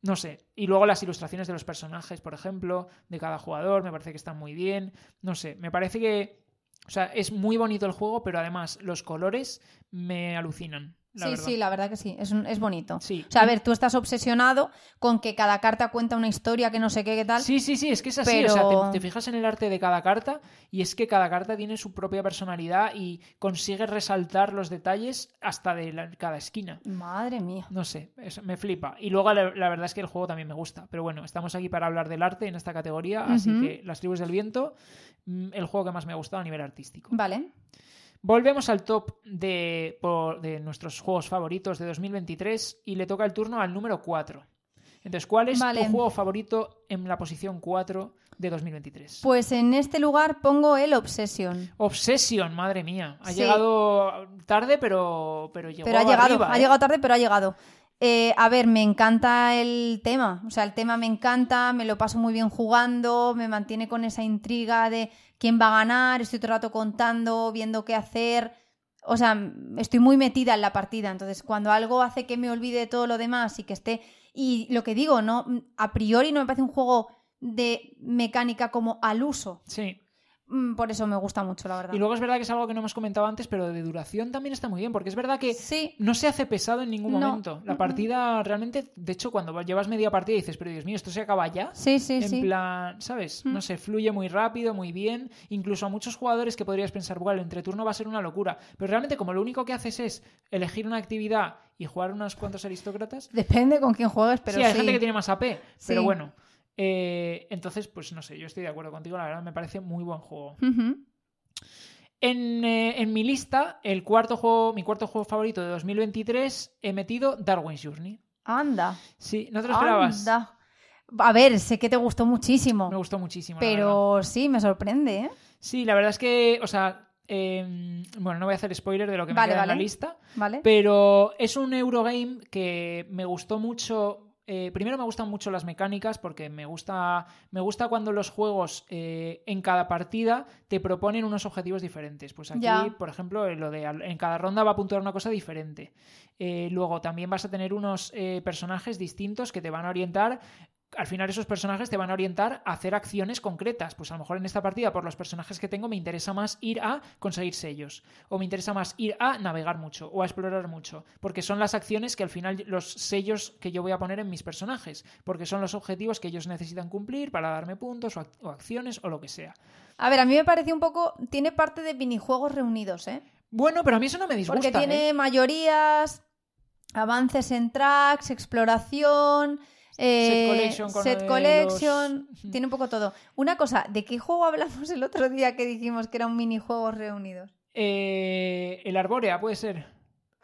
No sé. Y luego las ilustraciones de los personajes, por ejemplo, de cada jugador, me parece que están muy bien. No sé, me parece que. O sea, es muy bonito el juego, pero además los colores me alucinan. La sí, verdad. sí, la verdad que sí, es, un- es bonito. Sí. O sea, a ver, tú estás obsesionado con que cada carta cuenta una historia que no sé qué, qué tal. Sí, sí, sí, es que es así. Pero- O sea, te, te fijas en el arte de cada carta y es que cada carta tiene su propia personalidad y consigue resaltar los detalles hasta de la- cada esquina. Madre mía. No sé, eso me flipa. Y luego la, la verdad es que el juego también me gusta. Pero bueno, estamos aquí para hablar del arte en esta categoría, así que Las Tribus del Viento, mm, el juego que más me ha gustado a nivel artístico. Vale. Volvemos al top de, por- de nuestros juegos favoritos de 2023 y le toca el turno al número 4. Entonces, ¿cuál es Vale. tu juego favorito en la posición 4 de 2023? Pues en este lugar pongo el Obsession. Obsession, madre mía. Ha Sí. llegado tarde, pero, pero llegó Pero ha llegado, ha ¿eh? llegado tarde, pero ha llegado. Eh, a ver, me encanta el tema. O sea, el tema me encanta, me lo paso muy bien jugando, me mantiene con esa intriga de quién va a ganar, estoy todo el rato contando, viendo qué hacer. O sea, estoy muy metida en la partida. Entonces, cuando algo hace que me olvide de todo lo demás y que esté. Y lo que digo, ¿no? A priori no me parece un juego de mecánica como al uso. Sí. Mm, Por eso me gusta mucho, la verdad. Y luego es verdad que es algo que no hemos comentado antes, pero de duración también está muy bien, porque es verdad que Sí, no se hace pesado en ningún No. momento. La partida realmente, de hecho, cuando llevas media partida dices, pero Dios mío, esto se acaba ya. sí, sí, en sí. plan, ¿sabes? Mm. No sé, fluye muy rápido, muy bien. Incluso a muchos jugadores que podrías pensar, bueno, el entreturno va a ser una locura. Pero realmente, como lo único que haces es elegir una actividad y jugar unos cuantos aristócratas, Depende con quién juegues, pero sí, hay sí. gente que tiene más AP. Pero bueno. Eh, entonces, pues no sé, yo estoy de acuerdo contigo, la verdad me parece muy buen juego. En, eh, en mi lista, el cuarto juego, mi cuarto juego favorito de 2023, he metido Darwin's Journey. Anda. Sí, ¿no te lo esperabas? Anda. A ver, sé que te gustó muchísimo, Me gustó muchísimo. pero sí, me sorprende, ¿eh? Sí, la verdad es que, o sea, eh, bueno, no voy a hacer spoiler de lo que me Vale, queda en la lista, ¿Vale? pero es un Eurogame que me gustó mucho. Eh, primero me gustan mucho las mecánicas porque me gusta, me gusta cuando los juegos eh, en cada partida te proponen unos objetivos diferentes. Pues aquí, Ya. por ejemplo, eh, lo de en cada ronda va a puntuar una cosa diferente. Eh, luego también vas a tener unos personajes distintos que te van a orientar al final esos personajes te van a orientar a hacer acciones concretas. Pues a lo mejor en esta partida, por los personajes que tengo, me interesa más ir a conseguir sellos. O me interesa más ir a navegar mucho o a explorar mucho. Porque son las acciones que al final, los sellos que yo voy a poner en mis personajes. Porque son los objetivos que ellos necesitan cumplir para darme puntos o, ac- o acciones o lo que sea. A ver, a mí me parece un poco. Tiene parte de minijuegos reunidos, ¿eh? Bueno, pero a mí eso no me disgusta. Porque tiene ¿eh? mayorías, avances en tracks, exploración. Eh, collection con set de collection, los- tiene un poco todo. Una cosa, ¿de qué juego hablamos el otro día que dijimos que eran minijuegos reunidos? Eh, el Arbórea, puede ser.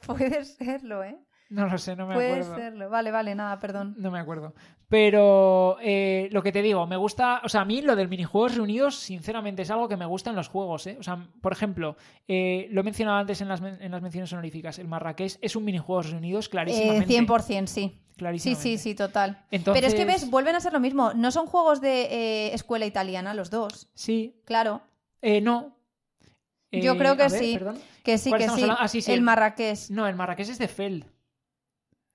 Puede serlo, ¿eh? No lo sé, no me Puede acuerdo. serlo. Vale, vale, nada, perdón. No me acuerdo. Pero eh, lo que te digo, me gusta. O sea, a mí lo del minijuegos reunidos, sinceramente, es algo que me gusta en los juegos. ¿eh? O sea, por ejemplo, eh, lo he mencionado antes en las, en las menciones honoríficas. El Marrakech es un minijuegos reunidos Eh, clarísimamente. 100%, sí. Sí, clarísimamente. sí, sí, total. Entonces- Pero es que ves, vuelven a ser lo mismo. No son juegos de eh, escuela italiana, los dos. Sí. Claro. Eh, no. Yo Eh, creo que ver, sí. perdón. Que sí, ¿Cuál que sí. hablando? Ah, sí, sí, el el- Marrakech. No, el Marrakech es de Feld.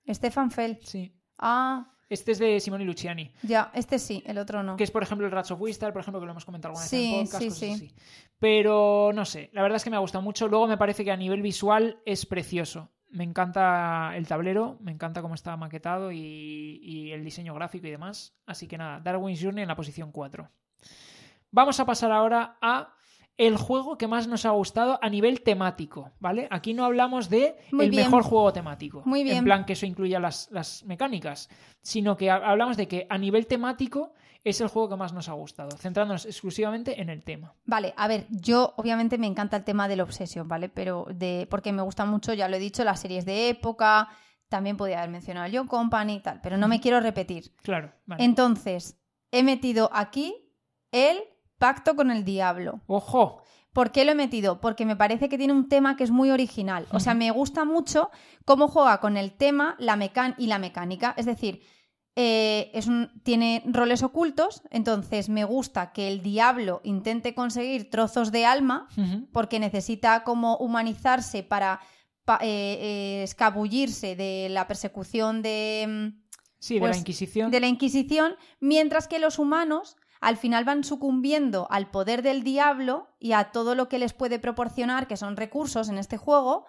Stefan Feld. Sí. Ah, Este es de Simone Luciani. ya. Este sí, el otro no. Que es, por ejemplo, el Rats of Wistar, por ejemplo, que lo hemos comentado alguna vez Sí, en podcast, sí, cosas sí. así. Pero no sé, la verdad es que me ha gustado mucho. Luego me parece que a nivel visual es precioso. Me encanta el tablero, me encanta cómo está maquetado y, y el diseño gráfico y demás. Así que nada, Darwin's Journey en la posición 4. Vamos a pasar ahora a el juego que más nos ha gustado a nivel temático, ¿vale? Aquí no hablamos de Muy el bien. mejor juego temático. Muy bien. En plan que eso incluya las, las mecánicas, sino que ha- hablamos de que a nivel temático es el juego que más nos ha gustado, centrándonos exclusivamente en el tema. Vale, a ver, yo obviamente me encanta el tema del Obsession, ¿vale? Pero de. porque me gusta mucho, ya lo he dicho, las series de época. También podía haber mencionado el John Company y tal, pero no me quiero repetir. Claro, vale. Entonces, he metido aquí el pacto con el diablo. ¡Ojo! ¿Por qué lo he metido? Porque me parece que tiene un tema que es muy original. O sea, me gusta mucho cómo juega con el tema la mecan y la mecánica. Es decir, eh, es un- tiene roles ocultos, entonces me gusta que el diablo intente conseguir trozos de alma porque necesita como humanizarse para pa- eh, eh, escabullirse de la persecución de... mm, de Pues, la Inquisición. de la Inquisición, mientras que los humanos al final van sucumbiendo al poder del diablo y a todo lo que les puede proporcionar, que son recursos en este juego,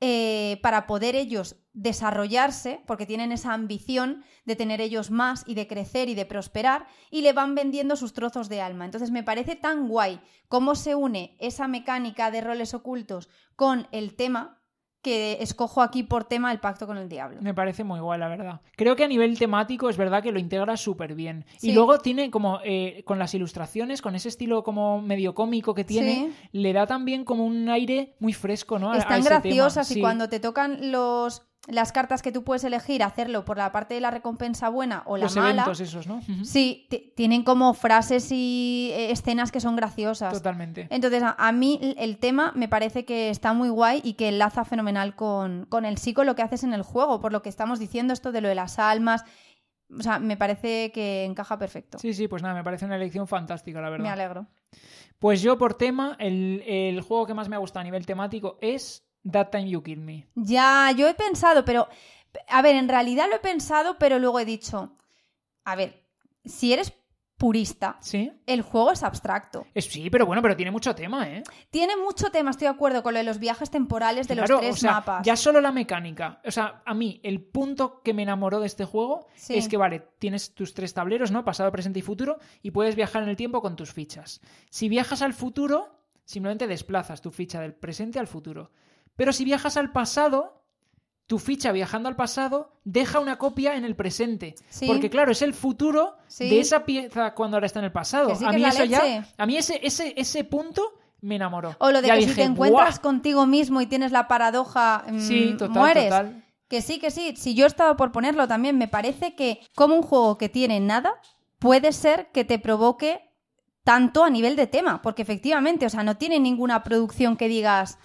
eh, para poder ellos desarrollarse, porque tienen esa ambición de tener ellos más y de crecer y de prosperar, y le van vendiendo sus trozos de alma. Entonces me parece tan guay cómo se une esa mecánica de roles ocultos con el tema que escojo aquí por tema el pacto con el diablo. Me parece muy guay, la verdad. Creo que a nivel temático es verdad que lo integra súper bien. Y luego tiene como, eh, con las ilustraciones, con ese estilo como medio cómico que tiene, Sí. le da también como un aire muy fresco, ¿no? A- a Están tema. graciosas y Sí, cuando te tocan los las cartas que tú puedes elegir hacerlo por la parte de la recompensa buena o la Los mala. eventos esos, ¿no? Sí, ti- tienen como frases y eh, escenas que son graciosas. Totalmente. Entonces, a, a mí el tema me parece que está muy guay y que enlaza fenomenal con, con el psico lo que haces en el juego, por lo que estamos diciendo esto de lo de las almas. O sea, me parece que encaja perfecto. Sí, sí, pues nada, me parece una elección fantástica, la verdad. me alegro. Pues yo por tema, el, el juego que más me ha gustado a nivel temático es That Time You Kill Me. Ya, yo he pensado, pero. A ver, en realidad lo he pensado, pero luego he dicho. A ver, si eres purista, ¿Sí? el juego es abstracto. Es, sí, pero bueno, pero tiene mucho tema, ¿eh? Tiene mucho tema, estoy de acuerdo con lo de los viajes temporales de Claro, los tres o sea, mapas. Ya solo la mecánica. O sea, a mí, el punto que me enamoró de este juego Sí. es que, vale, tienes tus tres tableros, ¿no? Pasado, presente y futuro, y puedes viajar en el tiempo con tus fichas. Si viajas al futuro, simplemente desplazas tu ficha del presente al futuro. Pero si viajas al pasado, tu ficha viajando al pasado deja una copia en el presente. Sí. Porque, claro, es el futuro Sí. de esa pieza cuando ahora está en el pasado. Sí, a mí eso ya. leche. A mí ese, ese, ese punto me enamoró. O lo de Ya que dije, si te encuentras "Buah". contigo mismo y tienes la paradoja, mm, Sí, total, mueres. total. Que sí, que sí. Si yo he estado por ponerlo también, me parece que como un juego que tiene nada, puede ser que te provoque tanto a nivel de tema. Porque efectivamente, o sea, no tiene ninguna producción que digas,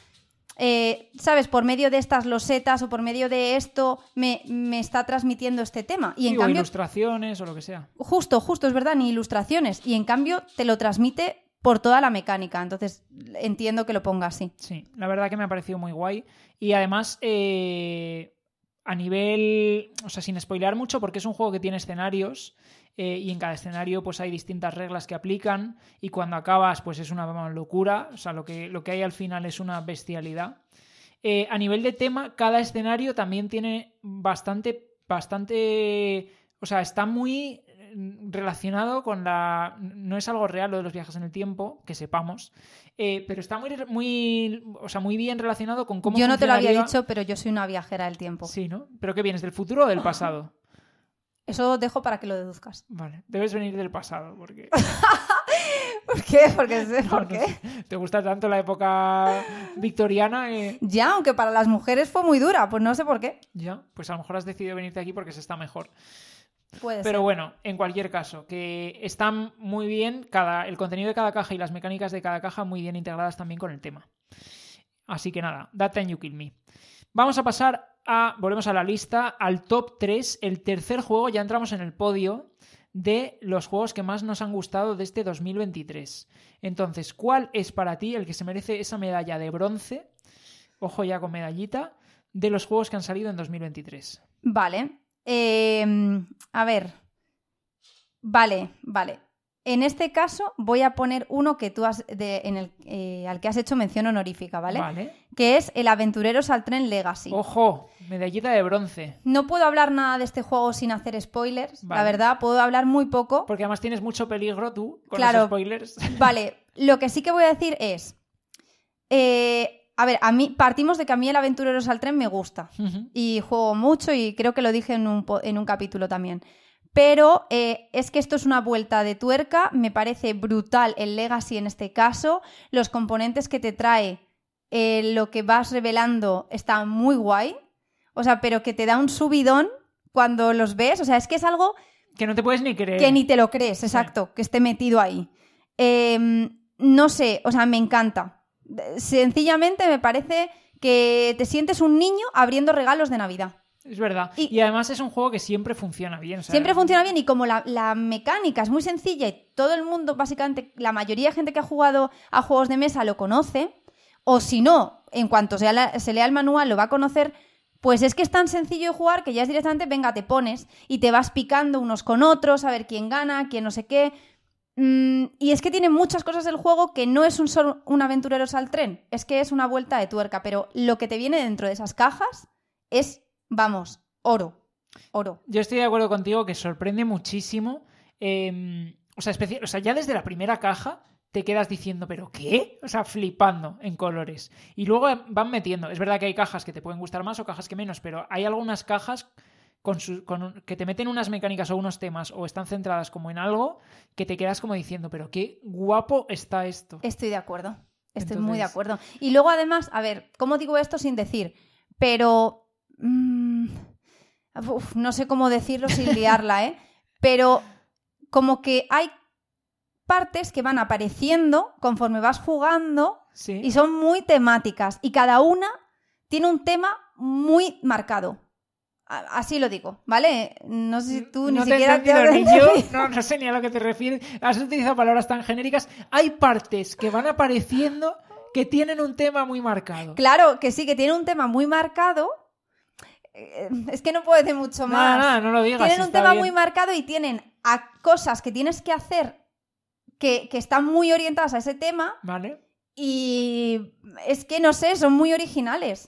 eh, ¿sabes? Por medio de estas losetas o por medio de esto me, me está transmitiendo este tema. Y en Sí, o cambio, ilustraciones o lo que sea. justo, justo, es verdad, ni ilustraciones. Y en cambio te lo transmite por toda la mecánica. Entonces entiendo que lo ponga así. Sí, la verdad que me ha parecido muy guay. Y además, eh, a nivel. O sea, sin spoilear mucho, porque es un juego que tiene escenarios. Eh, y en cada escenario, pues hay distintas reglas que aplican. Y cuando acabas, pues es una locura. O sea, lo que, lo que hay al final es una bestialidad. Eh, a nivel de tema, cada escenario también tiene bastante. bastante. O sea, está muy eh, relacionado con la. No es algo real lo de los viajes en el tiempo, que sepamos. eh, pero está muy, muy. O sea, muy bien relacionado con cómo. Yo no te lo había dicho, pero yo soy una viajera del tiempo. Sí, ¿no? ¿Pero qué vienes? ¿Del futuro o del pasado? Eso dejo para que lo deduzcas. Vale, debes venir del pasado, porque. ¿Por qué? Porque sé no, por no qué. sé, te gusta tanto la época victoriana. eh, Ya, aunque para las mujeres fue muy dura, pues no sé por qué. Ya, pues a lo mejor has decidido venirte aquí porque se está mejor. Puede Pero ser. bueno, en cualquier caso, que están muy bien, cada, el contenido de cada caja y las mecánicas de cada caja muy bien integradas también con el tema. Así que nada, That Time You Kill Me. Vamos a pasar volvemos a la lista, al top 3, el tercer juego, ya entramos en el podio de los juegos que más nos han gustado de este 2023. Entonces, ¿cuál es para ti el que se merece esa medalla de bronce? Ojo ya con medallita, de los juegos que han salido en 2023. Vale. Eh, a ver. Vale, vale. En este caso voy a poner uno que tú has de- en el, eh, al que has hecho mención honorífica, ¿vale? Vale. Que es el Aventureros al Tren Legacy. Ojo, medallita de bronce. No puedo hablar nada de este juego sin hacer spoilers, la verdad, puedo hablar muy poco. Porque además tienes mucho peligro tú con Claro. los spoilers. Vale, lo que sí que voy a decir es. eh, a ver, a mí partimos de que a mí el Aventureros al Tren me gusta. Y juego mucho y creo que lo dije en un, po- en un capítulo también. Pero eh, es que esto es una vuelta de tuerca, me parece brutal el Legacy en este caso, los componentes que te trae, eh, lo que vas revelando está muy guay, o sea, pero que te da un subidón cuando los ves, o sea, es que es algo Que no te puedes ni creer. que ni te lo crees, exacto, que esté metido ahí. Eh, no sé, o sea, me encanta. Sencillamente me parece que te sientes un niño abriendo regalos de Navidad. Es verdad. Y- Y, además es un juego que siempre funciona bien. Siempre funciona bien y como la, la mecánica es muy sencilla y todo el mundo, básicamente, la mayoría de gente que ha jugado a juegos de mesa lo conoce, o si no, en cuanto se, la- se lea el manual lo va a conocer, pues es que es tan sencillo de jugar que ya es directamente, venga, te pones y te vas picando unos con otros, a ver quién gana, quién no sé qué. Mm, y es que tiene muchas cosas del juego que no es un solo un aventureros al tren, es que es una vuelta de tuerca, pero lo que te viene dentro de esas cajas es, vamos, oro. Oro. Yo estoy de acuerdo contigo que sorprende muchísimo. eh, o, sea, o sea, ya desde la primera caja te quedas diciendo, ¿pero qué? O sea, flipando en colores. Y luego van metiendo. Es verdad que hay cajas que te pueden gustar más o cajas que menos, pero hay algunas cajas con su- con un- que te meten unas mecánicas o unos temas o están centradas como en algo que te quedas como diciendo, pero qué guapo está esto. Estoy de acuerdo. Estoy muy de acuerdo. Y luego, además, a ver, ¿cómo digo esto sin decir? Pero. Mm, uf, no sé cómo decirlo sin liarla, ¿eh? Pero como que hay partes que van apareciendo conforme vas jugando Sí. y son muy temáticas. Y cada una tiene un tema muy marcado. Así lo digo, ¿vale? No sé si tú ni te siquiera te entendido ni yo, no, no sé ni a lo que te refieres. Has utilizado palabras tan genéricas. Hay partes que van apareciendo que tienen un tema muy marcado. Claro, que sí, que tiene un tema muy marcado. Eh, Es que no puedo decir mucho más. Nada, nada, no lo digas. tienen un tema bien. muy marcado y tienen a cosas que tienes que hacer que, que están muy orientadas a ese tema Vale. Y es que no sé, son muy originales.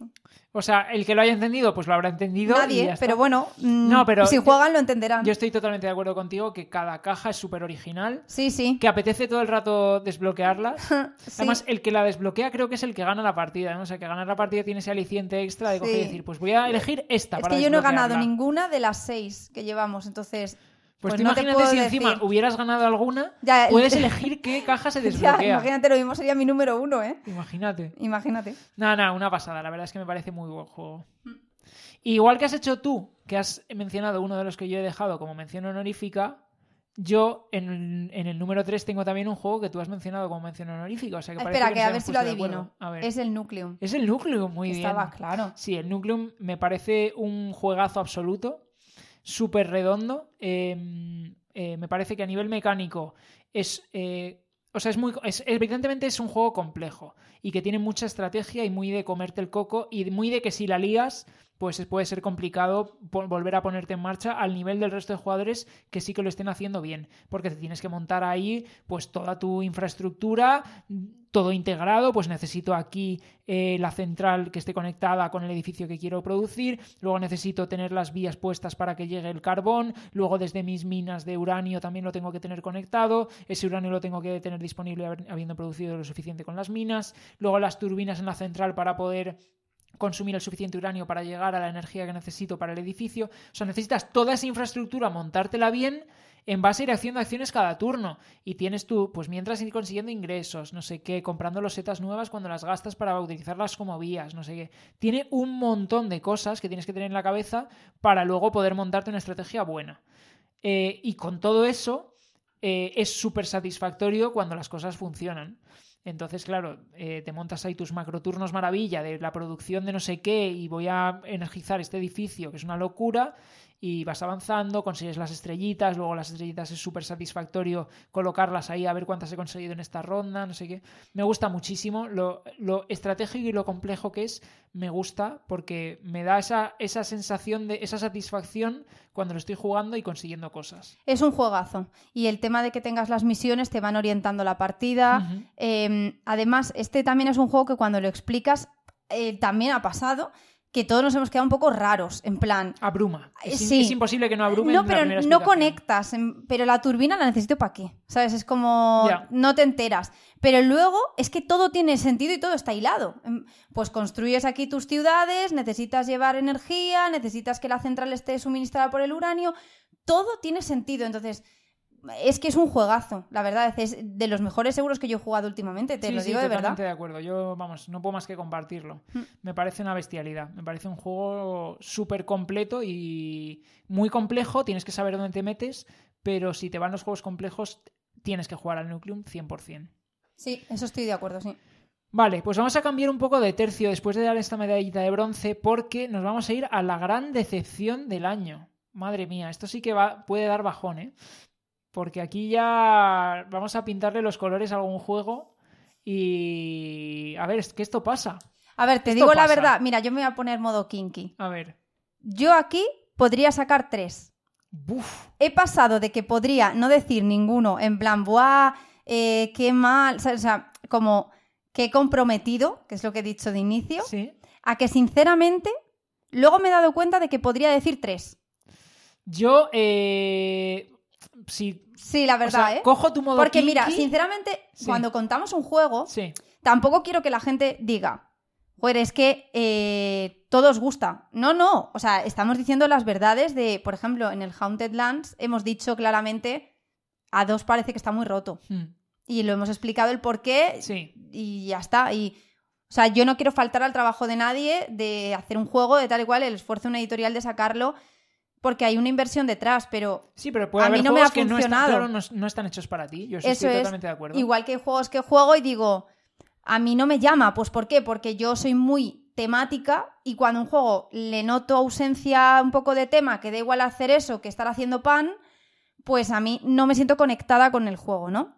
O sea, el que lo haya entendido, pues lo habrá entendido. y Nadie, ya está. pero bueno, mm, No, pero si juegan lo entenderán. Yo estoy totalmente de acuerdo contigo que cada caja es súper original. Sí, sí. Que apetece todo el rato desbloquearlas. Sí. Además, el que la desbloquea creo que es el que gana la partida. ¿no? O sea, que ganar la partida tiene ese aliciente extra de coger y Sí. decir, pues voy a elegir esta es para que yo no he ganado ninguna de las seis que llevamos, entonces. Pues, Pues tú no te imagínate si decir. encima hubieras ganado alguna, Ya, el- puedes elegir qué caja se Ya, desbloquea. imagínate, lo mismo sería mi número uno, ¿eh? Imagínate. Imagínate. Nada, nada, una pasada. La verdad es que me parece muy buen juego. Igual que has hecho tú, que has mencionado uno de los que yo he dejado como mención honorífica, yo en, en el número 3 tengo también un juego que tú has mencionado como mención honorífica. O sea que parece Espera, que que a ver si lo adivino. A ver. Es el Nucleum. Es el núcleo, muy bien. Estaba claro. Sí, el Nucleum me parece un juegazo absoluto, súper redondo. eh, eh, me parece que a nivel mecánico es. eh, o sea, es muy. es- evidentemente es un juego complejo y que tiene mucha estrategia y muy de comerte el coco y muy de que si la lías, pues puede ser complicado volver a ponerte en marcha al nivel del resto de jugadores que sí que lo estén haciendo bien. Porque te tienes que montar ahí, pues toda tu infraestructura, todo integrado, pues necesito aquí eh, la central que esté conectada con el edificio que quiero producir, luego necesito tener las vías puestas para que llegue el carbón, luego desde mis minas de uranio también lo tengo que tener conectado, ese uranio lo tengo que tener disponible habiendo producido lo suficiente con las minas, luego las turbinas en la central para poder consumir el suficiente uranio para llegar a la energía que necesito para el edificio. O sea, necesitas toda esa infraestructura, montártela bien en base a ir haciendo acciones cada turno. Y tienes tú, pues mientras ir consiguiendo ingresos, no sé qué, comprando losetas nuevas cuando las gastas para utilizarlas como vías, no sé qué. Tiene un montón de cosas que tienes que tener en la cabeza para luego poder montarte una estrategia buena. Eh, y con todo eso, eh, es súper satisfactorio cuando las cosas funcionan. Entonces, claro, eh, te montas ahí tus macroturnos maravilla de la producción de no sé qué y voy a energizar este edificio, que es una locura, y vas avanzando, consigues las estrellitas, luego las estrellitas es súper satisfactorio colocarlas ahí a ver cuántas he conseguido en esta ronda, no sé qué. Me gusta muchísimo lo, lo estratégico y lo complejo que es, me gusta porque me da esa, esa sensación de esa satisfacción cuando lo estoy jugando y consiguiendo cosas. Es un juegazo. Y el tema de que tengas las misiones te van orientando la partida. Eh, además, este también es un juego que cuando lo explicas, eh, también ha pasado que todos nos hemos quedado un poco raros, en plan. Abruma. Es, Sí. es imposible que no abrume. No, la pero primera no conectas. Pero la turbina la necesito para qué. ¿Sabes? Es como. No te enteras. Pero luego es que todo tiene sentido y todo está hilado. Em, Pues construyes aquí tus ciudades, necesitas llevar energía, necesitas que la central esté suministrada por el uranio. Todo tiene sentido. Entonces. Es que es un juegazo, la verdad. Es de los mejores seguros que yo he jugado últimamente, te Sí, lo sí, digo de verdad. totalmente de acuerdo. Yo, vamos, no puedo más que compartirlo. Mm. Me parece una bestialidad. Me parece un juego súper completo y muy complejo. Tienes que saber dónde te metes, pero si te van los juegos complejos, tienes que jugar al Nucleum 100%. Sí, eso estoy de acuerdo, sí. Vale, pues vamos a cambiar un poco de tercio después de dar esta medallita de bronce porque nos vamos a ir a la gran decepción del año. Madre mía, esto sí que va, puede dar bajón, ¿eh? Porque aquí ya vamos a pintarle los colores a algún juego y... A ver, es que esto pasa. A ver, te Esto digo la verdad. Mira, yo me voy a poner modo kinky. A ver. Yo aquí podría sacar tres. Buf. he pasado de que podría no decir ninguno, en plan, ¡buah! eh, ¡Qué mal! O sea, como que he comprometido, que es lo que he dicho de inicio, Sí. a que sinceramente luego me he dado cuenta de que podría decir tres. Yo, eh... Sí. Sí, la o verdad, sea, ¿eh? cojo tu modo Porque mira, sinceramente, Sí. cuando contamos un juego, Sí. tampoco quiero que la gente diga, joder, es que eh, todo os gusta. No, no. O sea, estamos diciendo las verdades de, por ejemplo, en el Haunted Lands hemos dicho claramente, a dos parece que está muy roto. Hmm. Y lo hemos explicado el por qué Sí. y ya está. Y, o sea, yo no quiero faltar al trabajo de nadie de hacer un juego de tal y cual, el esfuerzo de una editorial de sacarlo, porque hay una inversión detrás, pero Sí, pero puede A haber mí no me ha que no están, funcionado. claro, no, no están hechos para ti. Yo eso estoy es totalmente de acuerdo. igual que hay juegos que juego y digo, a mí no me llama, pues ¿por qué? Porque yo soy muy temática y cuando a un juego le noto ausencia un poco de tema, que da igual hacer eso que estar haciendo pan, pues a mí no me siento conectada con el juego, ¿no?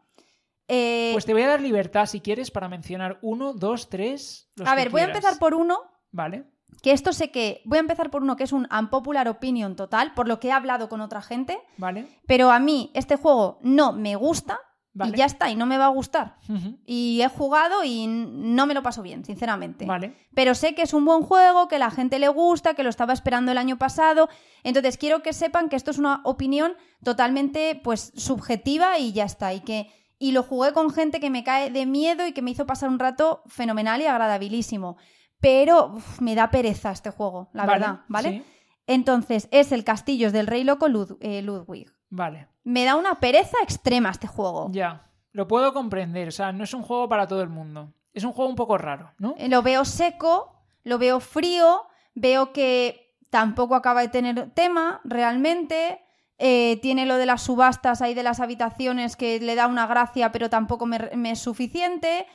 Eh, Pues te voy a dar libertad si quieres para mencionar uno, dos, tres. los a ver, voy a empezar por uno Vale. Que esto sé que voy a empezar por uno que es un unpopular opinion total, por lo que he hablado con otra gente, Vale. pero a mí este juego no me gusta Vale. y ya está, y no me va a gustar. Y he jugado y no me lo paso bien, sinceramente. Vale. Pero sé que es un buen juego, que la gente le gusta, que lo estaba esperando el año pasado. Entonces quiero que sepan que esto es una opinión totalmente pues subjetiva y ya está. Y que y lo jugué con gente que me cae de miedo y que me hizo pasar un rato fenomenal y agradabilísimo. Pero uf, me da pereza este juego, la Vale, verdad, ¿vale? sí. Entonces, es el Castillos del Rey Loco Lud- eh, Ludwig. Vale. Me da una pereza extrema este juego. Ya. Lo puedo comprender. O sea, no es un juego para todo el mundo. Es un juego un poco raro, ¿no? Eh, Lo veo seco, lo veo frío, veo que tampoco acaba de tener tema realmente. eh, tiene lo de las subastas ahí de las habitaciones que le da una gracia, pero tampoco me, me es suficiente.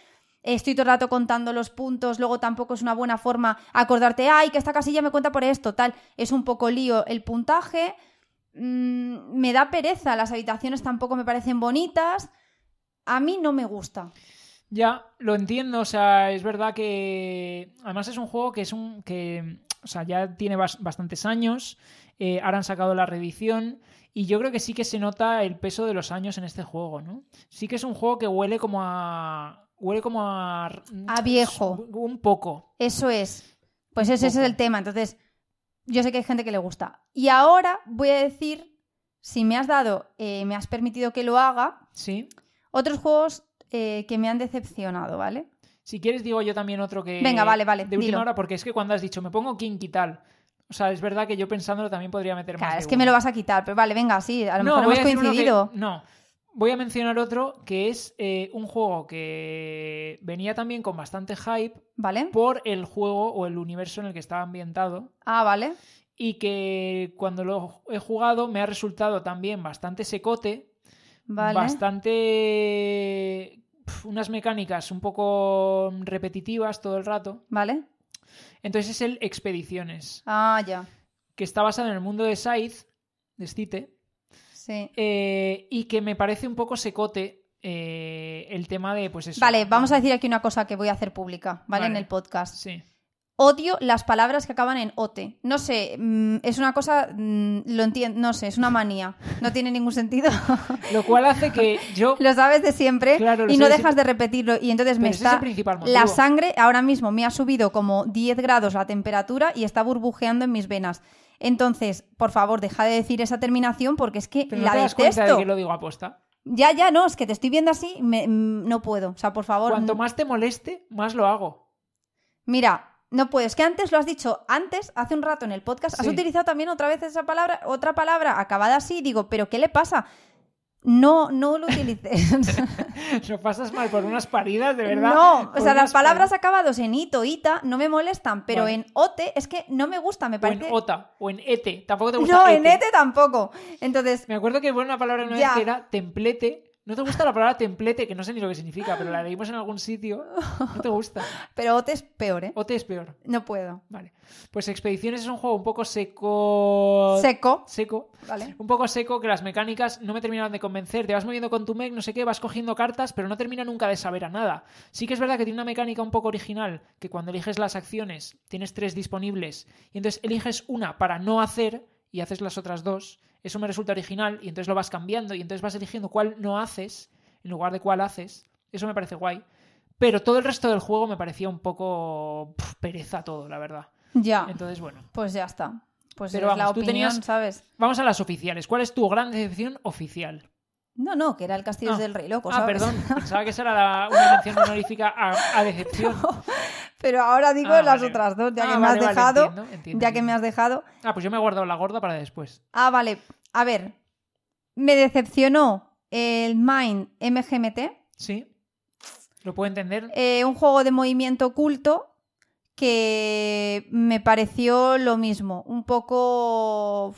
Estoy todo el rato contando los puntos, luego tampoco es una buena forma acordarte, ay, que esta casilla me cuenta por esto, tal. Es un poco lío el puntaje. Mm, me da pereza, las habitaciones tampoco me parecen bonitas. A mí no me gusta. Ya, lo entiendo. O sea, es verdad que. Además, es un juego que es un. que. O sea, ya tiene bas- bastantes años. eh, ahora han sacado la reedición. Y yo creo que sí que se nota el peso de los años en este juego, ¿no? Sí que es un juego que huele como a. Huele como a. A viejo. Un poco. Eso es. Pues ese, ese es el tema. Entonces, yo sé que hay gente que le gusta. Y ahora voy a decir, si me has dado, eh, me has permitido que lo haga, Sí. otros juegos eh, que me han decepcionado, ¿vale? Si quieres, digo yo también otro que. Venga, vale, vale, De última dilo. hora, porque es que cuando has dicho, me pongo King y tal. O sea, es verdad que yo pensándolo también podría meter más. Claro, de es que uno. me lo vas a quitar, pero vale, venga, sí, a lo mejor voy hemos uno que- coincidido. no, voy a mencionar otro que es eh, un juego que venía también con bastante hype ¿Vale? por el juego o el universo en el que estaba ambientado Ah, vale. y que cuando lo he jugado me ha resultado también bastante secote, Vale. bastante... unas mecánicas un poco repetitivas todo el rato. Vale. Entonces es el Expediciones, Ah, ya. que está basado en el mundo de Scythe, de Scite, Sí. Eh, y que me parece un poco secote eh, el tema de, pues eso. Vale, vamos a decir aquí una cosa que voy a hacer pública, ¿vale? En el podcast. Sí, odio las palabras que acaban en ote. No sé, mm, es una cosa, mm, lo entiendo, no sé, es una manía. No tiene ningún sentido. Lo cual hace que yo... lo sabes de siempre Claro, y no de dejas de repetirlo y entonces me Pero es está el principal motivo. la sangre ahora mismo me ha subido como 10 grados la temperatura y está burbujeando en mis venas. Entonces, por favor, deja de decir esa terminación porque es que Pero no la te das cuenta de que lo digo aposta. Ya, ya, no, es que te estoy viendo así, me- mm, no puedo. O sea, por favor. Cuanto mm, más te moleste, más lo hago. Mira, no puedo. Es que antes lo has dicho, antes, hace un rato en el podcast, has utilizado también otra vez esa palabra, otra palabra acabada así. Digo, ¿pero qué le pasa? No, no lo utilices. Lo pasas mal por unas paridas, de verdad. No, o sea, las palabras paridas. acabadas en ito, ita, no me molestan, pero en ote es que no me gusta, me O en parece. ota, o en ete. Tampoco te gusta No, ete. en ete tampoco. Entonces, Me acuerdo que fue una palabra una vez que era templete. ¿No te gusta la palabra templete? Que no sé ni lo que significa, pero la leímos en algún sitio. No te gusta. pero ote es peor, ¿eh? Ote es peor. No puedo. Vale. Pues Expediciones es un juego un poco seco. Seco, Seco. ¿vale? Un poco seco, que las mecánicas no me terminaron de convencer. Te vas moviendo con tu mech, no sé qué, vas cogiendo cartas, pero no termina nunca de saber a nada. Sí que es verdad que tiene una mecánica un poco original, que cuando eliges las acciones tienes tres disponibles, y entonces eliges una para no hacer y haces las otras dos. Eso me resulta original, y entonces lo vas cambiando, y entonces vas eligiendo cuál no haces en lugar de cuál haces. Eso me parece guay. Pero todo el resto del juego me parecía un poco pereza todo, la verdad. Ya. Entonces, bueno. Pues ya está. Pues Pero es la vamos, tú opinión, tenías- ¿sabes? Vamos a las oficiales. ¿Cuál es tu gran decepción oficial? No, no, que era el Castillo Ah. del Rey Loco, Ah, ¿sabes? perdón. Pensaba que esa era la- una mención honorífica a, a decepción. Pero ahora digo Ah, las vale. otras dos, ya Ah, que me has dejado. entiendo, entiendo, ya que me has dejado. Ah, pues yo me he guardado la gorda para después. Ah, vale. A ver. Me decepcionó el Mind MGMT. ¿Sí? ¿Lo puedo entender? eh, un juego de movimiento oculto que me pareció lo mismo. Un poco.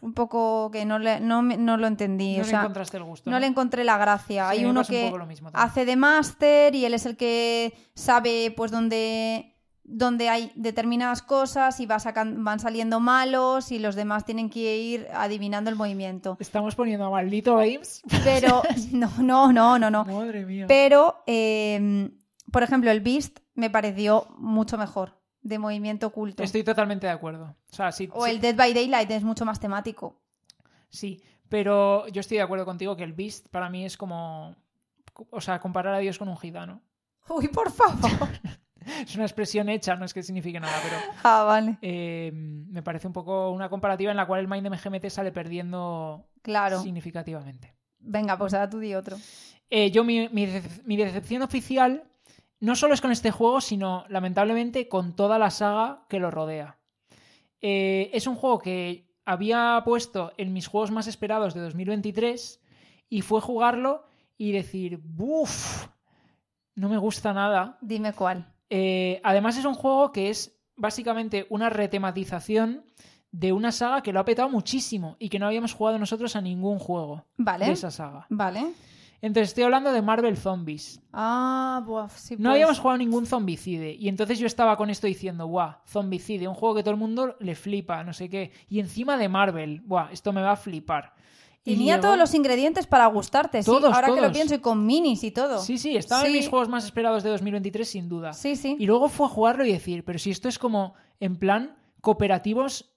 Un poco que no, le- no, no lo entendí. no o le encontraste el gusto. no le encontré la gracia. Sí, Hay uno un que mismo hace de máster y él es el que sabe pues dónde donde hay determinadas cosas y va sacan- van saliendo malos y los demás tienen que ir adivinando el movimiento. Estamos poniendo a maldito Games. Pero no, no, no, no, no. Madre mía. Pero, eh, por ejemplo, el Beast me pareció mucho mejor de movimiento oculto. Estoy totalmente de acuerdo. O sea, sí, O sí, el Dead by Daylight es mucho más temático. sí, pero yo estoy de acuerdo contigo que el Beast para mí es como... O sea, comparar a Dios con un gitano. Uy, por favor. Es una expresión hecha, no es que signifique nada, pero... ah, vale. eh, me parece un poco una comparativa en la cual el Mind MGMT sale perdiendo Claro. significativamente. Venga, pues ahora tú di otro. Eh, yo, mi, mi decep- mi decepción oficial no solo es con este juego, sino lamentablemente con toda la saga que lo rodea. Eh, es un juego que había puesto en mis juegos más esperados de 2023 y fue jugarlo y decir, ¡buf! No me gusta nada. Dime cuál. Eh, además es un juego que es básicamente una retematización de una saga que lo ha petado muchísimo y que no habíamos jugado nosotros a ningún juego Vale. de esa saga. Vale. Entonces estoy hablando de Marvel Zombies. Ah, buah, sí. No pues. habíamos jugado ningún zombicide. Y entonces yo estaba con esto diciendo, guau, zombicide, un juego que todo el mundo le flipa, no sé qué. Y encima de Marvel, guau, esto me va a flipar. Y Tenía llegó- todos los ingredientes para gustarte, sí. Todos, Ahora que lo pienso y con minis y todo. Sí, sí, estaba en Sí. mis juegos más esperados de 2023, sin duda. Sí, sí. Y luego fue a jugarlo y decir, pero si esto es como, en plan, cooperativos,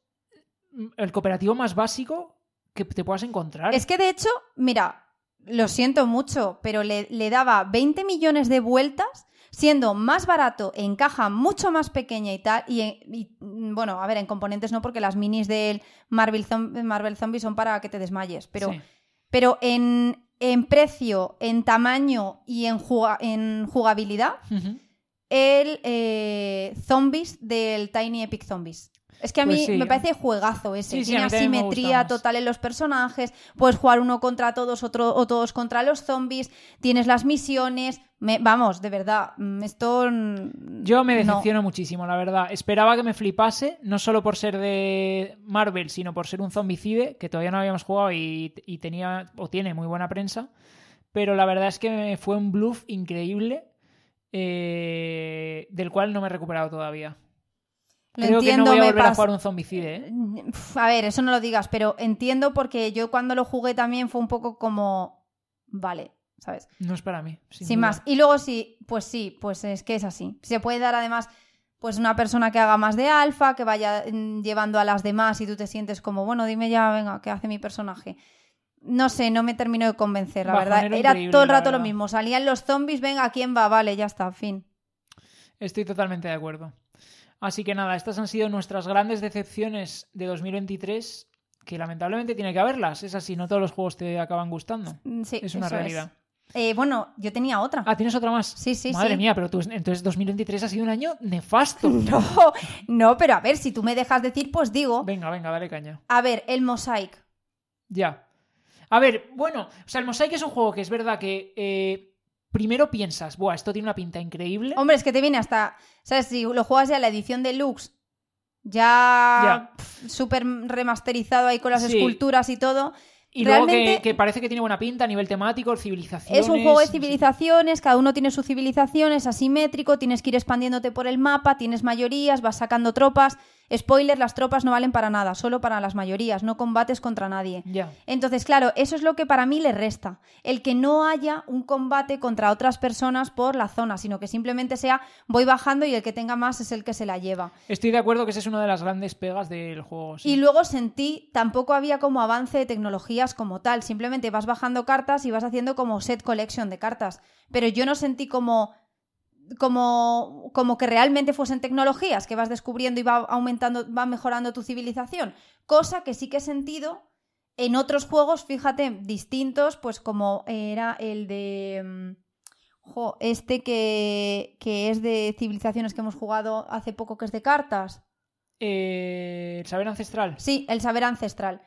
el cooperativo más básico que te puedas encontrar. Es que de hecho, mira, lo siento mucho, pero le, le daba 20 millones de vueltas, siendo más barato en caja mucho más pequeña y tal. Y, y, bueno, a ver, en componentes no, porque las minis del Marvel, Zom- Marvel Zombie son para que te desmayes. Pero, Sí. pero en, en precio, en tamaño y en, juga- en jugabilidad, el eh, Zombies del Tiny Epic Zombies. Es que a mí Pues sí. me parece juegazo ese. Sí, sí, Tiene asimetría total en los personajes. Puedes jugar uno contra todos otro, o todos contra los zombies. Tienes las misiones. Me- vamos, de verdad. mm, Esto. Yo me no. decepciono muchísimo, la verdad. Esperaba que me flipase, no solo por ser de Marvel, sino por ser un zombicide, que todavía no habíamos jugado y, y tenía o tiene muy buena prensa. Pero la verdad es que fue un bluff increíble, eh, del cual no me he recuperado todavía. Lo Creo entiendo, que no voy a volver jugar un zombicide, ¿eh? A ver, eso no lo digas, pero entiendo porque yo cuando lo jugué también fue un poco como. Vale, ¿sabes? No es para mí. Sin, más. Y luego sí, pues sí, pues es que es así. Se puede dar además pues una persona que haga más de alfa, que vaya mm, llevando a las demás y tú te sientes como, bueno, dime ya, venga, ¿qué hace mi personaje? No sé, no me termino de convencer, la verdad. Era todo el rato lo mismo. Salían los zombies, venga, ¿quién va? Vale, ya está, fin. Estoy totalmente de acuerdo. Así que nada, estas han sido nuestras grandes decepciones de 2023, que lamentablemente tiene que haberlas. Es así, no todos los juegos te acaban gustando. Mm, Sí, Es una eso realidad. Eh, bueno, yo tenía otra. Ah, ¿tienes otra más? Sí, sí, Madre sí. mía, pero tú, entonces 2023 ha sido un año nefasto. No, no, pero a ver, si tú me dejas decir, pues digo. Venga, venga, dale caña. A ver, el Mosaic. Ya. A ver, bueno, o sea, el Mosaic es un juego que es verdad que eh, primero piensas, buah, esto tiene una pinta increíble. Hombre, es que te viene hasta. ¿Sabes? Si lo juegas ya la edición deluxe, ya. Ya. súper remasterizado ahí con las Sí. esculturas y todo. y luego que, realmente- que parece que tiene buena pinta a nivel temático, civilizaciones. Es un juego de sí. civilizaciones, cada uno tiene su civilización, es asimétrico, tienes que ir expandiéndote por el mapa, tienes mayorías, vas sacando tropas. Spoiler, las tropas no valen para nada, solo para las mayorías, no combates contra nadie. Entonces, claro, eso es lo que para mí le resta. El que no haya un combate contra otras personas por la zona, sino que simplemente sea voy bajando y el que tenga más es el que se la lleva. Estoy de acuerdo que esa es una de las grandes pegas del juego. sí. Y luego sentí, tampoco había como avance de tecnologías como tal, simplemente vas bajando cartas y vas haciendo como set collection de cartas, pero yo no sentí como como, como que realmente fuesen tecnologías que vas descubriendo y va aumentando, va mejorando tu civilización, cosa que sí que he sentido en otros juegos, fíjate, distintos, pues como era el de mm, jo, este que, que es de civilizaciones que hemos jugado hace poco que es de cartas. Eh, el saber ancestral. Sí, el saber ancestral.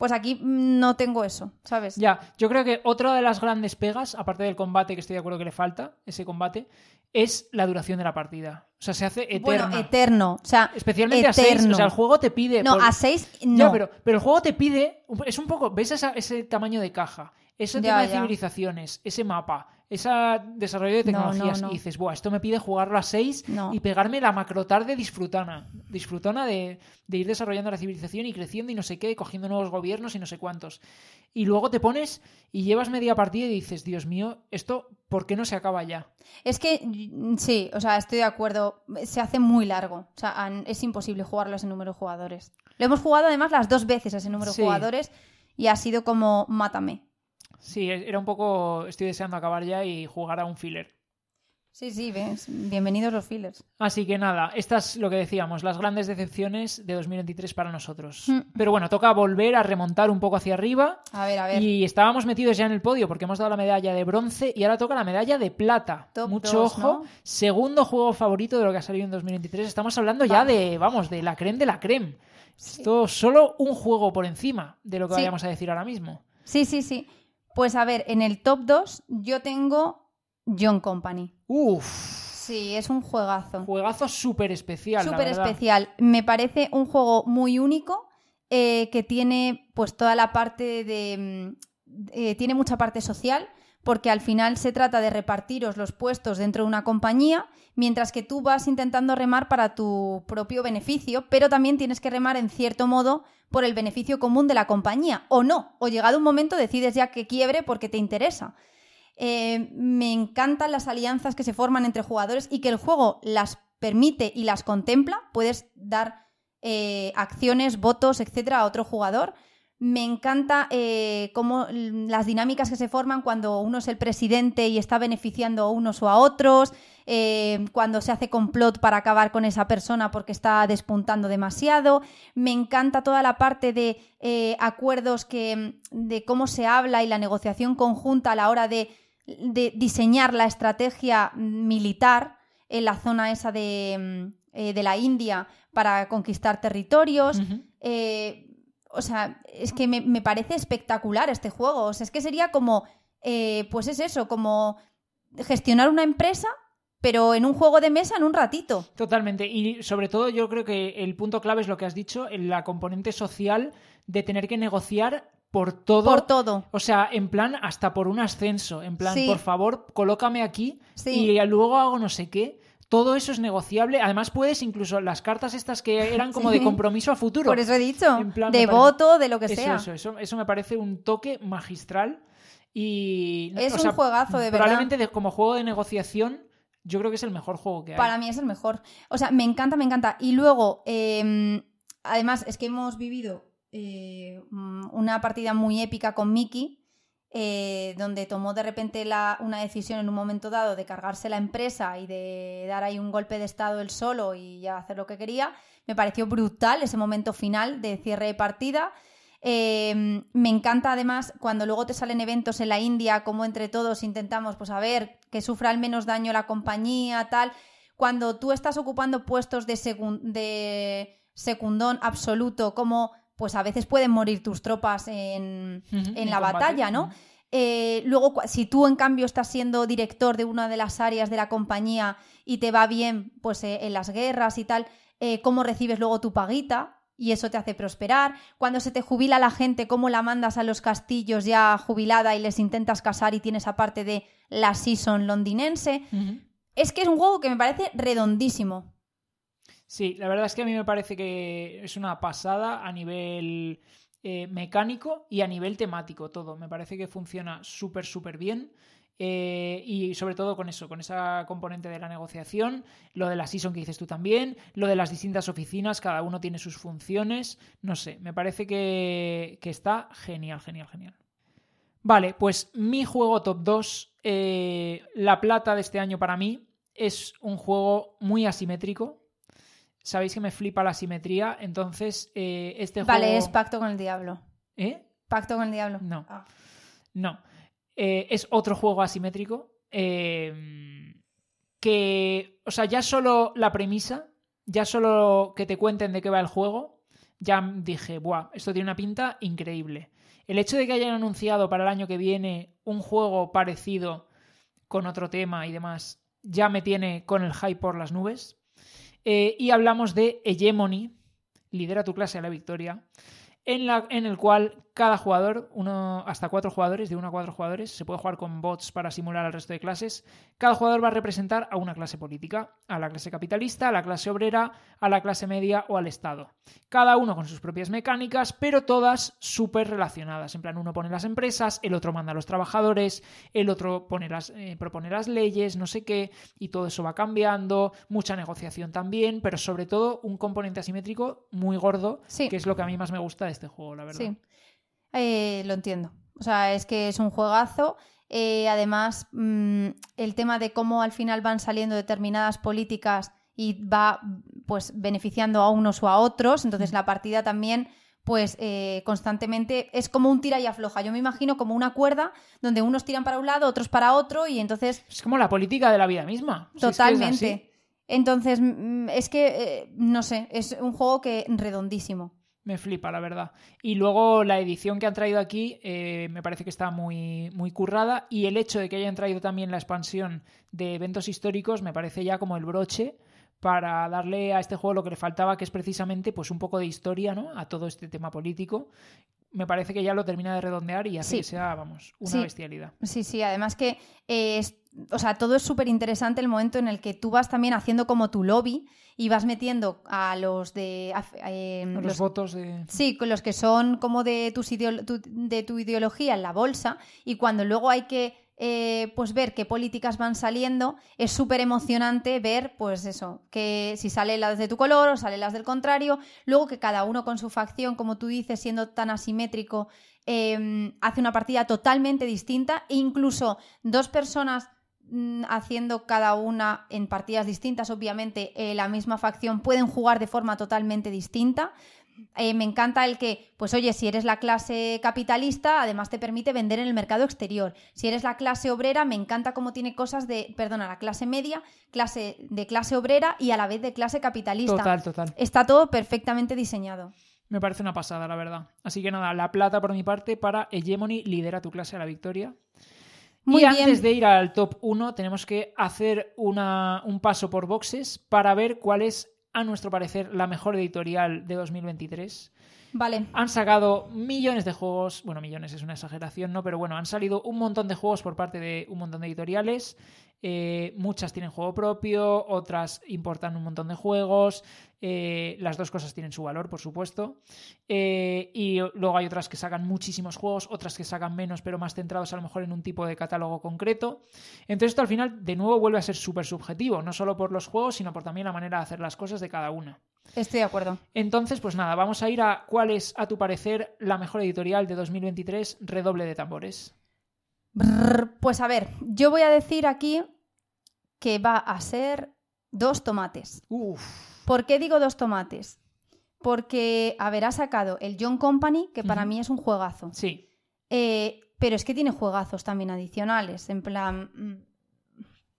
Pues aquí no tengo eso, ¿sabes? Ya, yo creo que otra de las grandes pegas, aparte del combate, que estoy de acuerdo que le falta, ese combate, es la duración de la partida. O sea, se hace eterna. Bueno, eterno. O sea, Especialmente a 6. eterno. O sea, el juego te pide. no, por- a 6 no. Ya, pero, pero el juego te pide. Es un poco. ¿Ves esa- ese tamaño de caja? Ese Ya, tema de ya. civilizaciones, ese mapa, ese desarrollo de No, no, tecnologías. no. Y dices, Buah, esto me pide jugarlo a 6 No. y pegarme la macrotarde disfrutona. Disfrutona de, de ir desarrollando la civilización y creciendo y no sé qué, y cogiendo nuevos gobiernos y no sé cuántos. Y luego te pones y llevas media partida y dices, Dios mío, esto, ¿por qué no se acaba ya? Es que mm, sí, o sea, estoy de acuerdo. Se hace muy largo. O sea, es imposible jugarlo a ese número de jugadores. Lo hemos jugado además las dos veces a ese número Sí. de jugadores y ha sido como mátame. Sí, era un poco. Estoy deseando acabar ya y jugar a un filler. Sí, sí, ves. Bienvenidos los fillers. Así que nada, estas lo que decíamos, las grandes decepciones de 2023 para nosotros. Mm. Pero bueno, toca volver a remontar un poco hacia arriba. A ver, a ver. Y estábamos metidos ya en el podio porque hemos dado la medalla de bronce y ahora toca la medalla de plata. Top Mucho dos, ojo. ¿no? Segundo juego favorito de lo que ha salido en 2023. Estamos hablando ya de, vamos, de la creme de la creme. Esto solo un juego por encima de lo que Sí. vayamos a decir ahora mismo. Sí, sí, sí. Pues a ver, en el top 2 yo tengo John Company. Uf, Sí, es un juegazo. juegazo súper especial. Súper especial. Me parece un juego muy único eh, que tiene pues toda la parte de... mm, eh, tiene mucha parte social porque al final se trata de repartiros los puestos dentro de una compañía mientras que tú vas intentando remar para tu propio beneficio, pero también tienes que remar en cierto modo por el beneficio común de la compañía o no, o llegado un momento decides ya que quiebre porque te interesa. Eh, me encantan las alianzas que se forman entre jugadores y que el juego las permite y las contempla. Puedes dar eh, acciones, votos, etcétera, a otro jugador. Me encanta eh, cómo las dinámicas que se forman cuando uno es el presidente y está beneficiando a unos o a otros, eh, cuando se hace complot para acabar con esa persona porque está despuntando demasiado. Me encanta toda la parte de eh, acuerdos que, de cómo se habla y la negociación conjunta a la hora de, de diseñar la estrategia militar en la zona esa de, de la India para conquistar territorios. O sea, es que me, me parece espectacular este juego. O sea, es que sería como, eh, pues es eso, como gestionar una empresa, pero en un juego de mesa en un ratito. Totalmente. Y sobre todo yo creo que el punto clave es lo que has dicho, la componente social de tener que negociar por todo. Por todo. O sea, en plan, hasta por un ascenso. En plan, Sí. por favor, colócame aquí Sí. y luego hago no sé qué. Todo eso es negociable. Además, puedes incluso las cartas estas que eran como Sí. de compromiso a futuro. Por eso he dicho, plan, de parece- voto, de lo que Eso, sea. eso, eso, eso me parece un toque magistral. Y. Es o un sea, juegazo, de verdad. Probablemente como juego de negociación yo creo que es el mejor juego que hay. Para mí es el mejor. O sea, me encanta, me encanta. Y luego, eh, además, es que hemos vivido eh, mm, una partida muy épica con Mickey, eh, donde tomó de repente la, una decisión en un momento dado de cargarse la empresa y de dar ahí un golpe de estado él solo y ya hacer lo que quería. Me pareció brutal ese momento final de cierre de partida. Eh, me encanta además cuando luego te salen eventos en la India, como entre todos intentamos, pues a ver, que sufra el menos daño la compañía, tal. Cuando tú estás ocupando puestos de, de secundón absoluto, como pues a veces pueden morir tus tropas en, en la batalla, ¿no? Eh, luego, si tú en cambio estás siendo director de una de las áreas de la compañía y te va bien, pues eh, en las guerras y tal, eh, cómo recibes luego tu paguita, y eso te hace prosperar. Cuando se te jubila la gente, cómo la mandas a los castillos ya jubilada y les intentas casar y tienes aparte de la season londinense. Es que es un juego que me parece redondísimo. Sí, la verdad es que a mí me parece que es una pasada a nivel eh, mecánico y a nivel temático todo. Me parece que funciona súper, súper bien. Eh, y sobre todo con eso, con esa componente de la negociación, lo de la season que dices tú también, lo de las distintas oficinas, cada uno tiene sus funciones, no sé, me parece que, está genial, genial, genial. Vale, pues mi juego top 2, eh, la plata de este año para mí, es un juego muy asimétrico. Sabéis que me flipa la asimetría, entonces eh, este juego... Vale, es Pacto con el Diablo. ¿Eh? Pacto con el Diablo. No. Ah. No. Eh, es otro juego asimétrico. Eh, que, o sea, ya solo la premisa, ya solo que te cuenten de qué va el juego, ya dije, ¡buah! Esto tiene una pinta increíble. El hecho de que hayan anunciado para el año que viene un juego parecido con otro tema y demás, ya me tiene con el hype por las nubes. Eh, y hablamos de Hegemony, lidera tu clase a la victoria, en, la, en el cual cada jugador, uno hasta cuatro jugadores, de uno a cuatro jugadores, se puede jugar con bots para simular al resto de clases. Cada jugador va a representar a una clase política, a la clase capitalista, a la clase obrera, a la clase media o al Estado. Cada uno con sus propias mecánicas, pero todas súper relacionadas. En plan, uno pone las empresas, el otro manda a los trabajadores, el otro pone las, eh, propone las leyes, no sé qué, y todo eso va cambiando, mucha negociación también, pero sobre todo un componente asimétrico muy gordo, que es lo que a mí más me gusta de este juego, la verdad. Sí. Eh, lo entiendo. O sea, es que es un juegazo. Eh, además, mm, el tema de cómo al final van saliendo determinadas políticas y va pues beneficiando a unos o a otros. Entonces la partida también pues eh, constantemente es como un tira y afloja. Yo me imagino como una cuerda donde unos tiran para un lado, otros para otro y entonces... Es como la política de la vida misma. Totalmente. entonces, mm, es que, no sé, es un juego que redondísimo me flipa, la verdad. Y luego la edición que han traído aquí eh, me parece que está muy, muy currada y el hecho de que hayan traído también la expansión de eventos históricos me parece ya como el broche para darle a este juego lo que le faltaba, que es precisamente pues un poco de historia, ¿no? A todo este tema político. Me parece que ya lo termina de redondear y hace que sea, vamos, una bestialidad. Sí, sí, además que eh, o sea, todo es súper interesante el momento en el que tú vas también haciendo como tu lobby y vas metiendo a los de... Eh, los, votos de... Sí, con los que son como de, tus de tu ideología en la bolsa y cuando luego hay que eh, pues ver qué políticas van saliendo, es súper emocionante ver, pues eso, que si salen las de tu color o salen las del contrario, luego que cada uno con su facción, como tú dices, siendo tan asimétrico, em, hace una partida totalmente distinta. E incluso dos personas mm, haciendo cada una en partidas distintas, obviamente eh, la misma facción pueden jugar de forma totalmente distinta. Eh, me encanta el que, pues oye, si eres la clase capitalista, además te permite vender en el mercado exterior. Si eres la clase obrera, me encanta cómo tiene cosas de, perdona, la clase media, clase de clase obrera y a la vez de clase capitalista. Total, total. Está todo perfectamente diseñado. Me parece una pasada, la verdad. Así que nada, la plata por mi parte para Hegemony, lidera tu clase a la victoria. Muy y antes de ir al top 1, tenemos que hacer una, un paso por boxes para ver cuál es a nuestro parecer, la mejor editorial de 2023. Vale. Han sacado millones de juegos, bueno, millones es una exageración, ¿no? Pero bueno, han salido un montón de juegos por parte de un montón de editoriales. Eh, muchas tienen juego propio, otras importan un montón de juegos, eh, las dos cosas tienen su valor, por supuesto, eh, y luego hay otras que sacan muchísimos juegos, otras que sacan menos, pero más centrados a lo mejor en un tipo de catálogo concreto. Entonces esto al final de nuevo vuelve a ser súper subjetivo, no solo por los juegos, sino por también la manera de hacer las cosas de cada una. Estoy de acuerdo. Entonces, pues nada, vamos a ir a cuál es, a tu parecer, la mejor editorial de 2023, redoble de tambores. Pues a ver, yo voy a decir aquí que va a ser dos tomates. Uf, ¿Por qué digo dos tomates? Porque, a ver, ha sacado el John Company, que para mí es un juegazo. sí, Eh, pero es que tiene juegazos también adicionales. En plan, mm,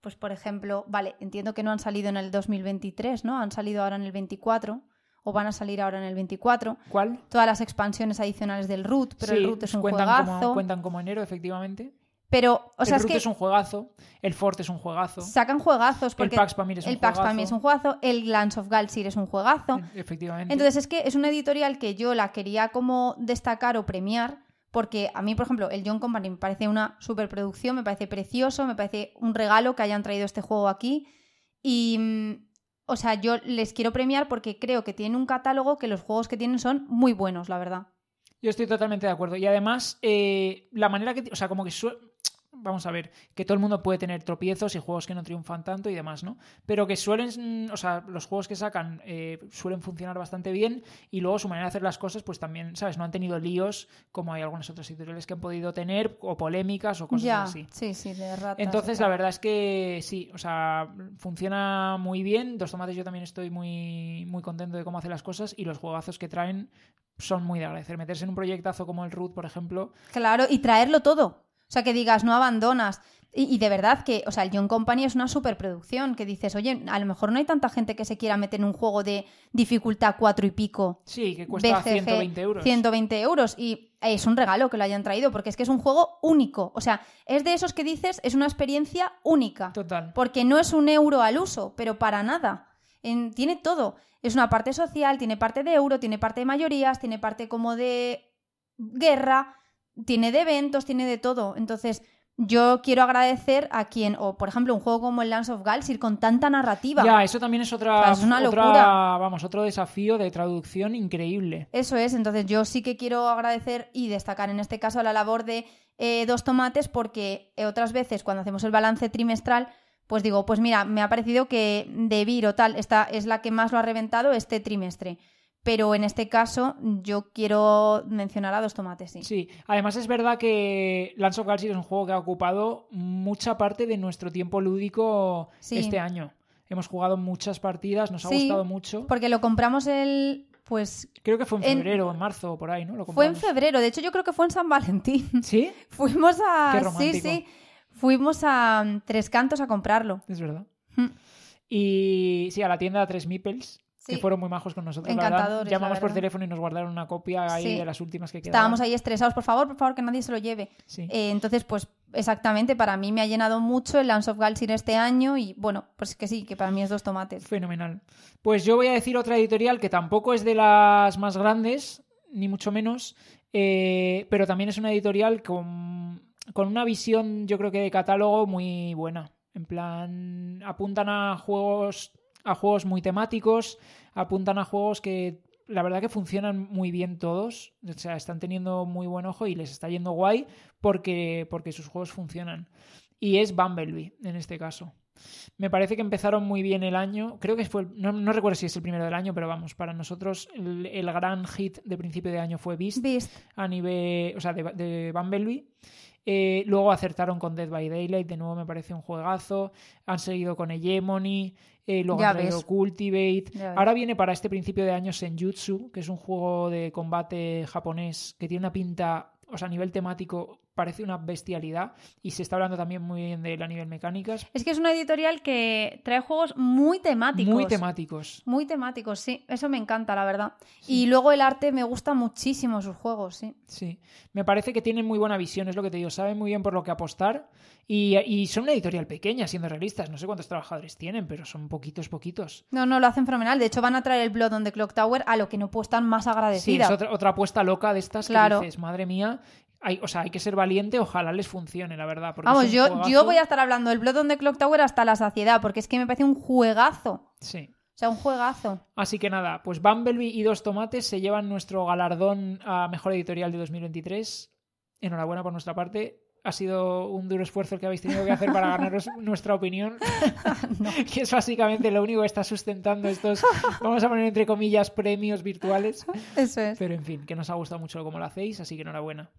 pues por ejemplo, vale, entiendo que no han salido en el 2023, ¿no? Han salido ahora en el 24 o van a salir ahora en el 24. ¿cuál? Todas las expansiones adicionales del root, pero Sí, el root es un cuentan juegazo. Como, cuentan como enero, efectivamente. Pero, o sea, el es que es un juegazo, el Fort es un juegazo, sacan juegazos. Porque el Pax Pamir es un el Pax juegazo. Pamir es un juegazo, el Glance of Galsir es un juegazo. efectivamente. Entonces es que es una editorial que yo la quería como destacar o premiar porque a mí, por ejemplo, el John Company me parece una superproducción, me parece precioso, me parece un regalo que hayan traído este juego aquí y, mm, o sea, yo les quiero premiar porque creo que tienen un catálogo que los juegos que tienen son muy buenos, la verdad. Yo estoy totalmente de acuerdo. Y además, eh, la manera que. O sea, como que. Vamos a ver, que todo el mundo puede tener tropiezos y juegos que no triunfan tanto y demás, ¿no? Pero que suelen. O sea, los juegos que sacan eh, suelen funcionar bastante bien y luego su manera de hacer las cosas, pues también, ¿sabes? No han tenido líos como hay algunas otras editoriales que han podido tener, o polémicas o cosas ya, así. sí, sí, de ratas. Entonces, la verdad es que sí, o sea, funciona muy bien. Dos tomates yo también estoy muy, muy contento de cómo hace las cosas y los juegazos que traen son muy de agradecer. Meterse en un proyectazo como el Root, por ejemplo, Claro, y traerlo todo. O sea, que digas, no abandonas. Y, y de verdad que, o sea, el John Company es una superproducción que dices, oye, a lo mejor no hay tanta gente que se quiera meter en un juego de dificultad cuatro y pico. sí, que cuesta BGG, 120 euros. 120 euros. Y es un regalo que lo hayan traído, porque es que es un juego único. O sea, es de esos que dices, es una experiencia única. Total. Porque no es un euro al uso, pero para nada. En- tiene todo. Es una parte social, tiene parte de euro, tiene parte de mayorías, tiene parte como de guerra, tiene de eventos, tiene de todo. Entonces, yo quiero agradecer a quien, o por ejemplo, un juego como el Lance of Galsir con tanta narrativa. Ya, eso también es otra, O sea, es una otra- locura. vamos, otro desafío de traducción increíble. Eso es, entonces yo sí que quiero agradecer y destacar en este caso la labor de eh, Dos Tomates porque eh, otras veces cuando hacemos el balance trimestral, pues digo, pues mira, me ha parecido que De Vir o tal, esta es la que más lo ha reventado este trimestre. Pero en este caso yo quiero mencionar a Dos Tomates, sí. Sí, además es verdad que Lance of Galsir es un juego que ha ocupado mucha parte de nuestro tiempo lúdico Sí. este año. Hemos jugado muchas partidas, nos ha Sí, gustado mucho. Porque lo compramos el... Pues Creo que fue en en- febrero o en marzo o por ahí, ¿no? Lo fue en febrero, de hecho yo creo que fue en San Valentín. ¿Sí? Fuimos a... Qué sí, romántico. sí. Fuimos a mm, Tres Cantos a comprarlo. Es verdad. Mm. Y sí, a la tienda Tres Que fueron muy majos con nosotros. Encantadores, la Llamamos por teléfono y nos guardaron una copia ahí Sí. de las últimas que quedaban. Estábamos ahí estresados, por favor, por favor, que nadie se lo lleve. Sí. Eh, entonces, pues exactamente, para mí me ha llenado mucho el Lance of Galsir este año y bueno, pues que sí, que para mí es dos tomates. Fenomenal. Pues yo voy a decir otra editorial que tampoco es de las más grandes, ni mucho menos, eh, pero también es una editorial con, con una visión, yo creo que de catálogo muy buena. En plan, apuntan a juegos, a juegos muy temáticos, apuntan a juegos que la verdad que funcionan muy bien todos. O sea, están teniendo muy buen ojo y les está yendo guay porque, porque sus juegos funcionan. Y es Bumblebee, en este caso. Me parece que empezaron muy bien el año. Creo que fue. No, no recuerdo si es el primero del año, pero vamos, para nosotros el, el gran hit de principio de año fue Beast Beast. a nivel. O sea, de, de Bumblebee. Eh, luego acertaron con Dead by Daylight, de nuevo me parece un juegazo. Han seguido con Hegemony, eh, luego han traído. Cultivate. Ahora viene para este principio de año Senjutsu, que es un juego de combate japonés que tiene una pinta, o sea, a nivel temático parece una bestialidad y se está hablando también muy bien de él a nivel mecánicas. Es que es una editorial que trae juegos muy temáticos. Muy temáticos. Muy temáticos, sí. Eso me encanta, la verdad. Y luego el arte me gusta muchísimo sus juegos, sí. Sí, me parece que tienen muy buena visión, es lo que te digo, saben muy bien por lo que apostar y, y son una editorial pequeña, siendo realistas, no sé cuántos trabajadores tienen, pero son poquitos, poquitos. No, no, lo hacen fenomenal. De hecho, van a traer el Blood on the Clock Tower a lo que no puedo estar más Sí, agradecida. es otra, otra apuesta loca de estas Claro. que dices, madre mía, hay, o sea, hay que ser valiente, ojalá les funcione, la verdad. Vamos, yo, juegazo. yo voy a estar hablando del Blood on the Clock Tower hasta la saciedad, porque es que me parece un juegazo. Sí. O sea, un juegazo. Así que nada, pues Bumblebee y Dos Tomates se llevan nuestro galardón a Mejor Editorial de 2023. Enhorabuena por nuestra parte. Ha sido un duro esfuerzo el que habéis tenido que hacer para ganaros nuestra opinión, que es básicamente lo único que está sustentando estos, vamos a poner entre comillas, premios virtuales. Eso es. Pero en fin, que nos ha gustado mucho cómo lo hacéis, así que enhorabuena.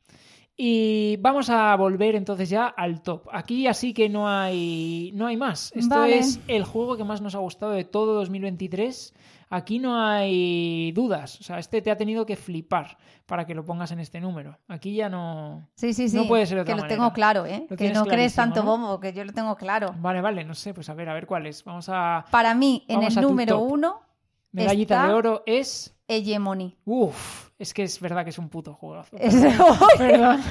Y vamos a volver entonces ya al top. Aquí así que no hay, no hay más. Esto Vale. es el juego que más nos ha gustado de todo 2023. Aquí no hay dudas. O sea, este te ha tenido que flipar para que lo pongas en este número. Aquí ya no. Sí, sí, sí. No puede ser de otra Que lo manera. tengo claro, ¿eh? Lo Que no crees tanto bombo, que yo lo tengo claro. Vale, vale, no sé, pues a ver, a ver cuál es. Vamos a. Para mí, en el número uno, Medallita está- de oro es. Hegemony. Uf, es que es verdad que es un puto juegazo. Es- Perdón,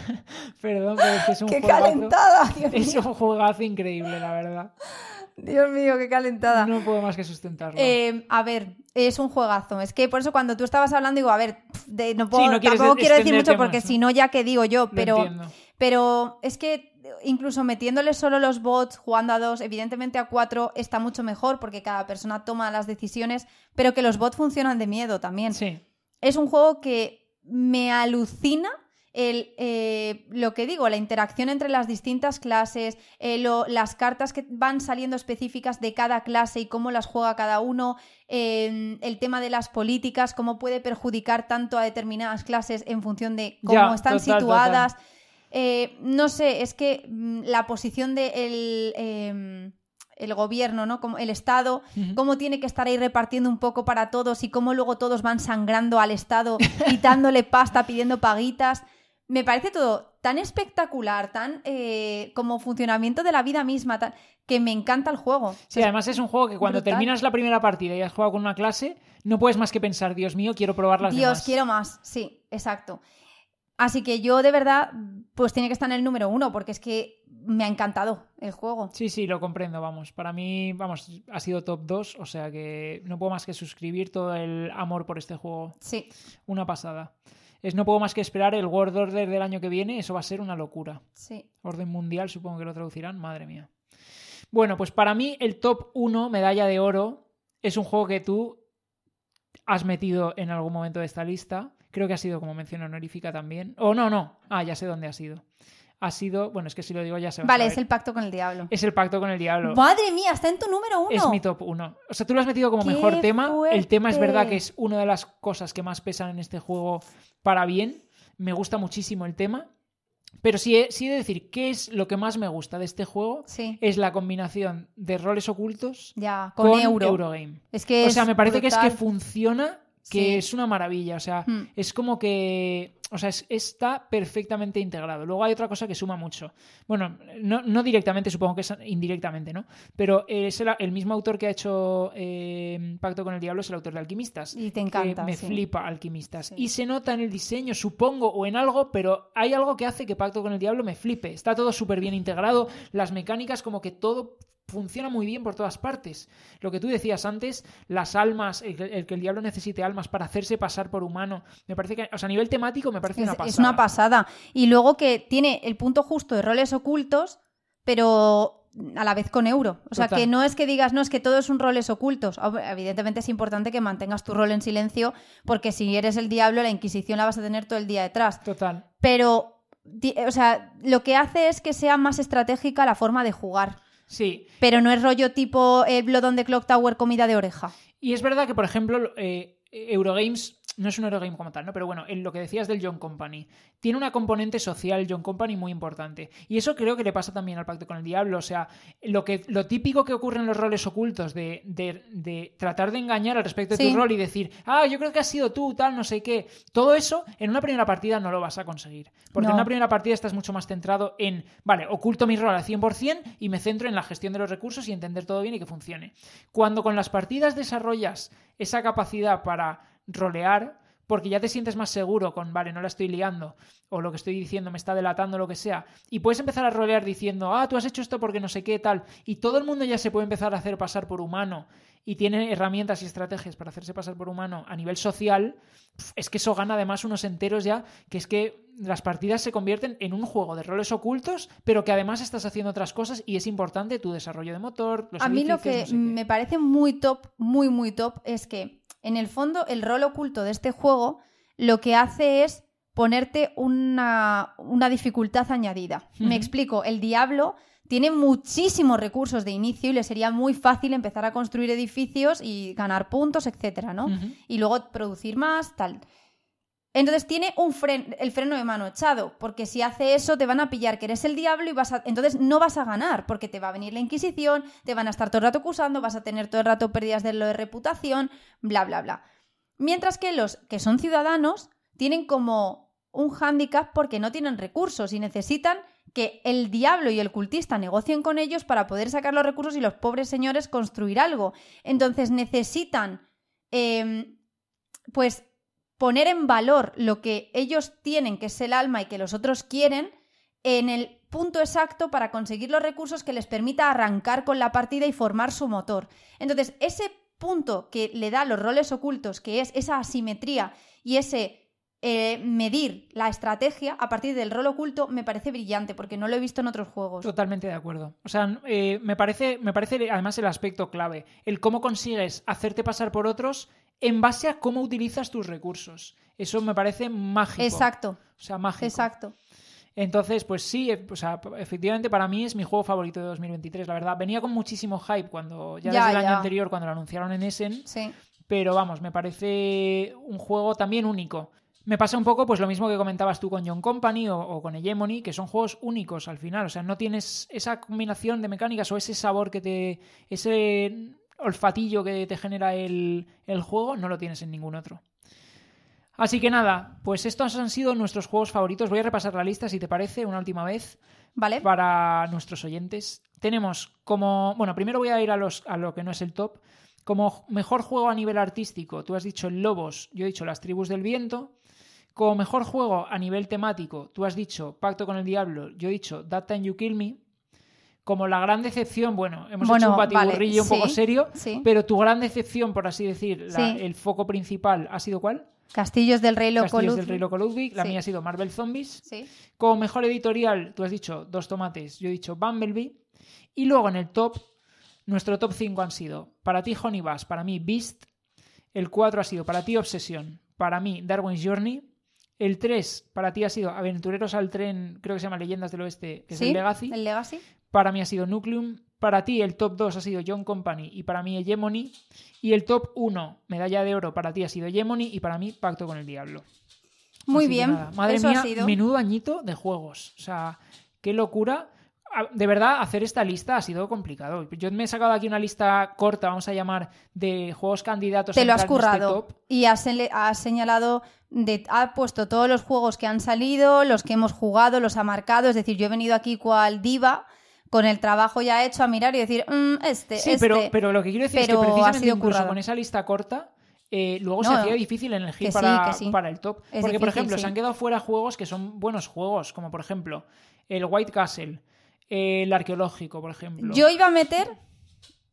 perdón, pero es que es un ¡Qué juegazo. calentada! Dios Es mío. un juegazo increíble, la verdad. Dios mío, qué calentada. No puedo más que sustentarlo. Eh, a ver, es un juegazo. Es que por eso cuando tú estabas hablando digo, a ver, de- no puedo, no tampoco quiero decir mucho porque si no ya que digo yo, pero, pero es que incluso metiéndole solo los bots, jugando a dos, evidentemente a cuatro está mucho mejor porque cada persona toma las decisiones, pero que los bots funcionan de miedo también. Sí, Es un juego que me alucina el, eh, lo que digo, la interacción entre las distintas clases, eh, lo- las cartas que van saliendo específicas de cada clase y cómo las juega cada uno, eh, el tema de las políticas, cómo puede perjudicar tanto a determinadas clases en función de cómo Ya, están total, situadas. Eh, no sé, es que mm, la posición del el gobierno, ¿no? Como el Estado, cómo tiene que estar ahí repartiendo un poco para todos y cómo luego todos van sangrando al Estado, quitándole pasta, pidiendo paguitas. Me parece todo tan espectacular, tan eh, como funcionamiento de la vida misma, tan- que me encanta el juego. Sí, además es un juego que cuando brutal. terminas la primera partida y has jugado con una clase, no puedes más que pensar, Dios mío, quiero probar las Dios, demás. quiero más. Sí, exacto. Así que yo de verdad, pues tiene que estar en el número uno, porque es que me ha encantado el juego. Sí, sí, lo comprendo, vamos. Para mí, vamos, ha sido top 2, o sea que no puedo más que suscribir todo el amor por este juego. Sí, Una pasada. Es no puedo más que esperar el World Order del año que viene, eso va a ser una locura. sí. Orden mundial, supongo que lo traducirán, madre mía. Bueno, pues para mí el top 1, medalla de oro, es un juego que tú has metido en algún momento de esta lista. Creo que ha sido como mención honorífica también. O no, no. Ah, ya sé dónde ha sido. Ha sido, bueno, es que si lo digo ya se va Vale, es el pacto con el diablo. Es el pacto con el diablo. Madre mía, está en tu número uno. Es mi top 1. O sea, tú lo has metido como ¡Qué mejor tema. El tema es verdad que es una de las cosas que más pesan en este juego para bien. Me gusta muchísimo el tema. Pero sí he, sí he de decir, ¿qué es lo que más me gusta de este juego? Sí, Es la combinación de roles ocultos ya, con, con, euro. Eurogame. Es que O sea, me parece que es que funciona, que Sí. es una maravilla. O sea, Hmm. es como que. O sea, es- está perfectamente integrado. Luego hay otra cosa que suma mucho. Bueno, no, no directamente, supongo que es indirectamente, ¿no? Pero es el, el mismo autor que ha hecho eh, Pacto con el Diablo, es el autor de Alquimistas. Y te que encanta. me sí. flipa Alquimistas. Sí. Y se nota en el diseño, supongo, o en algo, pero hay algo que hace que Pacto con el Diablo me flipe. Está todo súper bien integrado, las mecánicas, como que todo funciona muy bien por todas partes. Lo que tú decías antes, las almas, el, que- el que el diablo necesite almas para hacerse pasar por humano, me parece que, o sea, a nivel temático me parece Es, una pasada. es una pasada. Y luego que tiene el punto justo de roles ocultos, pero a la vez con euro. O sea, Total. que no es que digas, no, es que todo es un roles ocultos. Evidentemente es importante que mantengas tu rol en silencio, porque si eres el diablo, la Inquisición la vas a tener todo el día detrás. Total. Pero, o sea, lo que hace es que sea más estratégica la forma de jugar. Sí. Pero no es rollo tipo el Blood on the Clock Tower comida de oreja. Y es verdad que, por ejemplo, eh, Eurogames no es un Eurogame como tal, ¿no? Pero bueno, en lo que decías del John Company, tiene una componente social John Company muy importante. Y eso creo que le pasa también al Pacto con el Diablo. O sea, lo, que, lo típico que ocurre en los roles ocultos de, de- de tratar de engañar al respecto de Sí. tu rol y decir, ah, yo creo que has sido tú, tal, no sé qué. Todo eso en una primera partida no lo vas a conseguir. Porque en una primera partida estás mucho más centrado en, vale, oculto mi rol al 100% y me centro en la gestión de los recursos y entender todo bien y que funcione. Cuando con las partidas desarrollas esa capacidad para rolear, porque ya te sientes más seguro con, vale, no la estoy liando, o lo que estoy diciendo me está delatando, lo que sea, y puedes empezar a rolear diciendo, ah, tú has hecho esto porque no sé qué, tal, y todo el mundo ya se puede empezar a hacer pasar por humano y tiene herramientas y estrategias para hacerse pasar por humano a nivel social, es que eso gana además unos enteros ya, que es que las partidas se convierten en un juego de roles ocultos, pero que además estás haciendo otras cosas y es importante tu desarrollo de motor. Los a mí lo que no sé qué. me parece muy top, muy, muy top, es que en el fondo el rol oculto de este juego lo que hace es ponerte una, una dificultad añadida. Me explico, el diablo tiene muchísimos recursos de inicio y le sería muy fácil empezar a construir edificios y ganar puntos, etcétera, ¿no? Y luego producir más, tal. Entonces tiene un fren- el freno de mano echado, porque si hace eso te van a pillar que eres el diablo y vas a, entonces no vas a ganar, porque te va a venir la Inquisición, te van a estar todo el rato acusando, vas a tener todo el rato pérdidas de lo de reputación, bla, bla, bla. Mientras que los que son ciudadanos tienen como un hándicap porque no tienen recursos y necesitan que el diablo y el cultista negocien con ellos para poder sacar los recursos y los pobres señores construir algo. Entonces necesitan, eh, pues, poner en valor lo que ellos tienen, que es el alma y que los otros quieren, en el punto exacto para conseguir los recursos que les permita arrancar con la partida y formar su motor. Entonces, ese punto que le da los roles ocultos, que es esa asimetría y ese eh, medir la estrategia a partir del rol oculto, me parece brillante, porque no lo he visto en otros juegos. Totalmente de acuerdo. O sea, eh, me, parece, me parece además el aspecto clave, el cómo consigues hacerte pasar por otros en base a cómo utilizas tus recursos. Eso me parece mágico. Exacto, O sea, mágico. exacto. Entonces, pues sí, eh, o sea, efectivamente para mí es mi juego favorito de 2023, la verdad. Venía con muchísimo hype cuando ya, Ya, desde el año anterior cuando lo anunciaron en Essen, Sí. pero vamos, me parece un juego también único. Me pasa un poco pues lo mismo que comentabas tú con John Company o, o con Hegemony, que son juegos únicos al final, o sea, no tienes esa combinación de mecánicas o ese sabor que te ese olfatillo que te genera el, el juego, no lo tienes en ningún otro. Así que nada, pues estos han sido nuestros juegos favoritos. Voy a repasar la lista si te parece una última vez ¿Vale? para nuestros oyentes. Tenemos como, bueno, primero voy a ir a, los, a lo que no es el top. Como mejor juego a nivel artístico, tú has dicho el Lobos, yo he dicho Las Tribus del Viento. Como mejor juego a nivel temático, tú has dicho Pacto con el Diablo, yo he dicho That Time You Kill Me. Como la gran decepción, bueno, hemos Bueno, hecho un vale, patiburrillo un poco sí, serio, sí. pero tu gran decepción, por así decir, la- Sí. el foco principal ha sido ¿cuál? Castillos del Rey Loco Castillos del. Rey Loco Ludwig, la mía ha sido Marvel Zombies. Sí. Como mejor editorial, tú has dicho Dos Tomates, yo he dicho Bumblebee. Y luego en el top, nuestro top 5 han sido para ti Honey Bass, para mí Beast. El 4 ha sido para ti Obsesión, para mí Darwin's Journey. El 3 para ti ha sido Aventureros al Tren, creo que se llama Leyendas del Oeste, que es el Legacy. El Legacy. Para mí ha sido Nucleum. Para ti el top 2 ha sido John Company y para mí Hegemony. Y el top 1, medalla de oro, para ti ha sido Hegemony y para mí Pacto con el Diablo. Muy Así bien. Madre Eso mía, ha sido. menudo añito de juegos. O sea, qué locura. A- De verdad, hacer esta lista ha sido complicado. Yo me he sacado aquí una lista corta, vamos a llamar, de juegos candidatos. Te lo has este currado. y has, has señalado, de, ha puesto todos los juegos que han salido, los que hemos jugado, los ha marcado. Es decir, yo he venido aquí cual diva, con el trabajo ya hecho, a mirar y decir, "Mm, este, Sí, este. pero, pero lo que quiero decir Pero es que precisamente incluso currado. con esa lista corta, eh, luego se No, hacía difícil elegir sí, para, sí. para el top. Es Porque, por ejemplo, se han quedado fuera juegos que son buenos juegos, como por ejemplo el White Castle, el arqueológico, por ejemplo. Yo iba a meter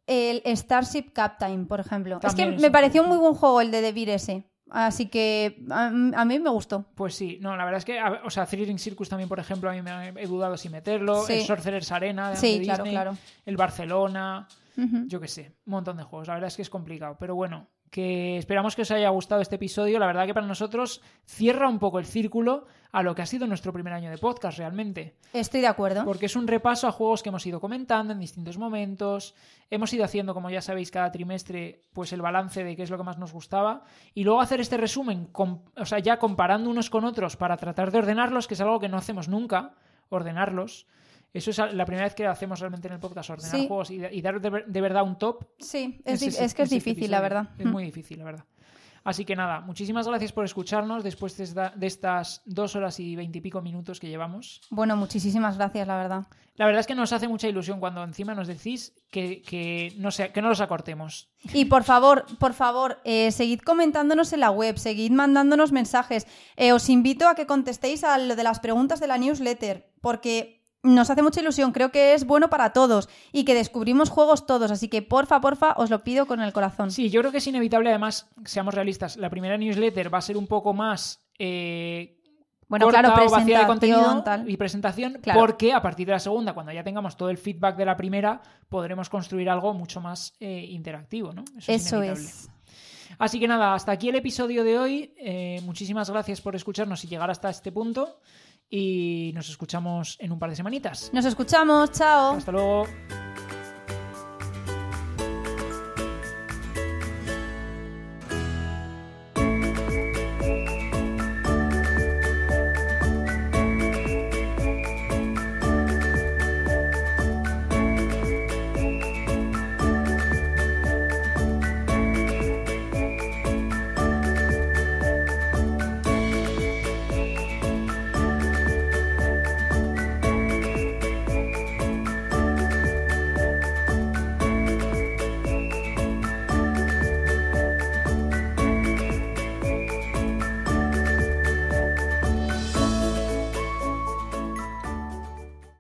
el Starship Captain, por ejemplo. También es que me pareció un muy buen juego el de Devir ese. Así que a, a mí me gustó. Pues sí, no, la verdad es que, a o sea, Thrilling Circus también, por ejemplo, a mí me he dudado si meterlo. Sí. El Sorcerer's Arena de, Sí, de claro, Disney, claro. el Barcelona, yo qué sé, un montón de juegos. La verdad es que es complicado, pero bueno, que esperamos que os haya gustado este episodio. La verdad que para nosotros cierra un poco el círculo a lo que ha sido nuestro primer año de podcast realmente. Estoy de acuerdo. Porque es un repaso a juegos que hemos ido comentando en distintos momentos. Hemos ido haciendo, como ya sabéis, cada trimestre, pues el balance de qué es lo que más nos gustaba. Y luego hacer este resumen, o sea, ya comparando unos con otros para tratar de ordenarlos, que es algo que no hacemos nunca, ordenarlos. Eso es la primera vez que hacemos realmente en el podcast, ordenar Sí. juegos y, y dar de, ver- de verdad un top. Sí, es, que es difícil, la verdad. Es muy difícil, la verdad. Así que nada, muchísimas gracias por escucharnos después de, esta- de estas dos horas y veintipico minutos que llevamos. Bueno, muchísimas gracias, la verdad. La verdad es que nos hace mucha ilusión cuando encima nos decís que, que no, sea, que no los acortemos. Y por favor, por favor, eh, seguid comentándonos en la web, seguid mandándonos mensajes. Eh, os invito a que contestéis a lo de las preguntas de la newsletter, porque nos hace mucha ilusión, creo que es bueno para todos y que descubrimos juegos todos, así que porfa, porfa, os lo pido con el corazón. Sí, yo creo que es inevitable, además, seamos realistas, la primera newsletter va a ser un poco más... eh, Bueno, corta claro, o vacía de contenido tal. y presentación, Claro. porque a partir de la segunda, cuando ya tengamos todo el feedback de la primera, podremos construir algo mucho más eh, interactivo, ¿no? es Eso es. Así que nada, hasta aquí el episodio de hoy. Eh, muchísimas gracias por escucharnos y llegar hasta este punto. Y nos escuchamos en un par de semanitas. Nos escuchamos, chao. Hasta luego.